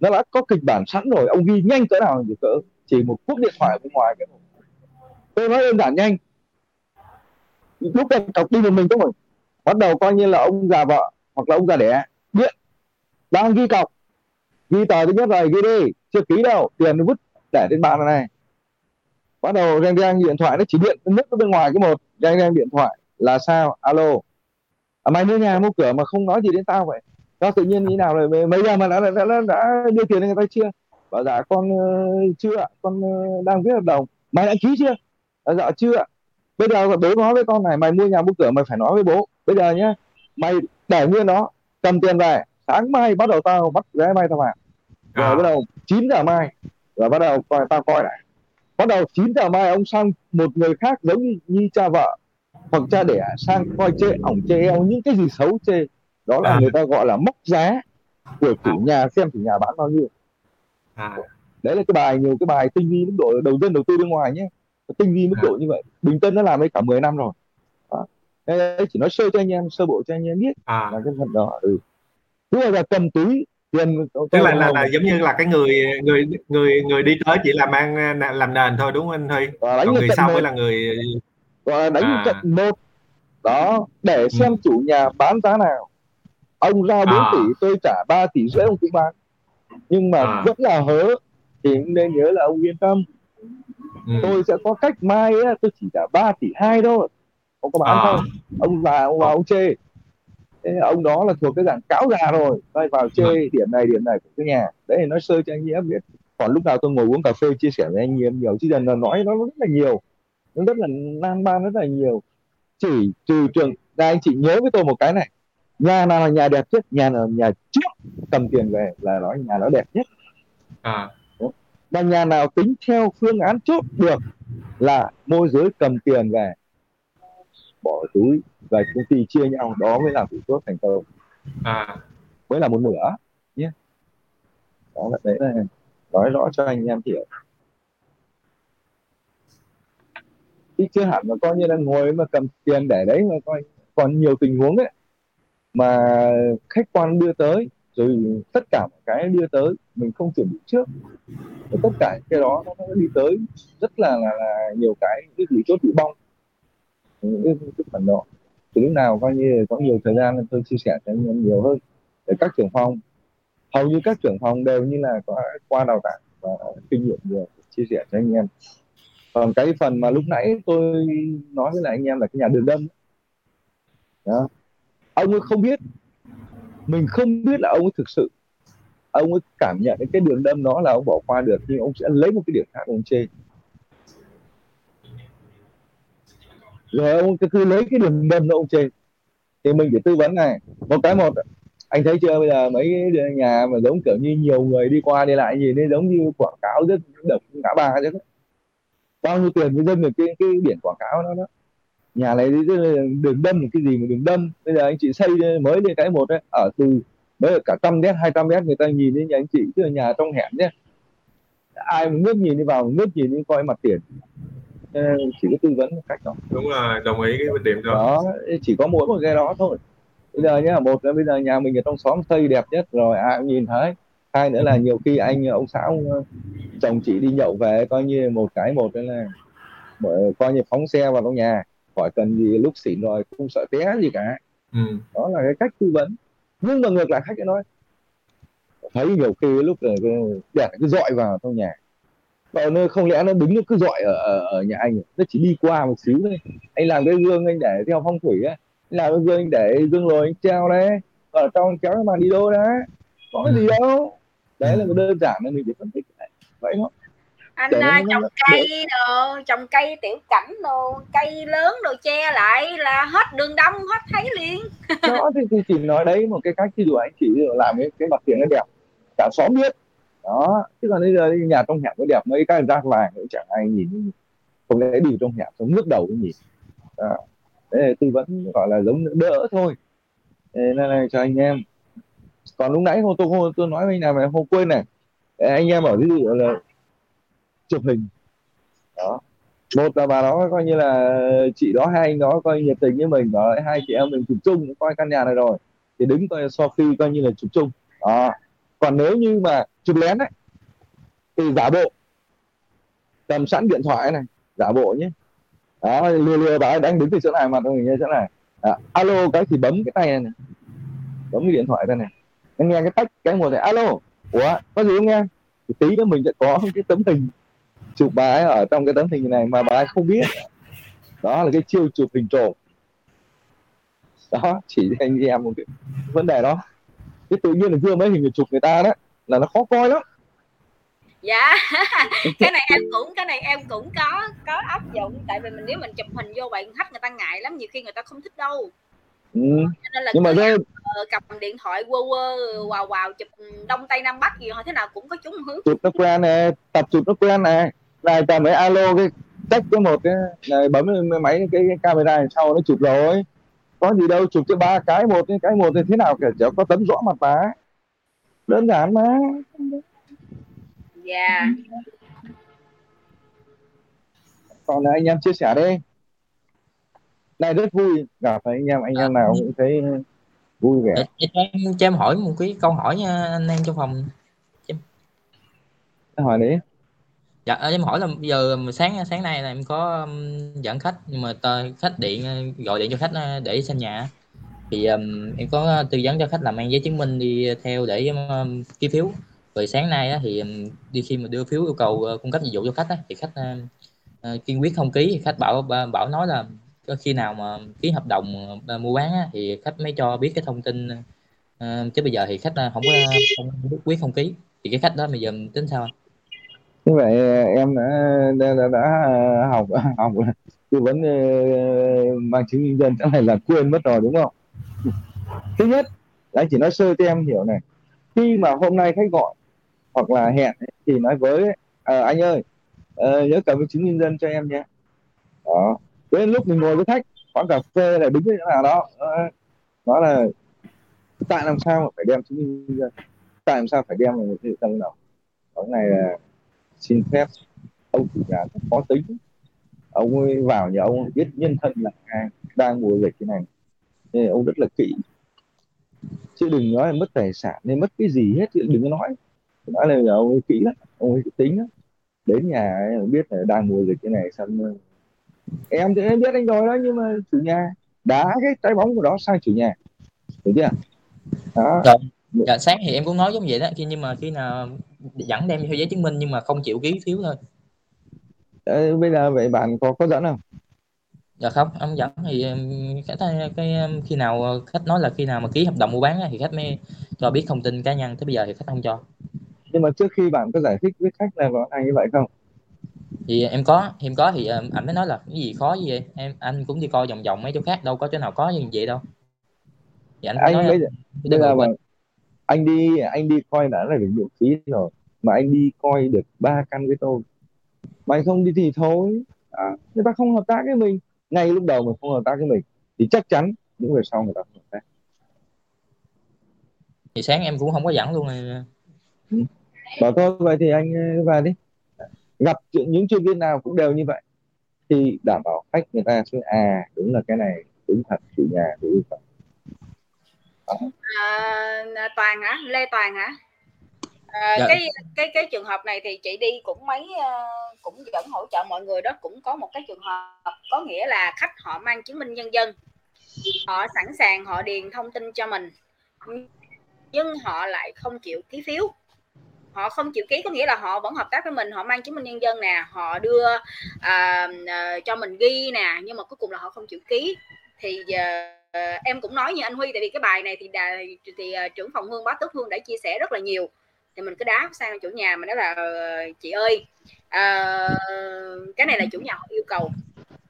Speaker 5: nó đã có kịch bản sẵn rồi ông ghi nhanh cỡ nào thì cỡ chỉ một cuộc điện thoại bên ngoài cái tôi nói đơn giản nhanh. Lúc đặt cọc đi một mình thôi. Bắt đầu coi như là ông già vợ hoặc là ông già đẻ. Điện đang ghi cọc ghi tờ thứ nhất rồi ghi đi. Chưa ký đâu tiền nó vứt để trên bàn này bắt đầu reng reng điện thoại nó chỉ điện nước bên ngoài cái một reng reng điện thoại là sao? Alo. À, mày mua nhà mua cửa mà không nói gì đến tao vậy? Tao tự nhiên như nào rồi mấy giờ mà đã, đã, đã, đã, đã đưa tiền cho người ta chưa? Bảo dạ con uh, chưa ạ con uh, đang viết hợp đồng. Mày đã ký chưa? À, dạ chưa ạ. Bây giờ bố nói với con này mày mua nhà mua cửa mày phải nói với bố. Bây giờ nhá mày để nguyên nó cầm tiền về sáng mai bắt đầu tao bắt vé bay tao vào rồi
Speaker 4: à.
Speaker 5: bắt đầu 9 giờ mai rồi bắt đầu coi tao coi lại bắt đầu 9 giờ mai ông sang một người khác giống như, như cha vợ hoặc cha đẻ sang coi chê ổng chê eo những cái gì xấu chê đó là
Speaker 4: À.
Speaker 5: người ta gọi là móc giá của chủ nhà xem chủ nhà bán bao nhiêu
Speaker 4: à.
Speaker 5: đấy là cái bài nhiều cái bài tinh vi mức độ đầu dân đầu tư bên ngoài nhé tinh vi mức độ như vậy bình tân nó làm đấy cả 10 năm rồi đó. Đấy, chỉ nói sơ cho anh em sơ bộ cho anh em biết
Speaker 4: à.
Speaker 5: là cái phần đó ừ. mà là cầm túi tiền
Speaker 4: tức là, là là giống như là cái người người người người đi tới chỉ là mang làm nền thôi đúng không anh Huy
Speaker 5: Và đánh
Speaker 4: còn người sau mới là người
Speaker 5: gọi là đánh
Speaker 4: À.
Speaker 5: trận một đó để xem chủ nhà bán giá nào ông ra 4
Speaker 4: À.
Speaker 5: tỷ tôi trả 3 tỷ rưỡi ông cũng bán nhưng mà
Speaker 4: À.
Speaker 5: vẫn là hớ thì cũng nên nhớ là ông yên tâm
Speaker 4: ừ.
Speaker 5: tôi sẽ có cách mai á, tôi chỉ trả 3 tỷ hai thôi ông có bán
Speaker 4: À.
Speaker 5: không ông già ông vào ông chê Thế ông đó là thuộc cái dạng cáo già rồi. Tôi vào chê điểm này điểm này của cái nhà. Đấy thì nói sơ cho anh em biết. Còn lúc nào tôi ngồi uống cà phê chia sẻ với anh em nhiều chứ dần là nói nó rất là nhiều. Nó rất là nan ban rất là nhiều. Chỉ trừ trường đây anh chị nhớ với tôi một cái này. Nhà nào là nhà đẹp nhất? Nhà nào là nhà trước cầm tiền về là nói nhà nó đẹp nhất.
Speaker 4: À.
Speaker 5: và nhà nào tính theo phương án chốt được là môi giới cầm tiền về bỏ túi và công ty chia nhau đó mới là thủ chốt thành công.
Speaker 4: À.
Speaker 5: mới là một nửa nhé. Đó là đấy là nói rõ cho anh em hiểu. Chứ chưa hẳn mà coi như là ngồi mà cầm tiền để đấy mà coi còn nhiều tình huống ấy mà khách quan đưa tới rồi tất cả cái đưa tới mình không chuẩn bị trước. Và tất cả cái đó nó nó đi tới rất là là, là nhiều cái cái gì chốt bị bong những cái, thức phản độ thì lúc nào coi như có nhiều thời gian tôi chia sẻ cho anh em nhiều hơn để các trưởng phòng. Hầu như các trưởng phòng đều như là có qua đào tạo và kinh nghiệm nhiều chia sẻ cho anh em. Còn cái phần mà lúc nãy tôi nói với lại anh em là cái nhà đường đâm đó. ông ấy không biết. Mình không biết là ông ấy thực sự. Ông ấy cảm nhận cái đường đâm đó là ông bỏ qua được nhưng ông sẽ lấy một cái điểm khác ông chê rồi ông cứ, lấy cái đường đâm nó ông chê. Thì mình phải tư vấn này. Một cái một anh thấy chưa? Bây giờ mấy nhà mà giống kiểu như nhiều người đi qua đi lại gì nên giống như quảng cáo rất độc ngã ba chứ. Bao nhiêu tiền với dân được cái cái biển quảng cáo đó đó. Nhà này đường đâm là cái gì mà đường đâm? Bây giờ anh chị xây mới lên cái một ấy ở từ mới cả trăm mét hai trăm mét người ta nhìn đến nhà anh chị tức là nhà trong hẻm nhé ai mà ngước nhìn đi vào ngước nhìn đi coi mặt tiền chỉ có tư vấn một cách đó
Speaker 4: đúng rồi đồng ý cái điểm đó.
Speaker 5: Đó chỉ có mỗi một cái đó thôi. Bây giờ nhá một là bây giờ nhà mình ở trong xóm xây đẹp nhất rồi ai cũng nhìn thấy. Hai nữa là nhiều khi anh ông xã ông, ờ, chồng chị đi nhậu về coi như một cái một đó là bởi- coi như phóng xe vào trong nhà. Khỏi cần gì lúc xỉn rồi không sợ té gì cả.
Speaker 4: Ừ.
Speaker 5: đó là cái cách tư vấn. Nhưng mà ngược lại khách ấy nói thấy nhiều khi lúc là cái đẹp cứ dọi vào trong nhà còn không lẽ nó đứng nó cứ dọi ở, ở, ở nhà anh nó chỉ đi qua một xíu thôi. Anh làm cái gương anh để theo phong thủy á. Anh làm cái gương anh để gương lồi anh treo đấy. Ở trong kéo cái màn đi đô đấy có cái gì đâu. Đấy là đơn giản là mình chỉ phân tích vậy thôi.
Speaker 1: Anh à, trồng cây đồ trồng cây tiểu cảnh đồ cây lớn đồ che lại là hết đường đông hết thấy liền.
Speaker 5: Đó thì, thì chỉ nói đấy một cái cách ví dụ anh chỉ làm cái cái mặt tiền nó đẹp. Cả xóm biết đó, chứ còn bây giờ nhà trong hẻm có đẹp, mấy cái rác vàng cũng chẳng ai nhìn không lẽ đi trong hẻm xong ngước đầu cái nhìn. Đó. Thế tư vấn gọi là giống đỡ thôi. Thế nên là cho anh em. Còn lúc nãy hôm tôi hôm tôi nói với anh nào mà không quên này. Anh em ở ví dụ là chụp hình. Đó. Một là bà đó coi như là chị đó, hai anh đó coi nhiệt tình với mình đó hai chị em mình chụp chung, coi căn nhà này rồi. Thì đứng coi Sophie coi như là chụp chung. Đó. Còn nếu như mà chụp lén đấy, thì giả bộ. Cầm sẵn điện thoại này giả bộ nhé. Đó lừa lừa bảo anh đang đứng từ chỗ này mặt mình như chỗ này. À, alo cái thì bấm cái tay này, này. Bấm cái điện thoại đây này. Anh nghe cái tách cái một này alo. Ủa có gì không nghe? Thì tí nữa mình sẽ có *laughs* cái tấm hình chụp bà ấy ở trong cái tấm hình này mà bà ấy không biết. Đó là cái chiêu chụp hình trộm. Đó chỉ anh em một cái vấn đề đó. Cái tự nhiên là gương mấy hình chụp người ta đó là nó khó coi lắm.
Speaker 1: Dạ. *laughs* Cái này em cũng cái này em cũng có có áp dụng. Tại vì mình nếu mình chụp hình vô bạn khách người ta ngại lắm nhiều khi người ta không thích đâu.
Speaker 5: Ừ.
Speaker 1: cho nên là
Speaker 5: nhưng mà cái
Speaker 1: ờ, cầm điện thoại quơ quơ vào vào chụp đông tây nam bắc gì thôi thế nào cũng có chúng hướng.
Speaker 5: Chụp nó quen này tập chụp nó quen này này ta mới alo cái tách cái một cái này bấm cái máy cái, cái camera này sau nó chụp rồi. Có gì đâu chụp cái ba cái một cái một thì thế nào kể chỉ có tấm rõ mặt bà. ấy. Đơn giản mà.
Speaker 1: Dạ.
Speaker 5: Còn là anh em chia sẻ đi. Này rất vui gặp phải anh em. Anh em nào cũng thấy vui vẻ.
Speaker 10: Để, để cho, em, cho em hỏi một cái câu hỏi nha anh em trong phòng.
Speaker 5: Hỏi đấy
Speaker 10: dạ ờ, em hỏi là bây giờ mà sáng sáng nay là em có um, dẫn khách nhưng mà tờ, khách điện ờ, gọi điện cho khách ờ, để xem nhà thì um, em có tư vấn cho khách làm mang giấy chứng minh đi theo để um, ký phiếu. Rồi sáng nay á, thì um, đi khi mà đưa phiếu yêu cầu uh, cung cấp dịch vụ cho khách á, thì khách uh, kiên quyết không ký. Khách bảo bảo nói là có khi nào mà ký hợp đồng uh, mua bán á, thì khách mới cho biết cái thông tin uh, chứ bây giờ thì khách uh, không có không quyết không ký. Thì cái khách đó bây giờ tính sao anh?
Speaker 5: như vậy em đã đã, đã, đã học *laughs* học tư vấn uh, mang chứng minh nhân dân. Chắc này là quên mất rồi đúng không? Thứ nhất là anh chỉ nói sơ cho em hiểu này. Khi mà hôm nay khách gọi hoặc là hẹn ấy, thì nói với à, anh ơi à, nhớ cầm cái chứng nhân dân cho em nhé. Đó. Đến lúc mình ngồi với khách quán cà phê lại đứng cái chỗ nào đó ờ, nó là tại làm sao mà phải đem chứng minh nhân dân? Tại làm sao phải đem một cái tâm nào? Cái này là xin phép ông chủ nhà rất khó tính. Ông ấy vào nhà ông biết nhân thân là ai đang mùa dịch thế này. Nên ông rất là kỹ chứ đừng nói là mất tài sản nên mất cái gì hết chứ đừng có nói. Nói là ông ấy kỹ lắm ông ấy tính lắm. Đến nhà ấy biết là đang mùa dịch thế này xong em thì em biết anh rồi đó nhưng mà chủ nhà đá cái trái bóng của đó sang chủ nhà. Hiểu chưa? Đó.
Speaker 10: Rồi. Dạ, sáng thì em cũng nói giống vậy đó khi nhưng mà khi nào dẫn đem theo giấy chứng minh nhưng mà không chịu ký phiếu thôi.
Speaker 5: Ờ, bây giờ vậy bạn có có dẫn không
Speaker 10: dạ không ông dẫn thì em, cái, cái, cái khi nào ờ, khách nói là khi nào mà ký hợp đồng mua bán á, thì khách mới cho biết thông tin cá nhân tới bây giờ thì khách không cho.
Speaker 5: Nhưng mà trước khi bạn có giải thích với khách là có hay như vậy không?
Speaker 10: Thì em có em có thì um, anh mới nói là cái gì khó gì vậy? Em anh cũng đi coi vòng vòng mấy chỗ khác đâu có chỗ nào có như vậy đâu. Thì anh mới
Speaker 5: anh
Speaker 10: nói
Speaker 5: bây giờ,
Speaker 10: cái
Speaker 5: bây giờ mà
Speaker 10: của-
Speaker 5: anh. đi anh đi coi đã là được miễn phí rồi mà anh đi coi được ba căn với tôi mà anh không đi thì thôi. À, người ta không hợp tác với mình ngay lúc đầu mình không hợp tác với mình thì chắc chắn những về sau người ta không hợp tác.
Speaker 10: Thì sáng em cũng không có dẫn luôn rồi.
Speaker 5: bảo thôi vậy thì anh ờ, vào đi. Gặp những chuyên viên nào cũng đều như vậy. Thì đảm bảo khách người ta sẽ à đúng là cái này đúng thật chủ nhà đúng cầu
Speaker 1: à, toàn hả? Lê toàn hả à,
Speaker 10: Dạ.
Speaker 1: cái cái cái trường hợp này thì chị đi cũng mấy ờ, cũng vẫn hỗ trợ mọi người đó cũng có một cái trường hợp có nghĩa là khách họ mang chứng minh nhân dân. Họ sẵn sàng họ điền thông tin cho mình nhưng họ lại không chịu ký phiếu. Họ không chịu ký có nghĩa là họ vẫn hợp tác với mình họ mang chứng minh nhân dân nè họ đưa uh, uh, cho mình ghi nè nhưng mà cuối cùng là họ không chịu ký. Thì uh, em cũng nói như anh Huy tại vì cái bài này thì đà, thì uh, trưởng phòng Hương Bá Tước Hương đã chia sẻ rất là nhiều thì mình cứ đá sang chủ nhà mình nói là ờ, chị ơi ờ, cái này là chủ nhà họ yêu cầu.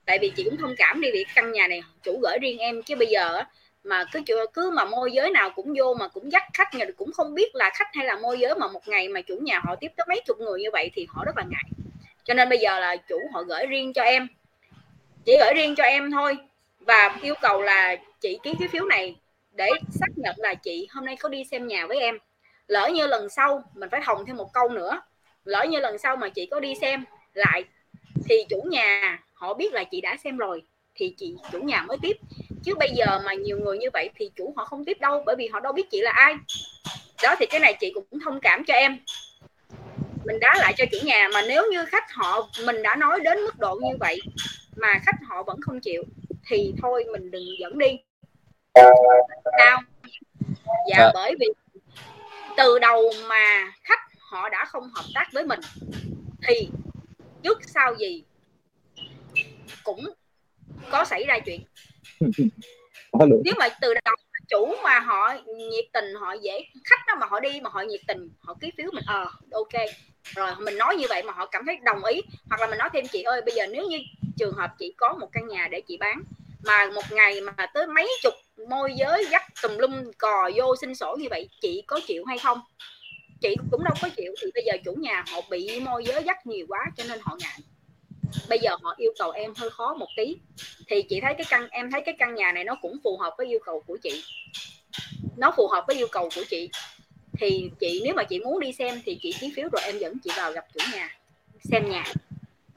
Speaker 1: Tại vì chị cũng thông cảm đi vì căn nhà này chủ gửi riêng em chứ bây giờ mà cứ chủ cứ mà môi giới nào cũng vô mà cũng dắt khách người cũng không biết là khách hay là môi giới mà một ngày mà chủ nhà họ tiếp tới mấy chục người như vậy thì họ rất là ngại. Cho nên bây giờ là chủ họ gửi riêng cho em. Chỉ gửi riêng cho em thôi và yêu cầu là chị ký cái phiếu này để xác nhận là chị hôm nay có đi xem nhà với em lỡ như lần sau mình phải hồng thêm một câu nữa. Lỡ như lần sau mà chị có đi xem lại thì chủ nhà họ biết là chị đã xem rồi thì chị chủ nhà mới tiếp. Chứ bây giờ mà nhiều người như vậy thì chủ họ không tiếp đâu bởi vì họ đâu biết chị là ai. Đó thì cái này chị cũng thông cảm cho em. Mình đá lại cho chủ nhà mà nếu như khách họ mình đã nói đến mức độ như vậy mà khách họ vẫn không chịu thì thôi mình đừng dẫn đi. Sao? Dạ
Speaker 10: Dạ.
Speaker 1: bởi vì từ đầu mà khách họ đã không hợp tác với mình thì trước sau gì cũng có xảy ra chuyện. *laughs* Nếu mà từ đầu chủ mà họ nhiệt tình họ dễ khách đó mà họ đi mà họ nhiệt tình họ ký phiếu mình ờ ok. Rồi mình nói như vậy mà họ cảm thấy đồng ý hoặc là mình nói thêm chị ơi bây giờ nếu như trường hợp chị có một căn nhà để chị bán mà một ngày mà tới mấy chục môi giới dắt tùm lum cò vô xin sổ như vậy, chị có chịu hay không? Chị cũng đâu có chịu, thì bây giờ chủ nhà họ bị môi giới dắt nhiều quá cho nên họ ngại. Bây giờ họ yêu cầu em hơi khó một tí. Thì chị thấy cái căn, em thấy cái căn nhà này nó cũng phù hợp với yêu cầu của chị. Nó phù hợp với yêu cầu của chị. Thì chị, nếu mà chị muốn đi xem thì chị ký phiếu rồi em dẫn chị vào gặp chủ nhà, xem nhà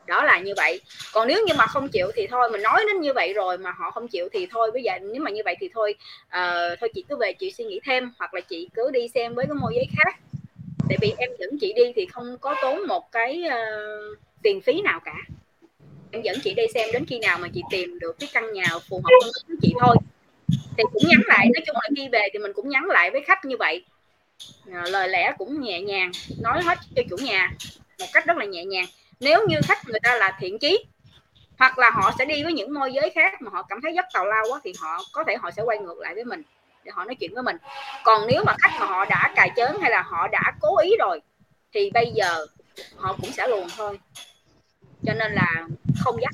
Speaker 1: đó là như vậy. Còn nếu như mà không chịu thì thôi mình nói đến như vậy rồi mà họ không chịu thì thôi bây giờ nếu mà như vậy thì thôi uh, thôi chị cứ về chị suy nghĩ thêm hoặc là chị cứ đi xem với cái môi giới khác. Tại vì em dẫn chị đi thì không có tốn một cái uh, tiền phí nào cả. Em dẫn chị đi xem đến khi nào mà chị tìm được cái căn nhà phù hợp với chị thôi. Thì cũng nhắn lại nói chung là khi về thì mình cũng nhắn lại với khách như vậy. Ờ, lời lẽ cũng nhẹ nhàng nói hết cho chủ nhà một cách rất là nhẹ nhàng nếu như khách người ta là thiện chí, hoặc là họ sẽ đi với những môi giới khác mà họ cảm thấy rất tào lao quá, thì họ có thể họ sẽ quay ngược lại với mình để họ nói chuyện với mình. Còn nếu mà khách mà họ đã cài chớn hay là họ đã cố ý rồi, thì bây giờ họ cũng sẽ luồn thôi. Cho nên là không dắt.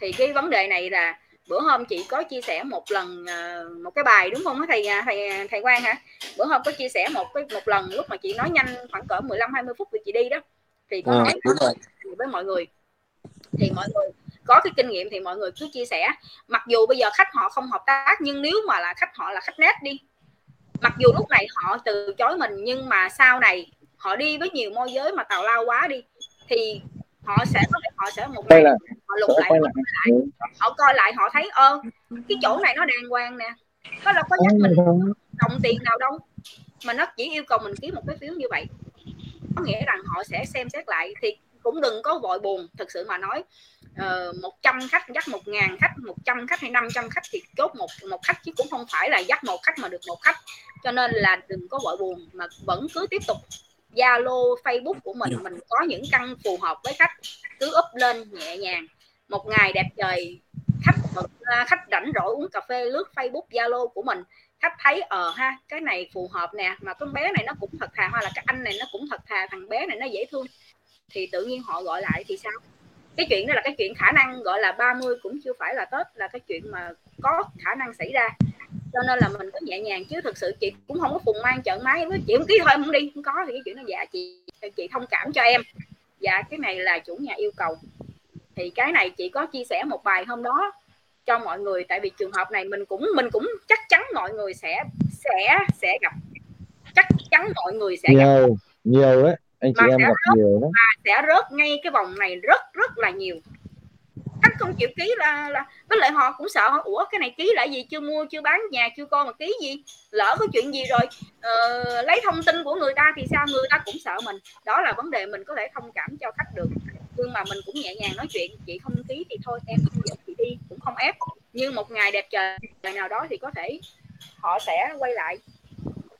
Speaker 1: Thì cái vấn đề này là bữa hôm chị có chia sẻ một lần ờ, một cái bài đúng không á thầy à, thầy à, thầy Quang hả? Bữa hôm có chia sẻ một cái, một lần lúc mà chị nói nhanh khoảng cỡ 15 20 phút thì chị đi đó thì có nói
Speaker 3: đúng rồi.
Speaker 1: với mọi người. Thì mọi người có cái kinh nghiệm thì mọi người cứ chia sẻ. Mặc dù bây giờ khách họ không hợp tác nhưng nếu mà là khách họ là khách nét đi. Mặc dù lúc này họ từ chối mình nhưng mà sau này họ đi với nhiều môi giới mà tào lao quá đi thì họ sẽ có thể họ sẽ một ngày
Speaker 5: lại.
Speaker 1: họ lục lại
Speaker 5: lại.
Speaker 1: coi lại. Họ coi lại họ thấy ơ cái chỗ này nó đàng hoàng nè. Có là có dắt mình đồng tiền nào đâu. Mà nó chỉ yêu cầu mình ký một cái phiếu như vậy có nghĩa rằng họ sẽ xem xét lại thì cũng đừng có vội buồn. Thực sự mà nói uh, 100 khách dắt 1 ngàn khách 100 khách hay 500 khách thì chốt một một khách chứ cũng không phải là dắt một khách mà được một khách. Cho nên là đừng có vội buồn mà vẫn cứ tiếp tục Zalo Facebook của mình mình có những căn phù hợp với khách. Cứ up lên nhẹ nhàng. Một ngày đẹp trời khách ra, khách rảnh rỗi uống cà phê lướt Facebook Zalo của mình khách thấy ờ ha, cái này phù hợp nè, mà con bé này nó cũng thật thà hoặc là cái anh này nó cũng thật thà, thằng bé này nó dễ thương. Thì tự nhiên họ gọi lại thì sao? Cái chuyện đó là cái chuyện khả năng gọi là 30 cũng chưa phải là tết, là cái chuyện mà có khả năng xảy ra. Cho nên là mình cứ nhẹ nhàng, chứ thực sự chị cũng không có phùng mang trợn máy với chị một ký thôi, không đi, không có. Thì cái chuyện nó dạ chị chị thông cảm cho em. Dạ cái này là chủ nhà yêu cầu. Thì cái này chị có chia sẻ một bài hôm đó cho mọi người. Tại vì trường hợp này mình cũng mình cũng chắc chắn mọi người sẽ sẽ sẽ gặp. Chắc chắn mọi người sẽ gặp.
Speaker 5: Nhiều nhiều đấy anh chị
Speaker 1: mà
Speaker 5: em gặp
Speaker 1: rớt
Speaker 5: nhiều đó
Speaker 1: mà sẽ rớt ngay cái vòng này rất rất là nhiều. Khách không chịu ký là là với lại họ cũng sợ ủa cái này ký lại gì? Chưa mua chưa bán nhà chưa con mà ký gì? Lỡ có chuyện gì rồi ờ, lấy thông tin của người ta thì sao? Người ta cũng sợ mình. Đó là vấn đề mình có thể thông cảm cho khách được. Nhưng mà mình cũng nhẹ nhàng nói chuyện. Chị không ký thì thôi em không không ép nhưng một ngày đẹp trời ngày nào đó thì có thể họ sẽ quay lại.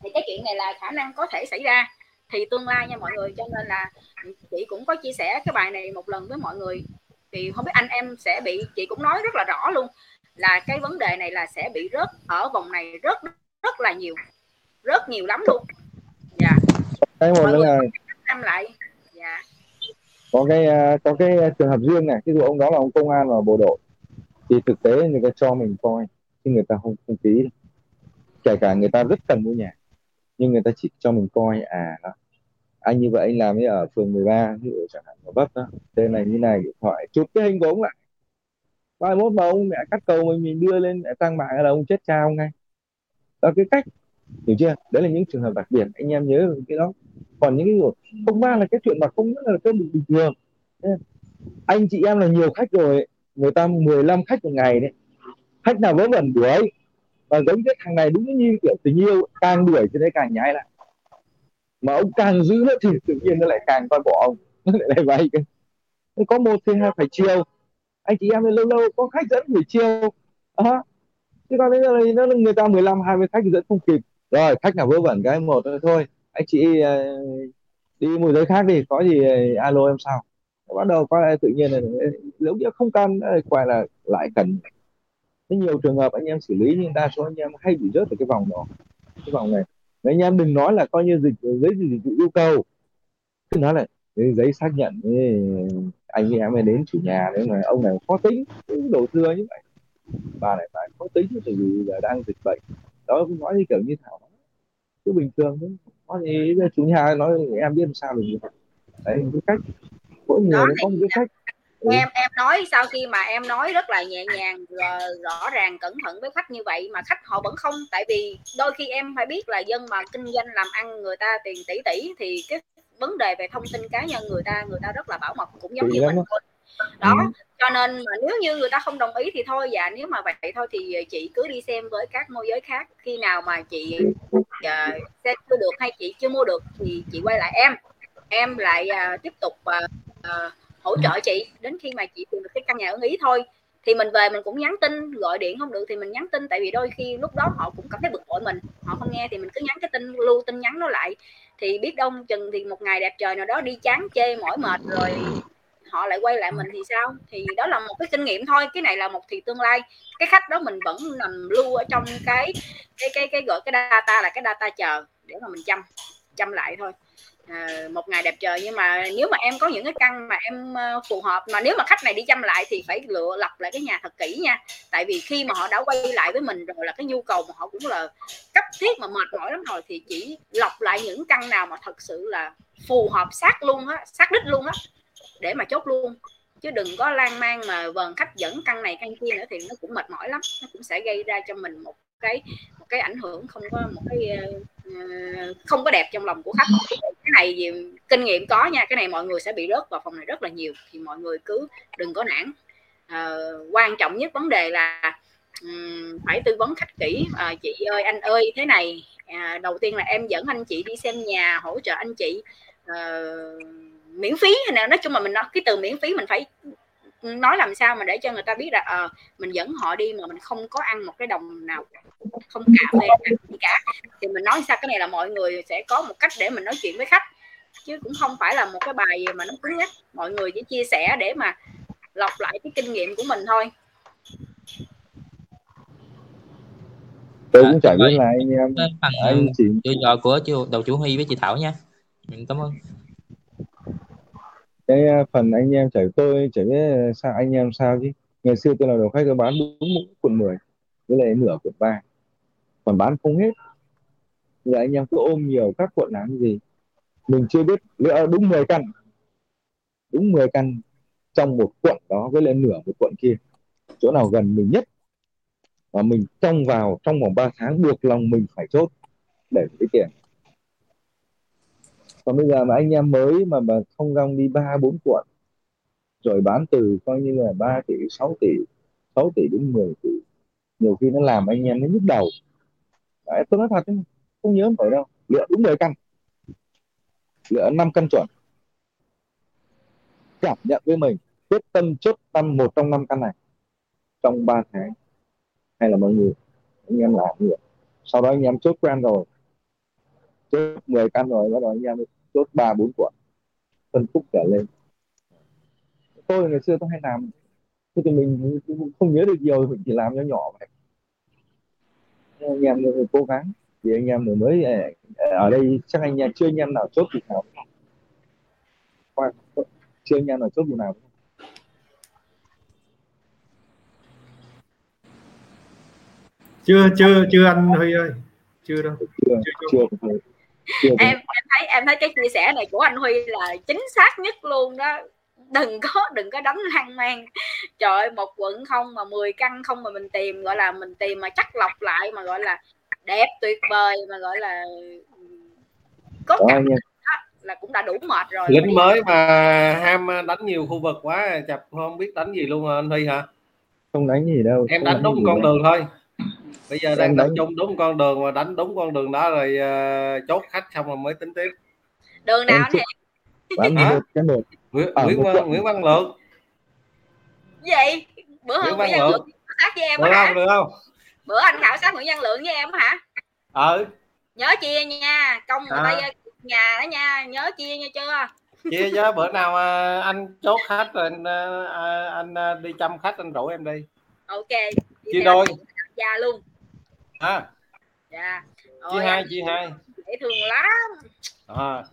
Speaker 1: Thì cái chuyện này là khả năng có thể xảy ra thì tương lai nha mọi người cho nên là chị cũng có chia sẻ cái bài này một lần với mọi người. Thì không biết anh em sẽ bị chị cũng nói rất là rõ luôn là cái vấn đề này là sẽ bị rớt ở vòng này rất rất là nhiều rất nhiều lắm luôn. Dạ.
Speaker 5: Một
Speaker 1: mọi người
Speaker 5: là
Speaker 1: năm lại. Dạ.
Speaker 5: Có cái à, có cái trường hợp riêng này ví dụ ông đó là ông công an và bộ đội thì thực tế người ta cho mình coi, chứ người ta không không ký kể cả người ta rất cần mua nhà, nhưng người ta chỉ cho mình coi à đó anh như vậy anh làm ấy ở phường 13 ví dụ chẳng hạn, ở Bắc đó, tên này như này, điện thoại, chụp cái hình của ông lại. Mai mốt mà ông mẹ cắt cầu mình mình đưa lên, mẹ tăng mạng là ông chết cha ông ngay. Đó, cái cách, hiểu chưa? Đấy là những trường hợp đặc biệt, anh em nhớ cái đó. Còn những cái rồi không ba là cái chuyện mà không rất là cái bình bình thường anh chị em là nhiều khách rồi ấy người ta 15 khách một ngày đấy. Khách nào vớ vẩn đuổi. Và giống cái thằng này đúng như kiểu tình yêu càng đuổi thì đấy càng nhái lại. Mà ông càng giữ nó thì tự nhiên nó lại càng coi bỏ ông. *laughs* Nó lại lại vậy cơ. Có một thì hai phải chiều. Anh chị em lâu lâu có khách dẫn buổi chiều. À, chứ còn bây giờ thì nó người ta 15 20 khách dẫn không kịp. Rồi khách nào vớ vẩn cái một thôi. Anh chị ờ, đi một giới khác đi. Có gì ờ, alo em sao bắt đầu có tự nhiên là nếu như không can quay là lại cần. Thế nhiều trường hợp anh em xử lý nhưng đa số anh em hay bị rớt ở cái vòng đó. Cái vòng này. Đấy, anh em đừng nói là coi như dịch giấy dịch vụ yêu cầu. Cứ nói là giấy xác nhận anh em mới đến chủ nhà đấy mà ông này khó tính đổ thừa như vậy. Bà này phải khó tính tại vì giờ đang dịch bệnh. Đó cũng nói như kiểu như thảo cứ bình thường thôi. Có gì chủ nhà nói em biết làm sao được. Đấy cái cách người
Speaker 1: đó
Speaker 5: nó có một cái cách. Ừ.
Speaker 1: em em nói sau khi mà em nói rất là nhẹ nhàng rõ ràng cẩn thận với khách như vậy mà khách họ vẫn không. Tại vì đôi khi em phải biết là dân mà kinh doanh làm ăn người ta tiền tỷ tỷ thì cái vấn đề về thông tin cá nhân người ta người ta rất là bảo mật cũng giống
Speaker 5: Kỹ
Speaker 1: như mình thôi. Đó cho nên mà nếu như người ta không đồng ý thì thôi dạ nếu mà vậy thôi thì chị cứ đi xem với các môi giới khác. Khi nào mà chị uh, xem chưa được hay chị chưa mua được thì chị quay lại em. Em lại à, tiếp tục à, à, hỗ trợ chị đến khi mà chị tìm được cái căn nhà ưng ý thôi. Thì mình về mình cũng nhắn tin gọi điện không được thì mình nhắn tin. Tại vì đôi khi lúc đó họ cũng cảm thấy bực bội mình. Họ không nghe thì mình cứ nhắn cái tin lưu tin nhắn nó lại. Thì biết đâu chừng thì một ngày đẹp trời nào đó đi chán chê mỏi mệt rồi họ lại quay lại mình thì sao? Thì đó là một cái kinh nghiệm thôi. Cái này là một thì tương lai. Cái khách đó mình vẫn nằm lưu ở trong cái cái cái cái gọi cái data là cái data chờ để mà mình chăm chăm lại thôi à, một ngày đẹp trời nhưng mà nếu mà em có những cái căn mà em ờ, phù hợp mà nếu mà khách này đi chăm lại thì phải lựa lọc lại cái nhà thật kỹ nha. Tại vì khi mà họ đã quay lại với mình rồi là cái nhu cầu mà họ cũng là cấp thiết mà mệt mỏi lắm rồi thì chỉ lọc lại những căn nào mà thật sự là phù hợp sát luôn á sát đích luôn á để mà chốt luôn. Chứ đừng có lan man mà vần khách dẫn căn này căn kia nữa thì nó cũng mệt mỏi lắm. Nó cũng sẽ gây ra cho mình một cái một cái ảnh hưởng không có một cái ờ, không có đẹp trong lòng của khách này gì kinh nghiệm có nha cái này mọi người sẽ bị rớt vào phòng này rất là nhiều thì mọi người cứ đừng có nản. À, quan trọng nhất vấn đề là um, phải tư vấn khách kỹ. À, chị ơi anh ơi thế này à, đầu tiên là em dẫn anh chị đi xem nhà hỗ trợ anh chị à, miễn phí hay nào nói chung là mình nói cái từ miễn phí mình phải nói làm sao mà để cho người ta biết là à, mình dẫn họ đi mà mình không có ăn một cái đồng nào không cà phê gì cả. Thì mình nói sao cái này là mọi người sẽ có một cách để mình nói chuyện với khách. Chứ cũng không phải là một cái bài gì mà nó cứng nhắc mọi người chỉ chia sẻ để mà lọc lại cái kinh nghiệm của mình thôi.
Speaker 5: Tôi cũng chả biết là anh em
Speaker 10: phần
Speaker 5: anh chị.
Speaker 10: dựa dò của chú, đầu chủ Huy với chị Thảo nha. Mình cảm ơn.
Speaker 5: Cái à, phần anh em chả tôi chả biết sao anh em sao chứ? Ngày xưa tôi là đầu khách tôi bán đúng mỗi quận 10 với lại nửa quận 3 còn bán không hết. Giờ anh em cứ ôm nhiều các quận làm gì. Mình chưa biết nữa đúng 10 căn. Đúng 10 căn trong một quận đó với lại nửa một quận kia. Chỗ nào gần mình nhất. Và mình trong vào trong vòng 3 tháng buộc lòng mình phải chốt để lấy tiền. Còn bây giờ mà anh em mới mà mà không rong đi ba, bốn quận, rồi bán từ coi như là 3 tỷ 6 tỷ 6 tỷ đến 10 tỷ, nhiều khi nó làm anh em nó nhức đầu. Đấy, tôi nói thật đấy, không nhớ nổi đâu. Lựa đúng 10 căn. Lựa 5 căn chuẩn. Cảm nhận với mình quyết tâm chốt tâm một trong năm căn này. Trong 3 tháng. Hay là mọi người anh em làm gì vậy sau đó anh em chốt quen rồi. Chốt 10 căn rồi bắt đầu anh em chốt ba bốn quận. Phân khúc trở lên. Tôi ngày xưa tôi hay làm. Thế thì mình không nhớ được nhiều mình chỉ làm nhỏ nhỏ vậy anh em người cố gắng thì anh em mới mới ở đây chắc anh em chưa anh em nào chốt vụ nào. Chưa anh em nào chốt vụ nào.
Speaker 4: Chưa chưa chưa anh Huy ơi chưa đâu.
Speaker 5: Chưa chưa, chưa, chưa.
Speaker 1: Em em thấy em thấy cái chia sẻ này của anh Huy là chính xác nhất luôn đó đừng có đừng có đánh lan man trời ơi, một quận không mà 10 căn không mà mình tìm gọi là mình tìm mà chắc lọc lại mà gọi là đẹp tuyệt vời mà gọi là có
Speaker 5: Đó,
Speaker 1: cả
Speaker 5: anh em.
Speaker 1: là cũng đã đủ mệt rồi.
Speaker 2: Lính mới mà ham đánh nhiều khu vực quá chập không biết đánh gì luôn à, anh Huy hả?
Speaker 5: Không đánh gì đâu
Speaker 2: em đánh đúng con đường thôi. Bây giờ
Speaker 5: Em
Speaker 2: đang tập
Speaker 5: đánh-
Speaker 2: trung đúng con đường mà đánh đúng con đường đó rồi ờ, chốt khách xong rồi mới tính tiếp.
Speaker 1: Đường nào
Speaker 5: Em
Speaker 1: anh Hiệp
Speaker 5: bán một cái một
Speaker 2: Nguyễn,
Speaker 5: À,
Speaker 2: Nguyễn, Văn. Nguyễn Văn Lượng
Speaker 1: vậy bữa hôm
Speaker 2: Văn
Speaker 1: Nguyễn Văn
Speaker 2: Lượng.
Speaker 1: Khảo sát với em
Speaker 2: được
Speaker 1: á hả
Speaker 2: không được không?
Speaker 1: Bữa anh khảo sát Nguyễn Văn Lượng với em á hả?
Speaker 2: Ờ
Speaker 1: nhớ chia nha công người
Speaker 2: À.
Speaker 1: ta nhà đó nha nhớ chia nha chưa?
Speaker 2: Chia chứ bữa nào ờ, anh chốt khách rồi anh, ờ, ờ, anh đi chăm khách anh rủ em đi.
Speaker 1: Ok
Speaker 2: chia đôi.
Speaker 1: già luôn.
Speaker 2: À,
Speaker 1: dạ.
Speaker 2: Chia hai chia hai.
Speaker 1: dễ thương lắm.
Speaker 2: À.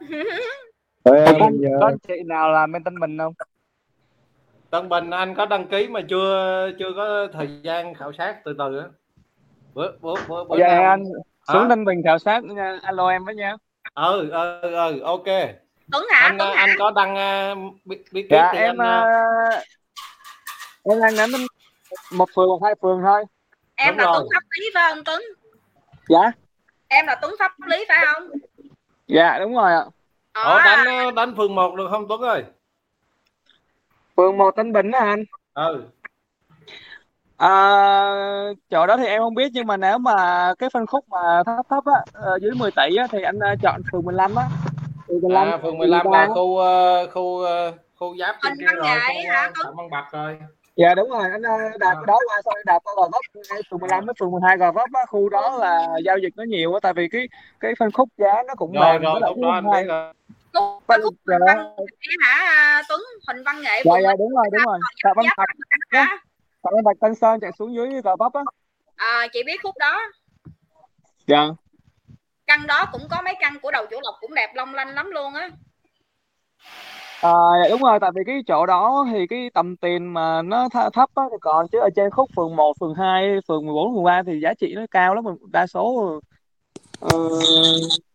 Speaker 2: *laughs*
Speaker 5: Ê,
Speaker 11: có,
Speaker 5: ờ,
Speaker 11: có chị nào làm bên Tân Bình không?
Speaker 2: Tân Bình anh có đăng ký mà chưa chưa có thời gian khảo sát từ từ á. Bữa bữa bữa bữa
Speaker 11: dạ
Speaker 2: nào?
Speaker 11: anh xuống? Tân Bình khảo sát nha alo em với nha.
Speaker 2: Ừ ừ ừ ok.
Speaker 1: Tuấn hả?
Speaker 2: Anh
Speaker 1: Tuấn
Speaker 2: ờ,
Speaker 1: hả?
Speaker 2: anh có đăng ờ, bí, bí kíp
Speaker 11: dạ
Speaker 2: thì
Speaker 11: em
Speaker 2: anh
Speaker 11: à, em đang đến một phường hoặc hai phường thôi.
Speaker 1: Em
Speaker 2: đúng
Speaker 1: là
Speaker 2: rồi.
Speaker 1: Tuấn pháp lý phải không Tuấn?
Speaker 11: Dạ.
Speaker 1: Em là Tuấn pháp lý phải không?
Speaker 11: Dạ đúng rồi ạ
Speaker 2: Ủa,
Speaker 1: Đó,
Speaker 2: đánh ờ, đánh phường 1 được không Tuấn ơi?
Speaker 11: Phường một Tân Bình đó anh.
Speaker 2: Ừ.
Speaker 11: À, chỗ đó thì em không biết nhưng mà nếu mà cái phân khúc mà thấp thấp á ờ, dưới 10 tỷ á thì anh ờ, chọn phường 15 á. Phường 15
Speaker 2: à, phường
Speaker 11: thì
Speaker 2: 15
Speaker 11: người
Speaker 2: là khu ờ, khu ờ, khu giáp trên kia rồi khu
Speaker 1: hả,
Speaker 2: ờ,
Speaker 1: Tuấn?
Speaker 2: Phạm Văn Bạch rồi
Speaker 11: dạ đúng rồi. Anh ờ, đạp cái đó qua xong anh đạp qua Gò Vấp. Phường 15 với phường 12 Gò Vấp á khu đó là giao dịch nó nhiều á tại vì cái cái phân khúc giá nó cũng
Speaker 2: rồi
Speaker 11: mềm
Speaker 2: rồi lúc đó anh biết rồi.
Speaker 11: Vâng,
Speaker 1: khúc
Speaker 11: dạ.
Speaker 1: Hả à, Tuấn Huỳnh Văn Nghệ
Speaker 11: dạ dạ đúng rồi đúng rồi. Phạm Văn
Speaker 1: hả?
Speaker 11: Phạm Văn Bạch Tân Sơn chạy xuống dưới Gò Vấp á.
Speaker 1: À, chị biết khúc đó.
Speaker 11: Dạ.
Speaker 1: Căn đó cũng có mấy căn của đầu chủ lộc cũng đẹp long lanh lắm luôn á
Speaker 11: À, dạ đúng rồi tại vì cái chỗ đó thì cái tầm tiền mà nó th thấp á thì còn chứ ở trên khúc phường 1, phường 2, phường 14, phường 3 thì giá trị nó cao lắm đa số ờ,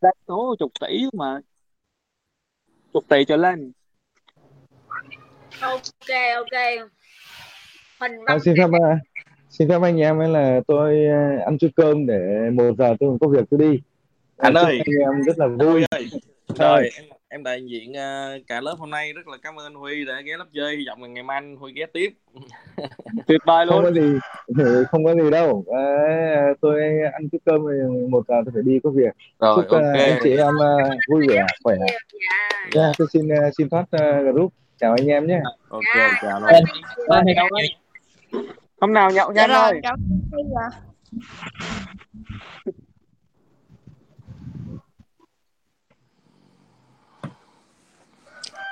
Speaker 11: đa số chục tỷ mà chục tỷ trở lên.
Speaker 1: Ok ok. Huỳnh
Speaker 5: à, xin phép ờ, xin phép anh em ấy là tôi ờ, ăn chút cơm để một giờ tôi có việc tôi đi.
Speaker 3: Anh
Speaker 5: chúc
Speaker 3: ơi.
Speaker 5: anh em rất là
Speaker 3: Anh
Speaker 5: vui
Speaker 3: ơi. Rồi em đại diện ờ, cả lớp hôm nay rất là cảm ơn anh Huy đã ghé lớp chơi. Hy vọng là ngày mai anh Huy ghé tiếp. *laughs*
Speaker 11: Tuyệt vời
Speaker 5: không
Speaker 11: luôn.
Speaker 5: có gì *laughs* không có gì đâu. À, tôi ăn chút cơm rồi một giờ tôi phải đi có việc.
Speaker 3: Rồi
Speaker 5: chúc
Speaker 3: ok.
Speaker 5: anh chị em ờ, vui vẻ khỏe.
Speaker 1: Dạ.
Speaker 5: Nha tôi xin ờ, xin thoát uh, group. Chào anh em nhé.
Speaker 3: Ok
Speaker 1: Dạ.
Speaker 3: chào anh
Speaker 11: hôm nào nhậu nha
Speaker 8: dạ
Speaker 11: anh
Speaker 8: rồi
Speaker 11: ơi
Speaker 8: cảm ơn Huy ạ.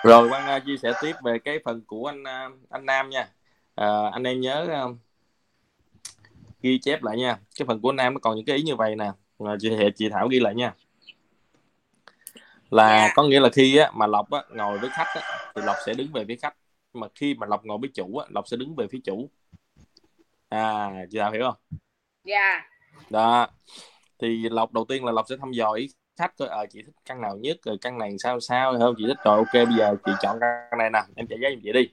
Speaker 3: Rồi Quang uh, chia sẻ tiếp về cái phần của anh uh, anh Nam nha. Ờ, anh em nhớ uh, ghi chép lại nha. Cái phần của anh Nam nó còn những cái ý như vậy nè. Mà chị chị Thảo ghi lại nha. Là
Speaker 1: Dạ.
Speaker 3: có nghĩa là khi á, mà Lộc á, ngồi với khách á, thì Lộc sẽ đứng về phía khách. Mà khi mà Lộc ngồi với chủ á, Lộc sẽ đứng về phía chủ. À chị Thảo hiểu không?
Speaker 1: Dạ.
Speaker 3: Đó. Thì lộc đầu tiên là lộc sẽ thăm dò ý khách coi ờ chị thích căn nào nhất rồi căn này sao sao không chị thích rồi ok bây giờ chị chọn căn này nè em trả giá giùm chị đi.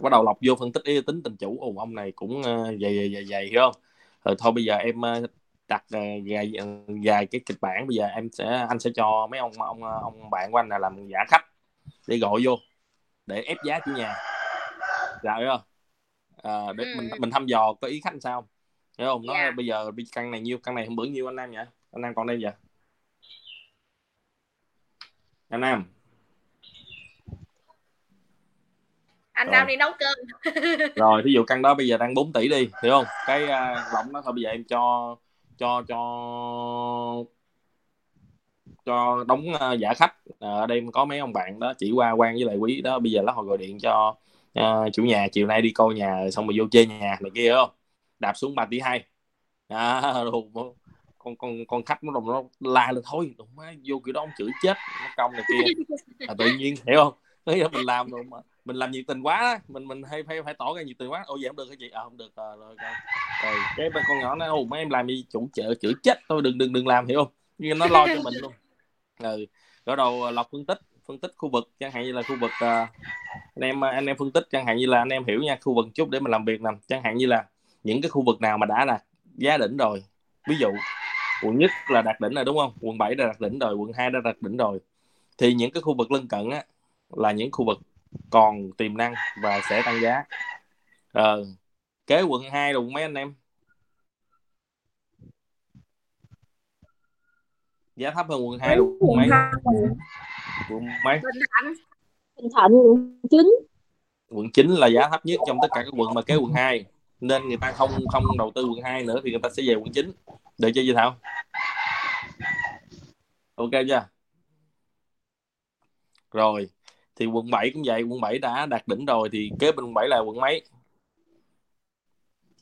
Speaker 3: Bắt đầu lộc vô phân tích ý tính tình chủ. Ồ ông này cũng uh, dày dày dày dày hiểu không? Rồi thôi bây giờ em ờ, đặt uh, vài vài cái kịch bản. Bây giờ em sẽ anh sẽ cho mấy ông ông ông bạn của anh là làm giả khách để gọi vô để ép giá chủ nhà. Dạ hiểu không? À, để
Speaker 1: Ừ,
Speaker 3: mình mình thăm dò có ý khách làm sao. Hiểu không? Nói
Speaker 1: Dạ.
Speaker 3: bây giờ căn này nhiêu căn này hôm bữa nhiêu anh Nam nhỉ? Anh Nam còn đây vậy anh Nam.
Speaker 1: Anh
Speaker 3: Rồi.
Speaker 1: Nam đi nấu cơm. *laughs*
Speaker 3: Rồi ví dụ căn đó bây giờ đang 4 tỷ đi hiểu không? Cái uh, lỏng nó thôi bây giờ em cho cho cho cho đóng uh, giả khách Ờ, ở đây có mấy ông bạn đó chỉ qua quan với lại quý đó bây giờ lát hồi gọi điện cho ờ, chủ nhà chiều nay đi coi nhà xong rồi vô chơi nhà này kia hiểu không? Đạp xuống 3 tỷ hai. À, *laughs* con con con khách nó đồng nó la là thôi đụng má vô kiểu đó ông chửi chết nó công này kia. À, tự nhiên *laughs* hiểu không? Thế là mình làm rồi mà mình làm nhiệt tình quá đó. mình mình hay phải phải tỏ ra nhiệt tình quá. Ôi vậy không được hả chị? À không được à, rồi, con rồi cái bên con nhỏ nó ồ mấy em làm gì chủ chợ chửi chết thôi đừng đừng đừng làm hiểu không? Nhưng nó lo cho mình luôn. Ừ bắt đầu à, lọc phân tích phân tích khu vực chẳng hạn như là khu vực uh, anh em à, anh em phân tích chẳng hạn như là anh em hiểu nha khu vực chút để mình làm việc nè. Chẳng hạn như là những cái khu vực nào mà đã là giá đỉnh rồi ví dụ quận nhất là đạt đỉnh rồi đúng không? Quận 7 đã đạt đỉnh rồi quận 2 đã đạt đỉnh rồi. Thì những cái khu vực lân cận á là những khu vực còn tiềm năng và sẽ tăng giá. Ờ kế quận 2 là quận mấy anh em? Giá thấp hơn quận 2 là quận mấy? Quận mấy?
Speaker 12: Bình Thạnh quận 9
Speaker 3: quận 9 là giá thấp nhất trong tất cả các quận mà kế quận 2 nên người ta không không đầu tư quận 2 nữa thì người ta sẽ về quận 9 được chưa Duy Thảo? Ok chưa? Rồi thì quận 7 cũng vậy quận 7 đã đạt đỉnh rồi thì kế bên quận 7 là quận mấy?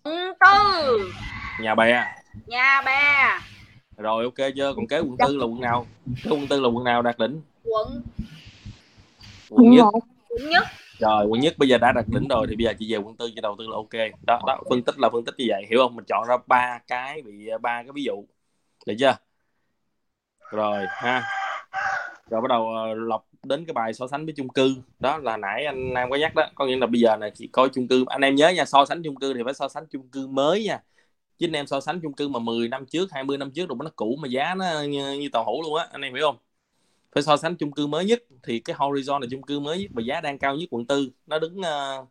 Speaker 1: Quận tư.
Speaker 3: Nhà bè.
Speaker 1: Nhà bè.
Speaker 3: Rồi ok chưa? Còn kế quận tư là quận nào? Kế quận tư là quận nào đạt đỉnh?
Speaker 1: Quận.
Speaker 3: Quận nhất.
Speaker 1: Quận nhất
Speaker 3: rồi quận nhất bây giờ đã đạt đỉnh rồi thì bây giờ chị về quận tư cho đầu tư là ok. Đó đó phân tích là phân tích như vậy. Hiểu không? Mình chọn ra ba cái bị ba cái ví dụ. Được chưa? Rồi ha. Rồi bắt đầu ờ, lọc đến cái bài so sánh với chung cư. Đó là nãy anh Nam có nhắc đó. Có nghĩa là bây giờ này chỉ coi chung cư. Anh em nhớ nha so sánh chung cư thì phải so sánh chung cư mới nha. Chứ anh em so sánh chung cư mà 10 năm trước 20 năm trước rồi nó cũ mà giá nó như, như tàu hủ luôn á. Anh em hiểu không phải so sánh chung cư mới nhất thì cái horizon là chung cư mới nhất và giá đang cao nhất quận tư. Nó đứng uh,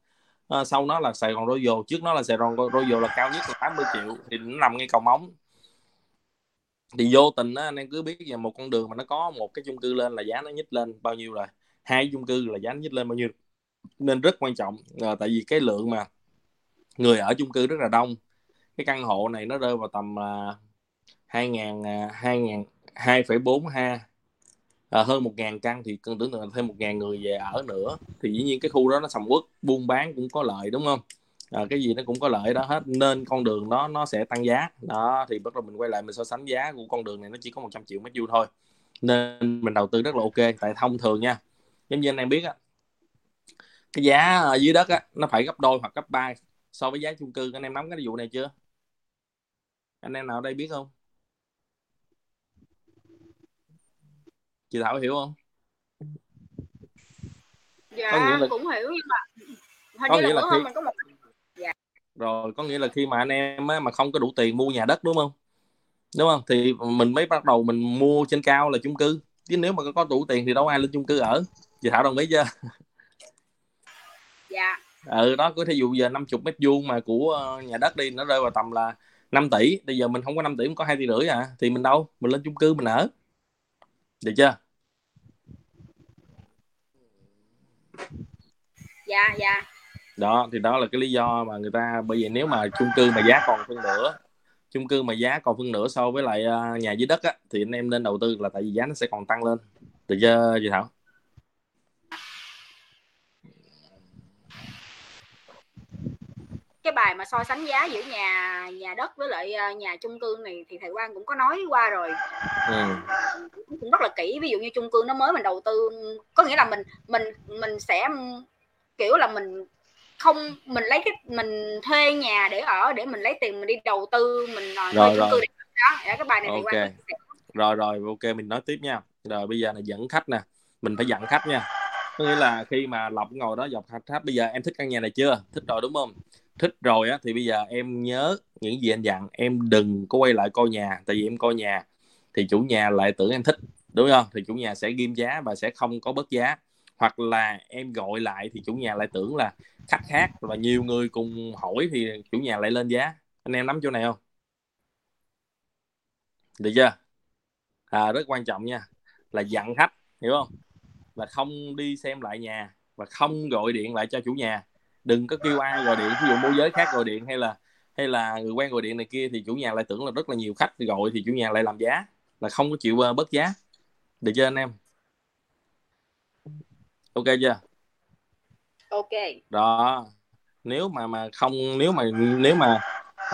Speaker 3: uh, sau nó là Sài Gòn Royal trước nó là Sài Gòn Royal là cao nhất là 80 triệu thì nó nằm ngay cầu móng. Thì vô tình á, anh em cứ biết là một con đường mà nó có một cái chung cư lên là giá nó nhích lên bao nhiêu rồi. Hai chung cư là giá nó nhích lên bao nhiêu. Nên rất quan trọng à, tại vì cái lượng mà người ở chung cư rất là đông. Cái căn hộ này nó rơi vào tầm là hai ngàn hai ngàn hai phẩy bốn ha à, hơn một ngàn căn thì cần tưởng tượng là thêm một ngàn người về ở nữa. Thì dĩ nhiên cái khu đó nó sầm uất buôn bán cũng có lợi đúng không? À, cái gì nó cũng có lợi đó hết nên con đường đó nó sẽ tăng giá. Đó thì bắt đầu mình quay lại mình so sánh giá của con đường này nó chỉ có 100 triệu mét vuông thôi. Nên mình đầu tư rất là ok tại thông thường nha. Giống như anh em biết á cái giá ở dưới đất á nó phải gấp đôi hoặc gấp ba so với giá chung cư. Anh em nắm cái vụ này chưa? Anh em nào ở đây biết không? Chị Thảo hiểu không?
Speaker 1: Dạ có nghĩa là... cũng hiểu nhưng mà hình có như là, là khi... mình có một
Speaker 3: dạ. rồi có nghĩa là khi mà anh em á, mà không có đủ tiền mua nhà đất đúng không? Đúng không? Thì mình mới bắt đầu mình mua trên cao là chung cư. Chứ nếu mà có đủ tiền thì đâu ai lên chung cư ở. Chị Thảo đồng ý chưa?
Speaker 1: Dạ.
Speaker 3: Ừ đó cứ thí dụ giờ 50 mét vuông mà của ờ, nhà đất đi nó rơi vào tầm là 5 tỷ. Bây giờ mình không có 5 tỷ mình có hai tỷ rưỡi à. Thì mình đâu? Mình lên chung cư mình ở được chưa?
Speaker 1: Dạ dạ.
Speaker 3: Đó thì đó là cái lý do mà người ta bởi vì nếu mà chung cư mà giá còn phân nửa chung cư mà giá còn phân nửa so với lại uh, nhà dưới đất á thì anh em nên đầu tư là tại vì giá nó sẽ còn tăng lên. Được chưa chị Thảo
Speaker 1: cái bài mà so sánh giá giữa nhà nhà đất với lại uh, nhà chung cư này thì thầy Quang cũng có nói qua rồi. Ừ. cũng rất là kỹ ví dụ như chung cư nó mới mình đầu tư có nghĩa là mình mình mình sẽ kiểu là mình không mình lấy cái mình thuê nhà để ở để mình lấy tiền mình đi đầu tư mình uh, rồi, chung cư để đó. Dạ, cái bài này
Speaker 3: okay. Quang rồi rồi ok mình nói tiếp nha. Rồi bây giờ là dẫn khách nè. Mình phải dặn khách nha. Có nghĩa là khi mà lộc ngồi đó dọc khách bây giờ em thích căn nhà này chưa? Thích rồi đúng không thích rồi á thì bây giờ em nhớ những gì anh dặn em đừng có quay lại coi nhà tại vì em coi nhà thì chủ nhà lại tưởng em thích đúng không? Thì chủ nhà sẽ ghim giá và sẽ không có bớt giá. Hoặc là em gọi lại thì chủ nhà lại tưởng là khách khác và nhiều người cùng hỏi thì chủ nhà lại lên giá. Anh em nắm chỗ này không? Được chưa? À, rất quan trọng nha. Là dặn khách hiểu không? Là không đi xem lại nhà và không gọi điện lại cho chủ nhà đừng có kêu ai gọi điện ví dụ môi giới khác gọi điện hay là hay là người quen gọi điện này kia thì chủ nhà lại tưởng là rất là nhiều khách gọi thì chủ nhà lại làm giá là không có chịu uh, bớt giá. Được chưa anh em? Ok chưa?
Speaker 1: Ok.
Speaker 3: Đó. Nếu mà mà không nếu mà nếu mà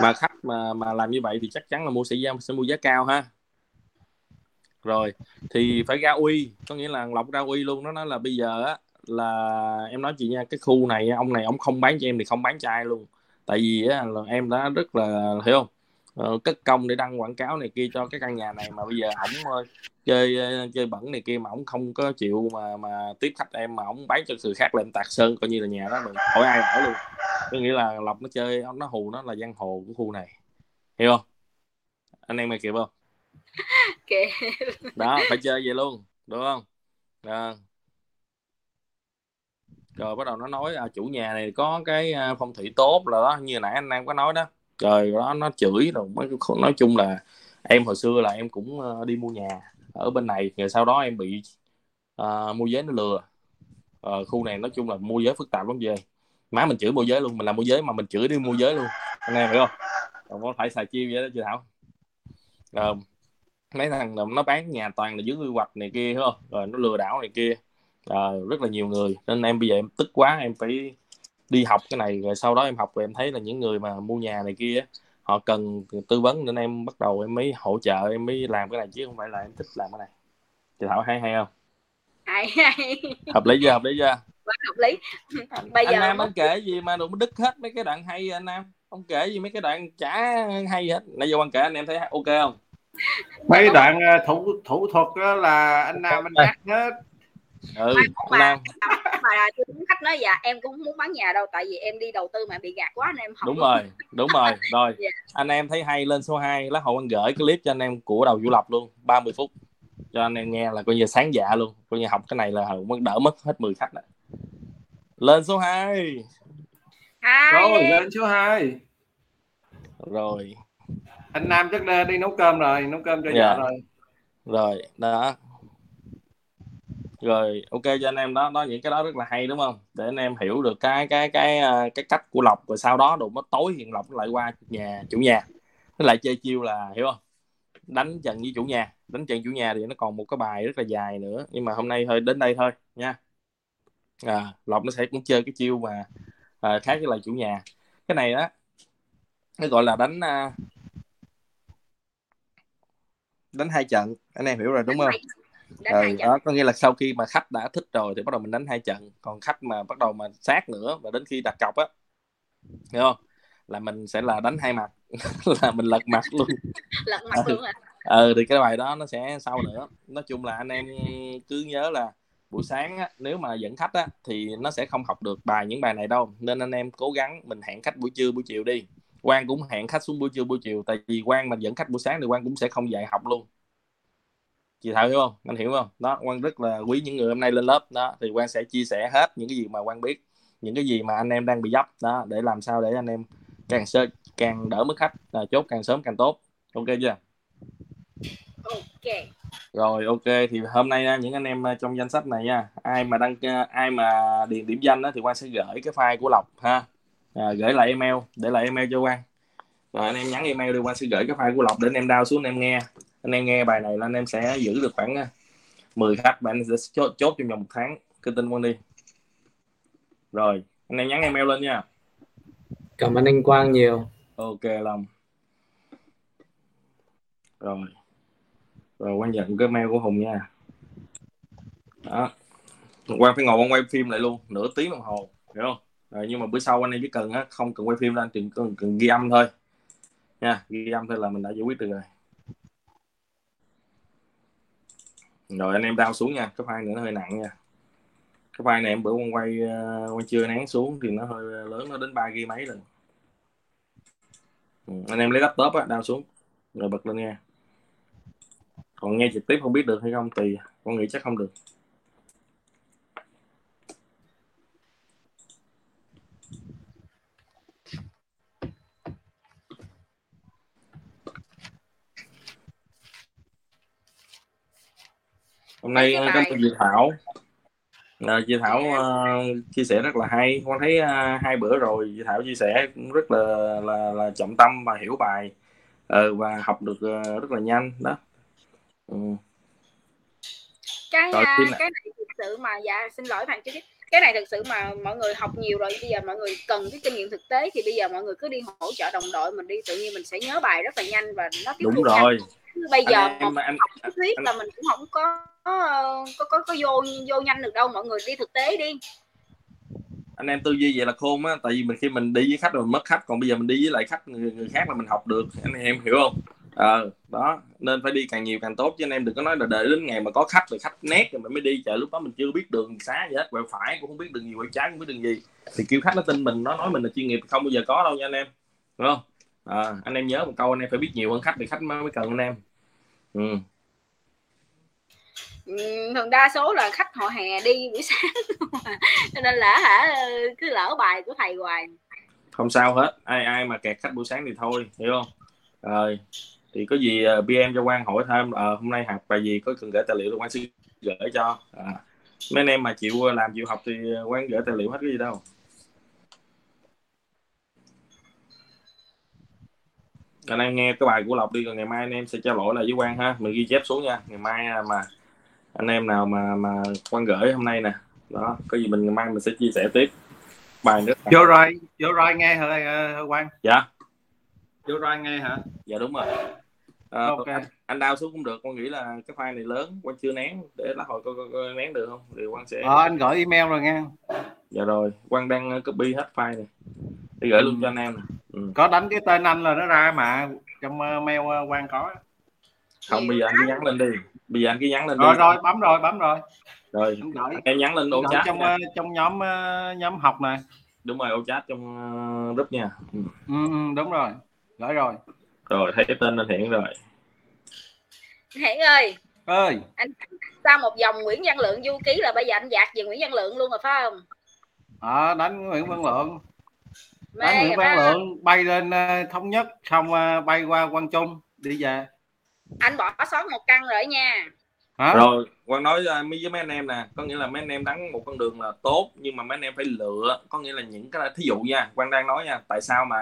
Speaker 3: mà khách mà mà làm như vậy thì chắc chắn là mua sẽ giá sẽ mua giá cao ha. Rồi thì phải ra uy có nghĩa là lọc ra uy luôn nó nói là bây giờ á là em nói chị nha cái khu này ông này ông không bán cho em thì không bán cho ai luôn. Tại vì á, là em đã rất là hiểu không? Ờ, cất công để đăng quảng cáo này kia cho cái căn nhà này mà bây giờ ổng ờ, chơi ờ, chơi bẩn này kia mà ổng không có chịu mà mà tiếp khách em mà ổng bán cho người khác là em tạc sơn coi như là nhà đó mình hỏi ai ở luôn. Có nghĩa là lộc nó chơi nó hù nó là giang hồ của khu này. Hiểu không? Anh em mày kịp không? *laughs*
Speaker 1: Kìa
Speaker 3: đó phải chơi vậy luôn đúng không? Đó rồi bắt đầu nó nói à, chủ nhà này có cái à, phong thủy tốt là đó như nãy anh em có nói đó. Rồi đó nó chửi rồi mới nói chung là em hồi xưa là em cũng ờ, đi mua nhà ở bên này rồi sau đó em bị à, uh, mua giới nó lừa. Uh, khu này nói chung là mua giới phức tạp lắm về má mình chửi mua giới luôn mình làm mua giới mà mình chửi đi mua giới luôn. Anh em hiểu không? Còn có phải xài chiêu vậy đó chị thảo? Rồi mấy thằng nó bán nhà toàn là dưới quy hoạch này kia không? Rồi nó lừa đảo này kia à, rất là nhiều người. Nên em bây giờ em tức quá em phải đi học cái này. Rồi sau đó em học rồi em thấy là những người mà mua nhà này kia họ cần tư vấn. Nên em bắt đầu em mới hỗ trợ em mới làm cái này. Chứ không phải là em thích làm cái này. Chị thảo hay hay không?
Speaker 1: Hay hay.
Speaker 3: Hợp lý chưa? Hợp lý chưa?
Speaker 1: Quá hợp lý. Bây
Speaker 3: anh
Speaker 1: giờ
Speaker 3: nam anh kể gì mà đụng đứt hết mấy cái đoạn hay anh nam? Không kể gì mấy cái đoạn chả hay hết. Nãy giờ anh kể anh em thấy ok không?
Speaker 2: Mấy đoạn ờ, thủ thủ thuật đó là anh nam anh hát hết
Speaker 3: ừ
Speaker 1: mà,
Speaker 3: anh nam
Speaker 1: mà khách nói dạ em cũng không muốn bán nhà đâu tại vì em đi đầu tư mà bị gạt quá nên em không
Speaker 3: đúng rồi đúng rồi. *laughs* Rồi
Speaker 1: Dạ.
Speaker 3: anh em thấy hay lên số 2 lát hồi anh gửi cái clip cho anh em của đầu du lập luôn 30 phút. Cho anh em nghe là coi như sáng dạ luôn coi như học cái này là mới đỡ mất hết 10 khách đó. lên số 2
Speaker 1: hai.
Speaker 2: Rồi lên số 2
Speaker 3: rồi.
Speaker 2: Anh nam chắc đi, đi nấu cơm rồi nấu cơm cho
Speaker 3: Dạ.
Speaker 2: vợ rồi.
Speaker 3: Rồi đó rồi ok cho anh em đó đó những cái đó rất là hay đúng không? Để anh em hiểu được cái cái cái ờ, cái cách của lộc rồi sau đó đụng nó tối hiện lộc lại qua nhà chủ nhà. Nó lại chơi chiêu là hiểu không? Đánh trận với chủ nhà. Đánh trận chủ nhà thì nó còn một cái bài rất là dài nữa nhưng mà hôm nay thôi đến đây thôi nha. À, lộc nó sẽ cũng chơi cái chiêu mà à, khác với lại chủ nhà. Cái này đó nó gọi là đánh à, đánh hai trận anh em hiểu rồi đúng không
Speaker 1: đánh
Speaker 3: ừ,
Speaker 1: hai trận.
Speaker 3: đó có nghĩa là sau khi mà khách đã thích rồi thì bắt đầu mình đánh hai trận. Còn khách mà bắt đầu mà sát nữa và đến khi đặt cọc á hiểu không? Là mình sẽ là đánh hai mặt. *laughs* Là mình lật mặt luôn. *laughs*
Speaker 1: Lật mặt luôn à
Speaker 3: ừ thì cái bài đó nó sẽ sau nữa. Nói chung là anh em cứ nhớ là buổi sáng á, nếu mà dẫn khách á, thì nó sẽ không học được bài những bài này đâu. Nên anh em cố gắng mình hẹn khách buổi trưa buổi chiều đi. Quang cũng hẹn khách xuống buổi trưa buổi chiều. Tại vì Quang mà dẫn khách buổi sáng thì Quang cũng sẽ không dạy học luôn chị Thảo hiểu không? Anh hiểu không? Đó Quang rất là quý những người hôm nay lên lớp. Đó thì Quang sẽ chia sẻ hết những cái gì mà Quang biết những cái gì mà anh em đang bị dấp. Đó để làm sao để anh em càng sơ càng đỡ mất khách. Là chốt càng sớm càng tốt. Ok chưa?
Speaker 1: Ok.
Speaker 3: Rồi ok. Thì hôm nay nha, những anh em ờ, trong danh sách này nha ai mà đăng ai mà điền điểm danh đó thì Quang sẽ gửi cái file của Lộc ha. À, gửi lại email để lại email cho Quang. Rồi anh em nhắn email đi Quang sẽ gửi cái file của Lộc để anh em download xuống anh em nghe anh em nghe bài này là anh em sẽ giữ được khoảng ờ, 10 khách và anh sẽ chốt, chốt trong vòng một tháng. Cứ tin Quang đi. Rồi anh em nhắn email lên nha.
Speaker 13: Cảm ơn anh Quang nhiều.
Speaker 3: Ok lòng rồi. Rồi quan nhận cái mail của hùng nha. Đó. Quan phải ngồi quan quay phim lại luôn nửa tiếng đồng hồ hiểu không? Rồi nhưng mà bữa sau anh em chỉ cần á không cần quay phim lên chỉ cần, cần ghi âm thôi. Nha ghi âm thôi là mình đã giải quyết được rồi rồi anh em đao xuống nha cái file nữa nó hơi nặng nha. Cái file này em bữa con quay ờ, uh, chưa nén xuống thì nó hơi ờ, lớn nó đến ba ghi mấy lần. Ừ, anh em lấy laptop á đao xuống rồi bật lên nghe, còn nghe trực tiếp không biết được hay không tùy con nghĩ chắc không được. Hôm nay
Speaker 1: Cái
Speaker 3: cảm ơn chị Thảo. À, chị Thảo uh, chia sẻ rất là hay. Con thấy uh, hai bữa rồi chị Thảo chia sẻ cũng rất là là, là trọng tâm và hiểu bài. Ờ, và học được uh, rất là nhanh đó. Ừ.
Speaker 1: cái
Speaker 3: Rồi, ạ.
Speaker 1: cái này thực sự mà dạ xin lỗi bạn chứ cái này thực sự mà mọi người học nhiều rồi bây giờ mọi người cần cái kinh nghiệm thực tế thì bây giờ mọi người cứ đi hỗ trợ đồng đội mình đi tự nhiên mình sẽ nhớ bài rất là nhanh và nó tiếp
Speaker 3: đúng rồi.
Speaker 1: Nhanh bây giờ
Speaker 3: em
Speaker 1: một
Speaker 3: anh,
Speaker 1: học thuyết là mình cũng không có có có, có, có vô vô nhanh được đâu mọi người đi thực tế đi.
Speaker 3: Anh em tư duy vậy là khôn á tại vì mình khi mình đi với khách rồi mình mất khách còn bây giờ mình đi với lại khách người, người khác là mình học được anh em hiểu không ờ đó nên phải đi càng nhiều càng tốt chứ anh em đừng có nói là đợi đến ngày mà có khách rồi khách nét rồi mình mới đi chờ lúc đó mình chưa biết đường xá gì hết quẹo phải cũng không biết đường gì quẹo trái cũng biết đường gì. Thì kêu khách nó tin mình nó nói mình là chuyên nghiệp không bao giờ có đâu nha anh em đúng không? À, anh em nhớ một câu anh em phải biết nhiều hơn khách thì khách mới cần anh em. Ừ.
Speaker 1: Ừ, thường đa số là khách họ hè đi buổi *laughs* sáng cho nên là hả cứ lỡ bài của thầy hoài.
Speaker 3: Không sao hết ai ai mà kẹt khách buổi sáng thì thôi hiểu không? Rồi thì có gì uh, PM cho quan hỏi thêm uh, hôm nay học bài gì có cần gửi tài liệu thì quan sẽ gửi cho. À. mấy anh em mà chịu làm chịu học thì quan gửi tài liệu hết cái gì đâu. Anh em nghe cái bài của lộc đi rồi ngày mai anh em sẽ trao đổi lại với quan ha. Mình ghi chép xuống nha. Ngày mai mà anh em nào mà mà quan gửi hôm nay nè. Đó có gì mình ngày mai mình sẽ chia sẻ tiếp. Bài nữa.
Speaker 2: Vô rồi vô rồi nghe hả uh, quan
Speaker 3: dạ.
Speaker 2: Vô rồi nghe hả?
Speaker 3: Dạ đúng rồi à,
Speaker 2: Ok.
Speaker 3: anh, anh đao xuống cũng được con nghĩ là cái file này lớn quan chưa nén để lát hồi coi, coi, coi nén được không? Thì quan sẽ
Speaker 2: ờ anh gửi email rồi nghe
Speaker 3: dạ rồi quan đang copy hết file này. Để gửi luôn cho anh em nè ừ.
Speaker 2: có đánh cái tên anh là nó ra mà trong uh, mail quan có.
Speaker 3: Không bây giờ anh cứ nhắn lên đi. Bây giờ anh cứ nhắn lên
Speaker 2: rồi
Speaker 3: đi.
Speaker 2: Rồi bấm rồi bấm rồi.
Speaker 3: Rồi em nhắn lên ô chat
Speaker 2: trong
Speaker 3: nha.
Speaker 2: trong nhóm nhóm học này
Speaker 3: đúng rồi ô chat trong group nha. Ừ.
Speaker 2: ừ, ừ, đúng rồi. Gửi rồi
Speaker 3: rồi thấy cái tên anh hiện rồi.
Speaker 1: Hiển ơi.
Speaker 2: Ơi.
Speaker 1: Anh sau một vòng Nguyễn Văn Lượng du ký là bây giờ anh dạt về Nguyễn Văn Lượng luôn rồi phải không?
Speaker 2: Ờ đánh Nguyễn Văn Lượng.
Speaker 1: Mê
Speaker 2: đánh Nguyễn Văn? Lượng bay lên uh, thống nhất xong uh, bay qua Quang Trung đi về.
Speaker 1: Anh bỏ sót một căn rồi nha.
Speaker 2: Hả?
Speaker 3: Rồi quan nói với với mấy anh em nè có nghĩa là mấy anh em đánh một con đường là tốt nhưng mà mấy anh em phải lựa có nghĩa là những cái thí dụ nha quan đang nói nha tại sao mà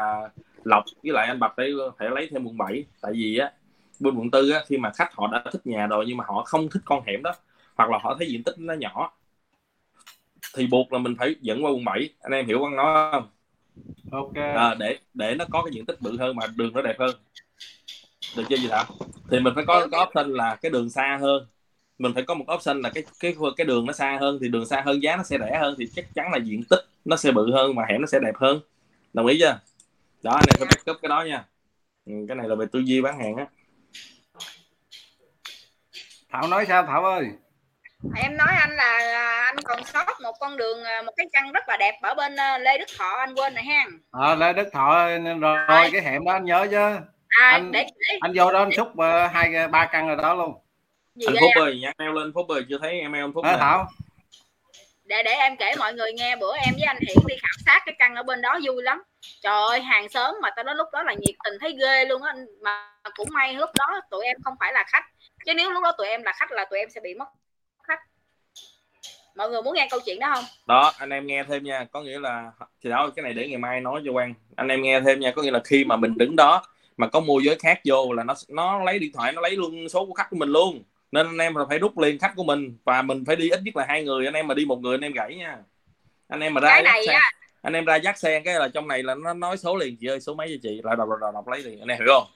Speaker 3: lộc với lại anh bạch phải phải lấy thêm quận 7 tại vì á bên quận tư á khi mà khách họ đã thích nhà rồi nhưng mà họ không thích con hẻm đó hoặc là họ thấy diện tích nó nhỏ thì buộc là mình phải dẫn qua quận 7 anh em hiểu quan nói không?
Speaker 2: Ok.
Speaker 3: À, để để nó có cái diện tích bự hơn mà đường nó đẹp hơn. Được chưa gì thảo? Thì mình phải có có option là cái đường xa hơn. Mình phải có một option là cái cái cái đường nó xa hơn. Thì đường xa hơn giá nó sẽ rẻ hơn. Thì chắc chắn là diện tích nó sẽ bự hơn mà hẻm nó sẽ đẹp hơn. Đồng ý chưa đó anh em phải back up cái đó nha. Ừ, cái này là về tư duy bán hàng á.
Speaker 2: Thảo nói sao Thảo ơi?
Speaker 1: Em nói anh là à, anh còn sót một con đường à, một cái căn rất là đẹp ở bên à, Lê Đức Thọ anh quên rồi ha.
Speaker 2: Ờ Lê Đức Thọ rồi, rồi. cái hẻm đó anh nhớ chứ.
Speaker 1: À,
Speaker 2: anh
Speaker 1: để, để.
Speaker 2: anh vô đó anh xúc uh, hai ba căn rồi đó luôn.
Speaker 1: Gì
Speaker 3: anh phúc ơi nhắn mail lên phúc ơi chưa thấy email anh phúc nè.
Speaker 2: Thảo
Speaker 1: để để em kể mọi người nghe, bữa em với anh Hiển đi khảo sát cái căn ở bên đó, vui lắm. Trời ơi, hàng xóm mà tao nói lúc đó là nhiệt tình thấy ghê luôn á, mà cũng may lúc đó tụi em không phải là khách. Chứ nếu lúc đó tụi em là khách là tụi em sẽ bị mất khách. Mọi người muốn nghe câu chuyện đó không?
Speaker 3: Đó, anh em nghe thêm nha. Có nghĩa là, thì đó, cái này để ngày mai nói cho quan anh em nghe thêm nha. Có nghĩa là khi mà mình đứng đó, mà có môi giới khác vô là nó nó lấy điện thoại, nó lấy luôn số của khách của mình luôn nên anh em là phải rút liền khách của mình và mình phải đi ít nhất là hai người. Anh em mà đi một người anh em gãy nha. Anh em mà ra
Speaker 1: này
Speaker 3: xe, anh em ra dắt xe cái là trong này là nó nói số liền. Chị ơi số mấy cho chị? Lại đọc đọc, đọc, đọc lấy liền. Anh em hiểu không?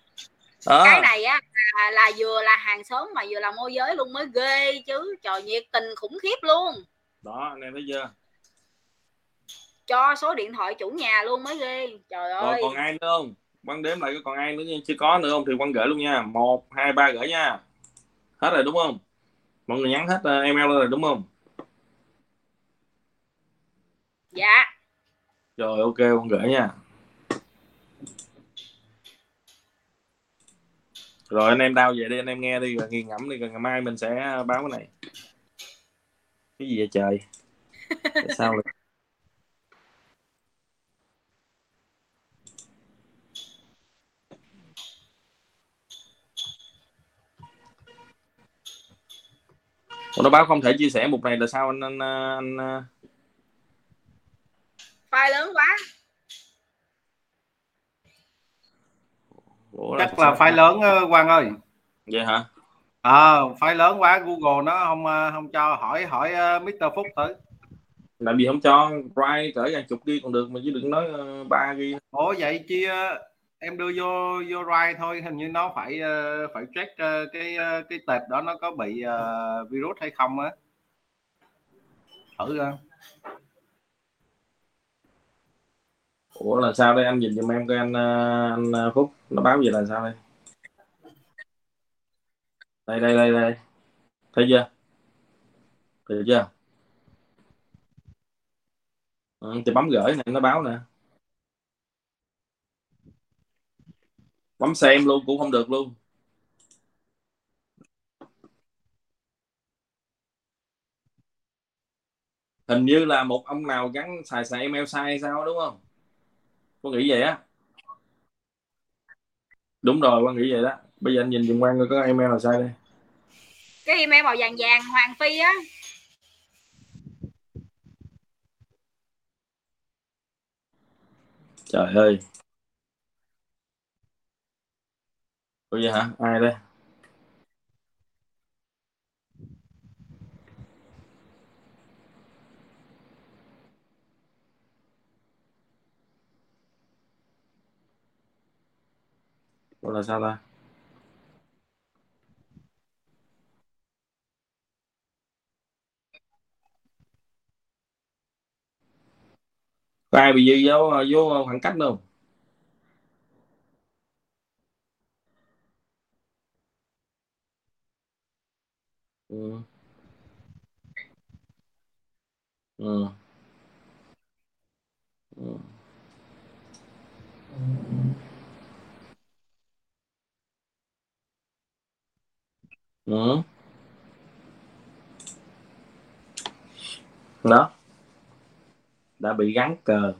Speaker 3: Đó.
Speaker 1: Cái này á là, là vừa là hàng xóm mà vừa là môi giới luôn mới ghê chứ. Trời nhiệt tình khủng khiếp luôn.
Speaker 3: Đó anh em thấy chưa?
Speaker 1: Cho số điện thoại chủ nhà luôn mới ghê. Trời
Speaker 3: rồi
Speaker 1: ơi.
Speaker 3: còn ai nữa không? Quăng đếm lại còn ai nữa chưa có nữa không? Thì quăng gửi luôn nha. Một hai ba gửi nha hết rồi đúng không? Mọi người nhắn hết uh, email rồi đúng không?
Speaker 1: Dạ.
Speaker 3: Rồi ok con gửi nha. Rồi anh em đau về đi anh em nghe đi rồi nghiền ngẫm đi rồi ngày mai mình sẽ báo cái này. Cái gì vậy trời? Tại sao lại nó báo không thể chia sẻ mục này là sao anh anh, anh, anh
Speaker 1: file lớn quá.
Speaker 3: Ủa,
Speaker 2: chắc là file lớn uh, Quang ơi.
Speaker 3: Vậy hả?
Speaker 2: Ờ à, file lớn quá Google nó không không cho. Hỏi hỏi Mr Phúc thử.
Speaker 3: Làm gì không cho? Bright cỡ vài chục ghi còn được mà chứ đừng nói ba ghi.
Speaker 2: Ủa vậy chia em đưa vô vô rai thôi hình như nó phải uh, phải check uh, cái uh, cái tệp đó nó có bị uh, virus hay không á. Thử ra
Speaker 3: ủa là sao đây? Anh nhìn giùm em coi anh anh phúc nó báo gì là sao đây? Đây đây đây đây. Thấy chưa? Thấy chưa? Ừ, thì bấm gửi này nó báo nè. Bấm xem luôn cũng không được luôn. Hình như là một ông nào gắn xài xài email sai sao đúng không? Có nghĩ vậy á? Đúng rồi quan nghĩ vậy đó. Bây giờ anh nhìn dùng quan coi có email nào sai đây.
Speaker 1: Cái email màu vàng vàng hoàng phi á.
Speaker 3: Trời ơi Ủa vậy hả? Ai đây? Ủa là sao ta? Có ai bị gì vô vô khoảng cách đâu ừ. Ừ. Ừ. Ừ. đó đã bị gắn cờ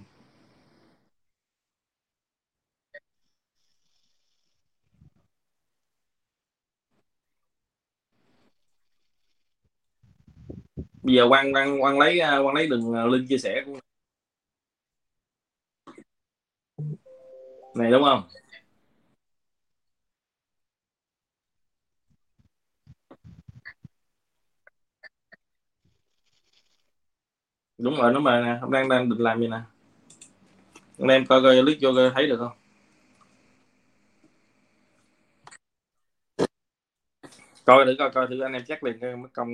Speaker 3: bây giờ quan quan quan lấy à, quan lấy đường à, link chia sẻ của này, đúng không? Đúng rồi, nó mà nè hôm đang đang định làm gì nè? Anh em coi coi click vô, coi thấy được không? Coi thử, coi coi thử, anh em chắc liền cái mất công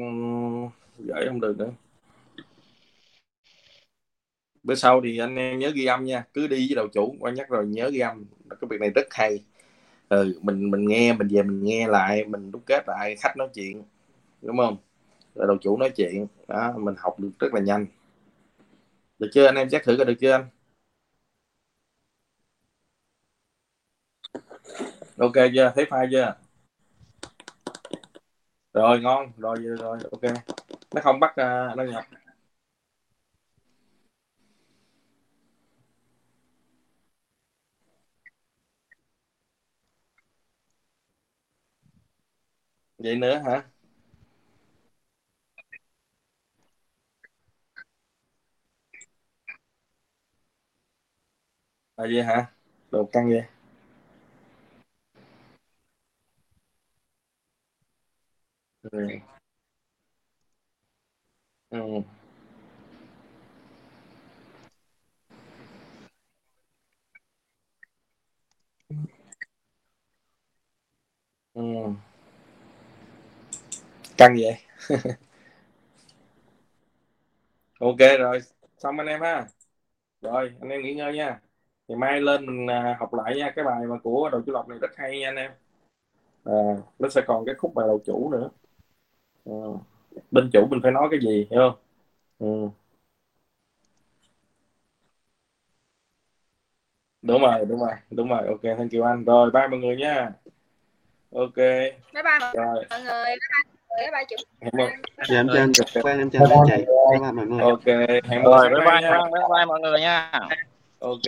Speaker 3: gửi không được nữa bữa sau thì anh em nhớ ghi âm nha cứ đi với đầu chủ quan nhắc rồi nhớ ghi âm. Cái việc này rất hay. Ừ, mình mình nghe mình về mình nghe lại mình đúc kết lại khách nói chuyện đúng không? Rồi đầu chủ nói chuyện đó mình học được rất là nhanh. Được chưa anh em? Chắc thử coi được chưa anh? Ok chưa? Thấy file chưa? Rồi ngon. Rồi rồi ok nó không bắt uh, nó nhập. Vậy nữa hả? À vậy hả? Đồ căng vậy. Ừ. Ừ. Ừ. căng vậy? *laughs* Ok rồi. Xong anh em ha. Rồi anh em nghỉ ngơi nha. Ngày mai lên mình à, học lại nha cái bài mà của đầu chủ lộc này rất hay nha anh em. À, nó sẽ còn cái khúc bài đầu chủ nữa. À, bên chủ mình phải nói cái gì hiểu không? Ừ. đúng rồi đúng rồi đúng rồi. Ok thank you anh. Rồi bye mọi người nha. Ok.
Speaker 1: Bye bye
Speaker 3: rồi.
Speaker 1: mọi người bye bye bye bye chủ
Speaker 14: dạ em chào anh bye em chào anh chị.
Speaker 3: Ok hẹn
Speaker 6: rồi bye
Speaker 3: mai
Speaker 6: bye
Speaker 3: nha
Speaker 6: bye bye mọi người nha.
Speaker 3: Ok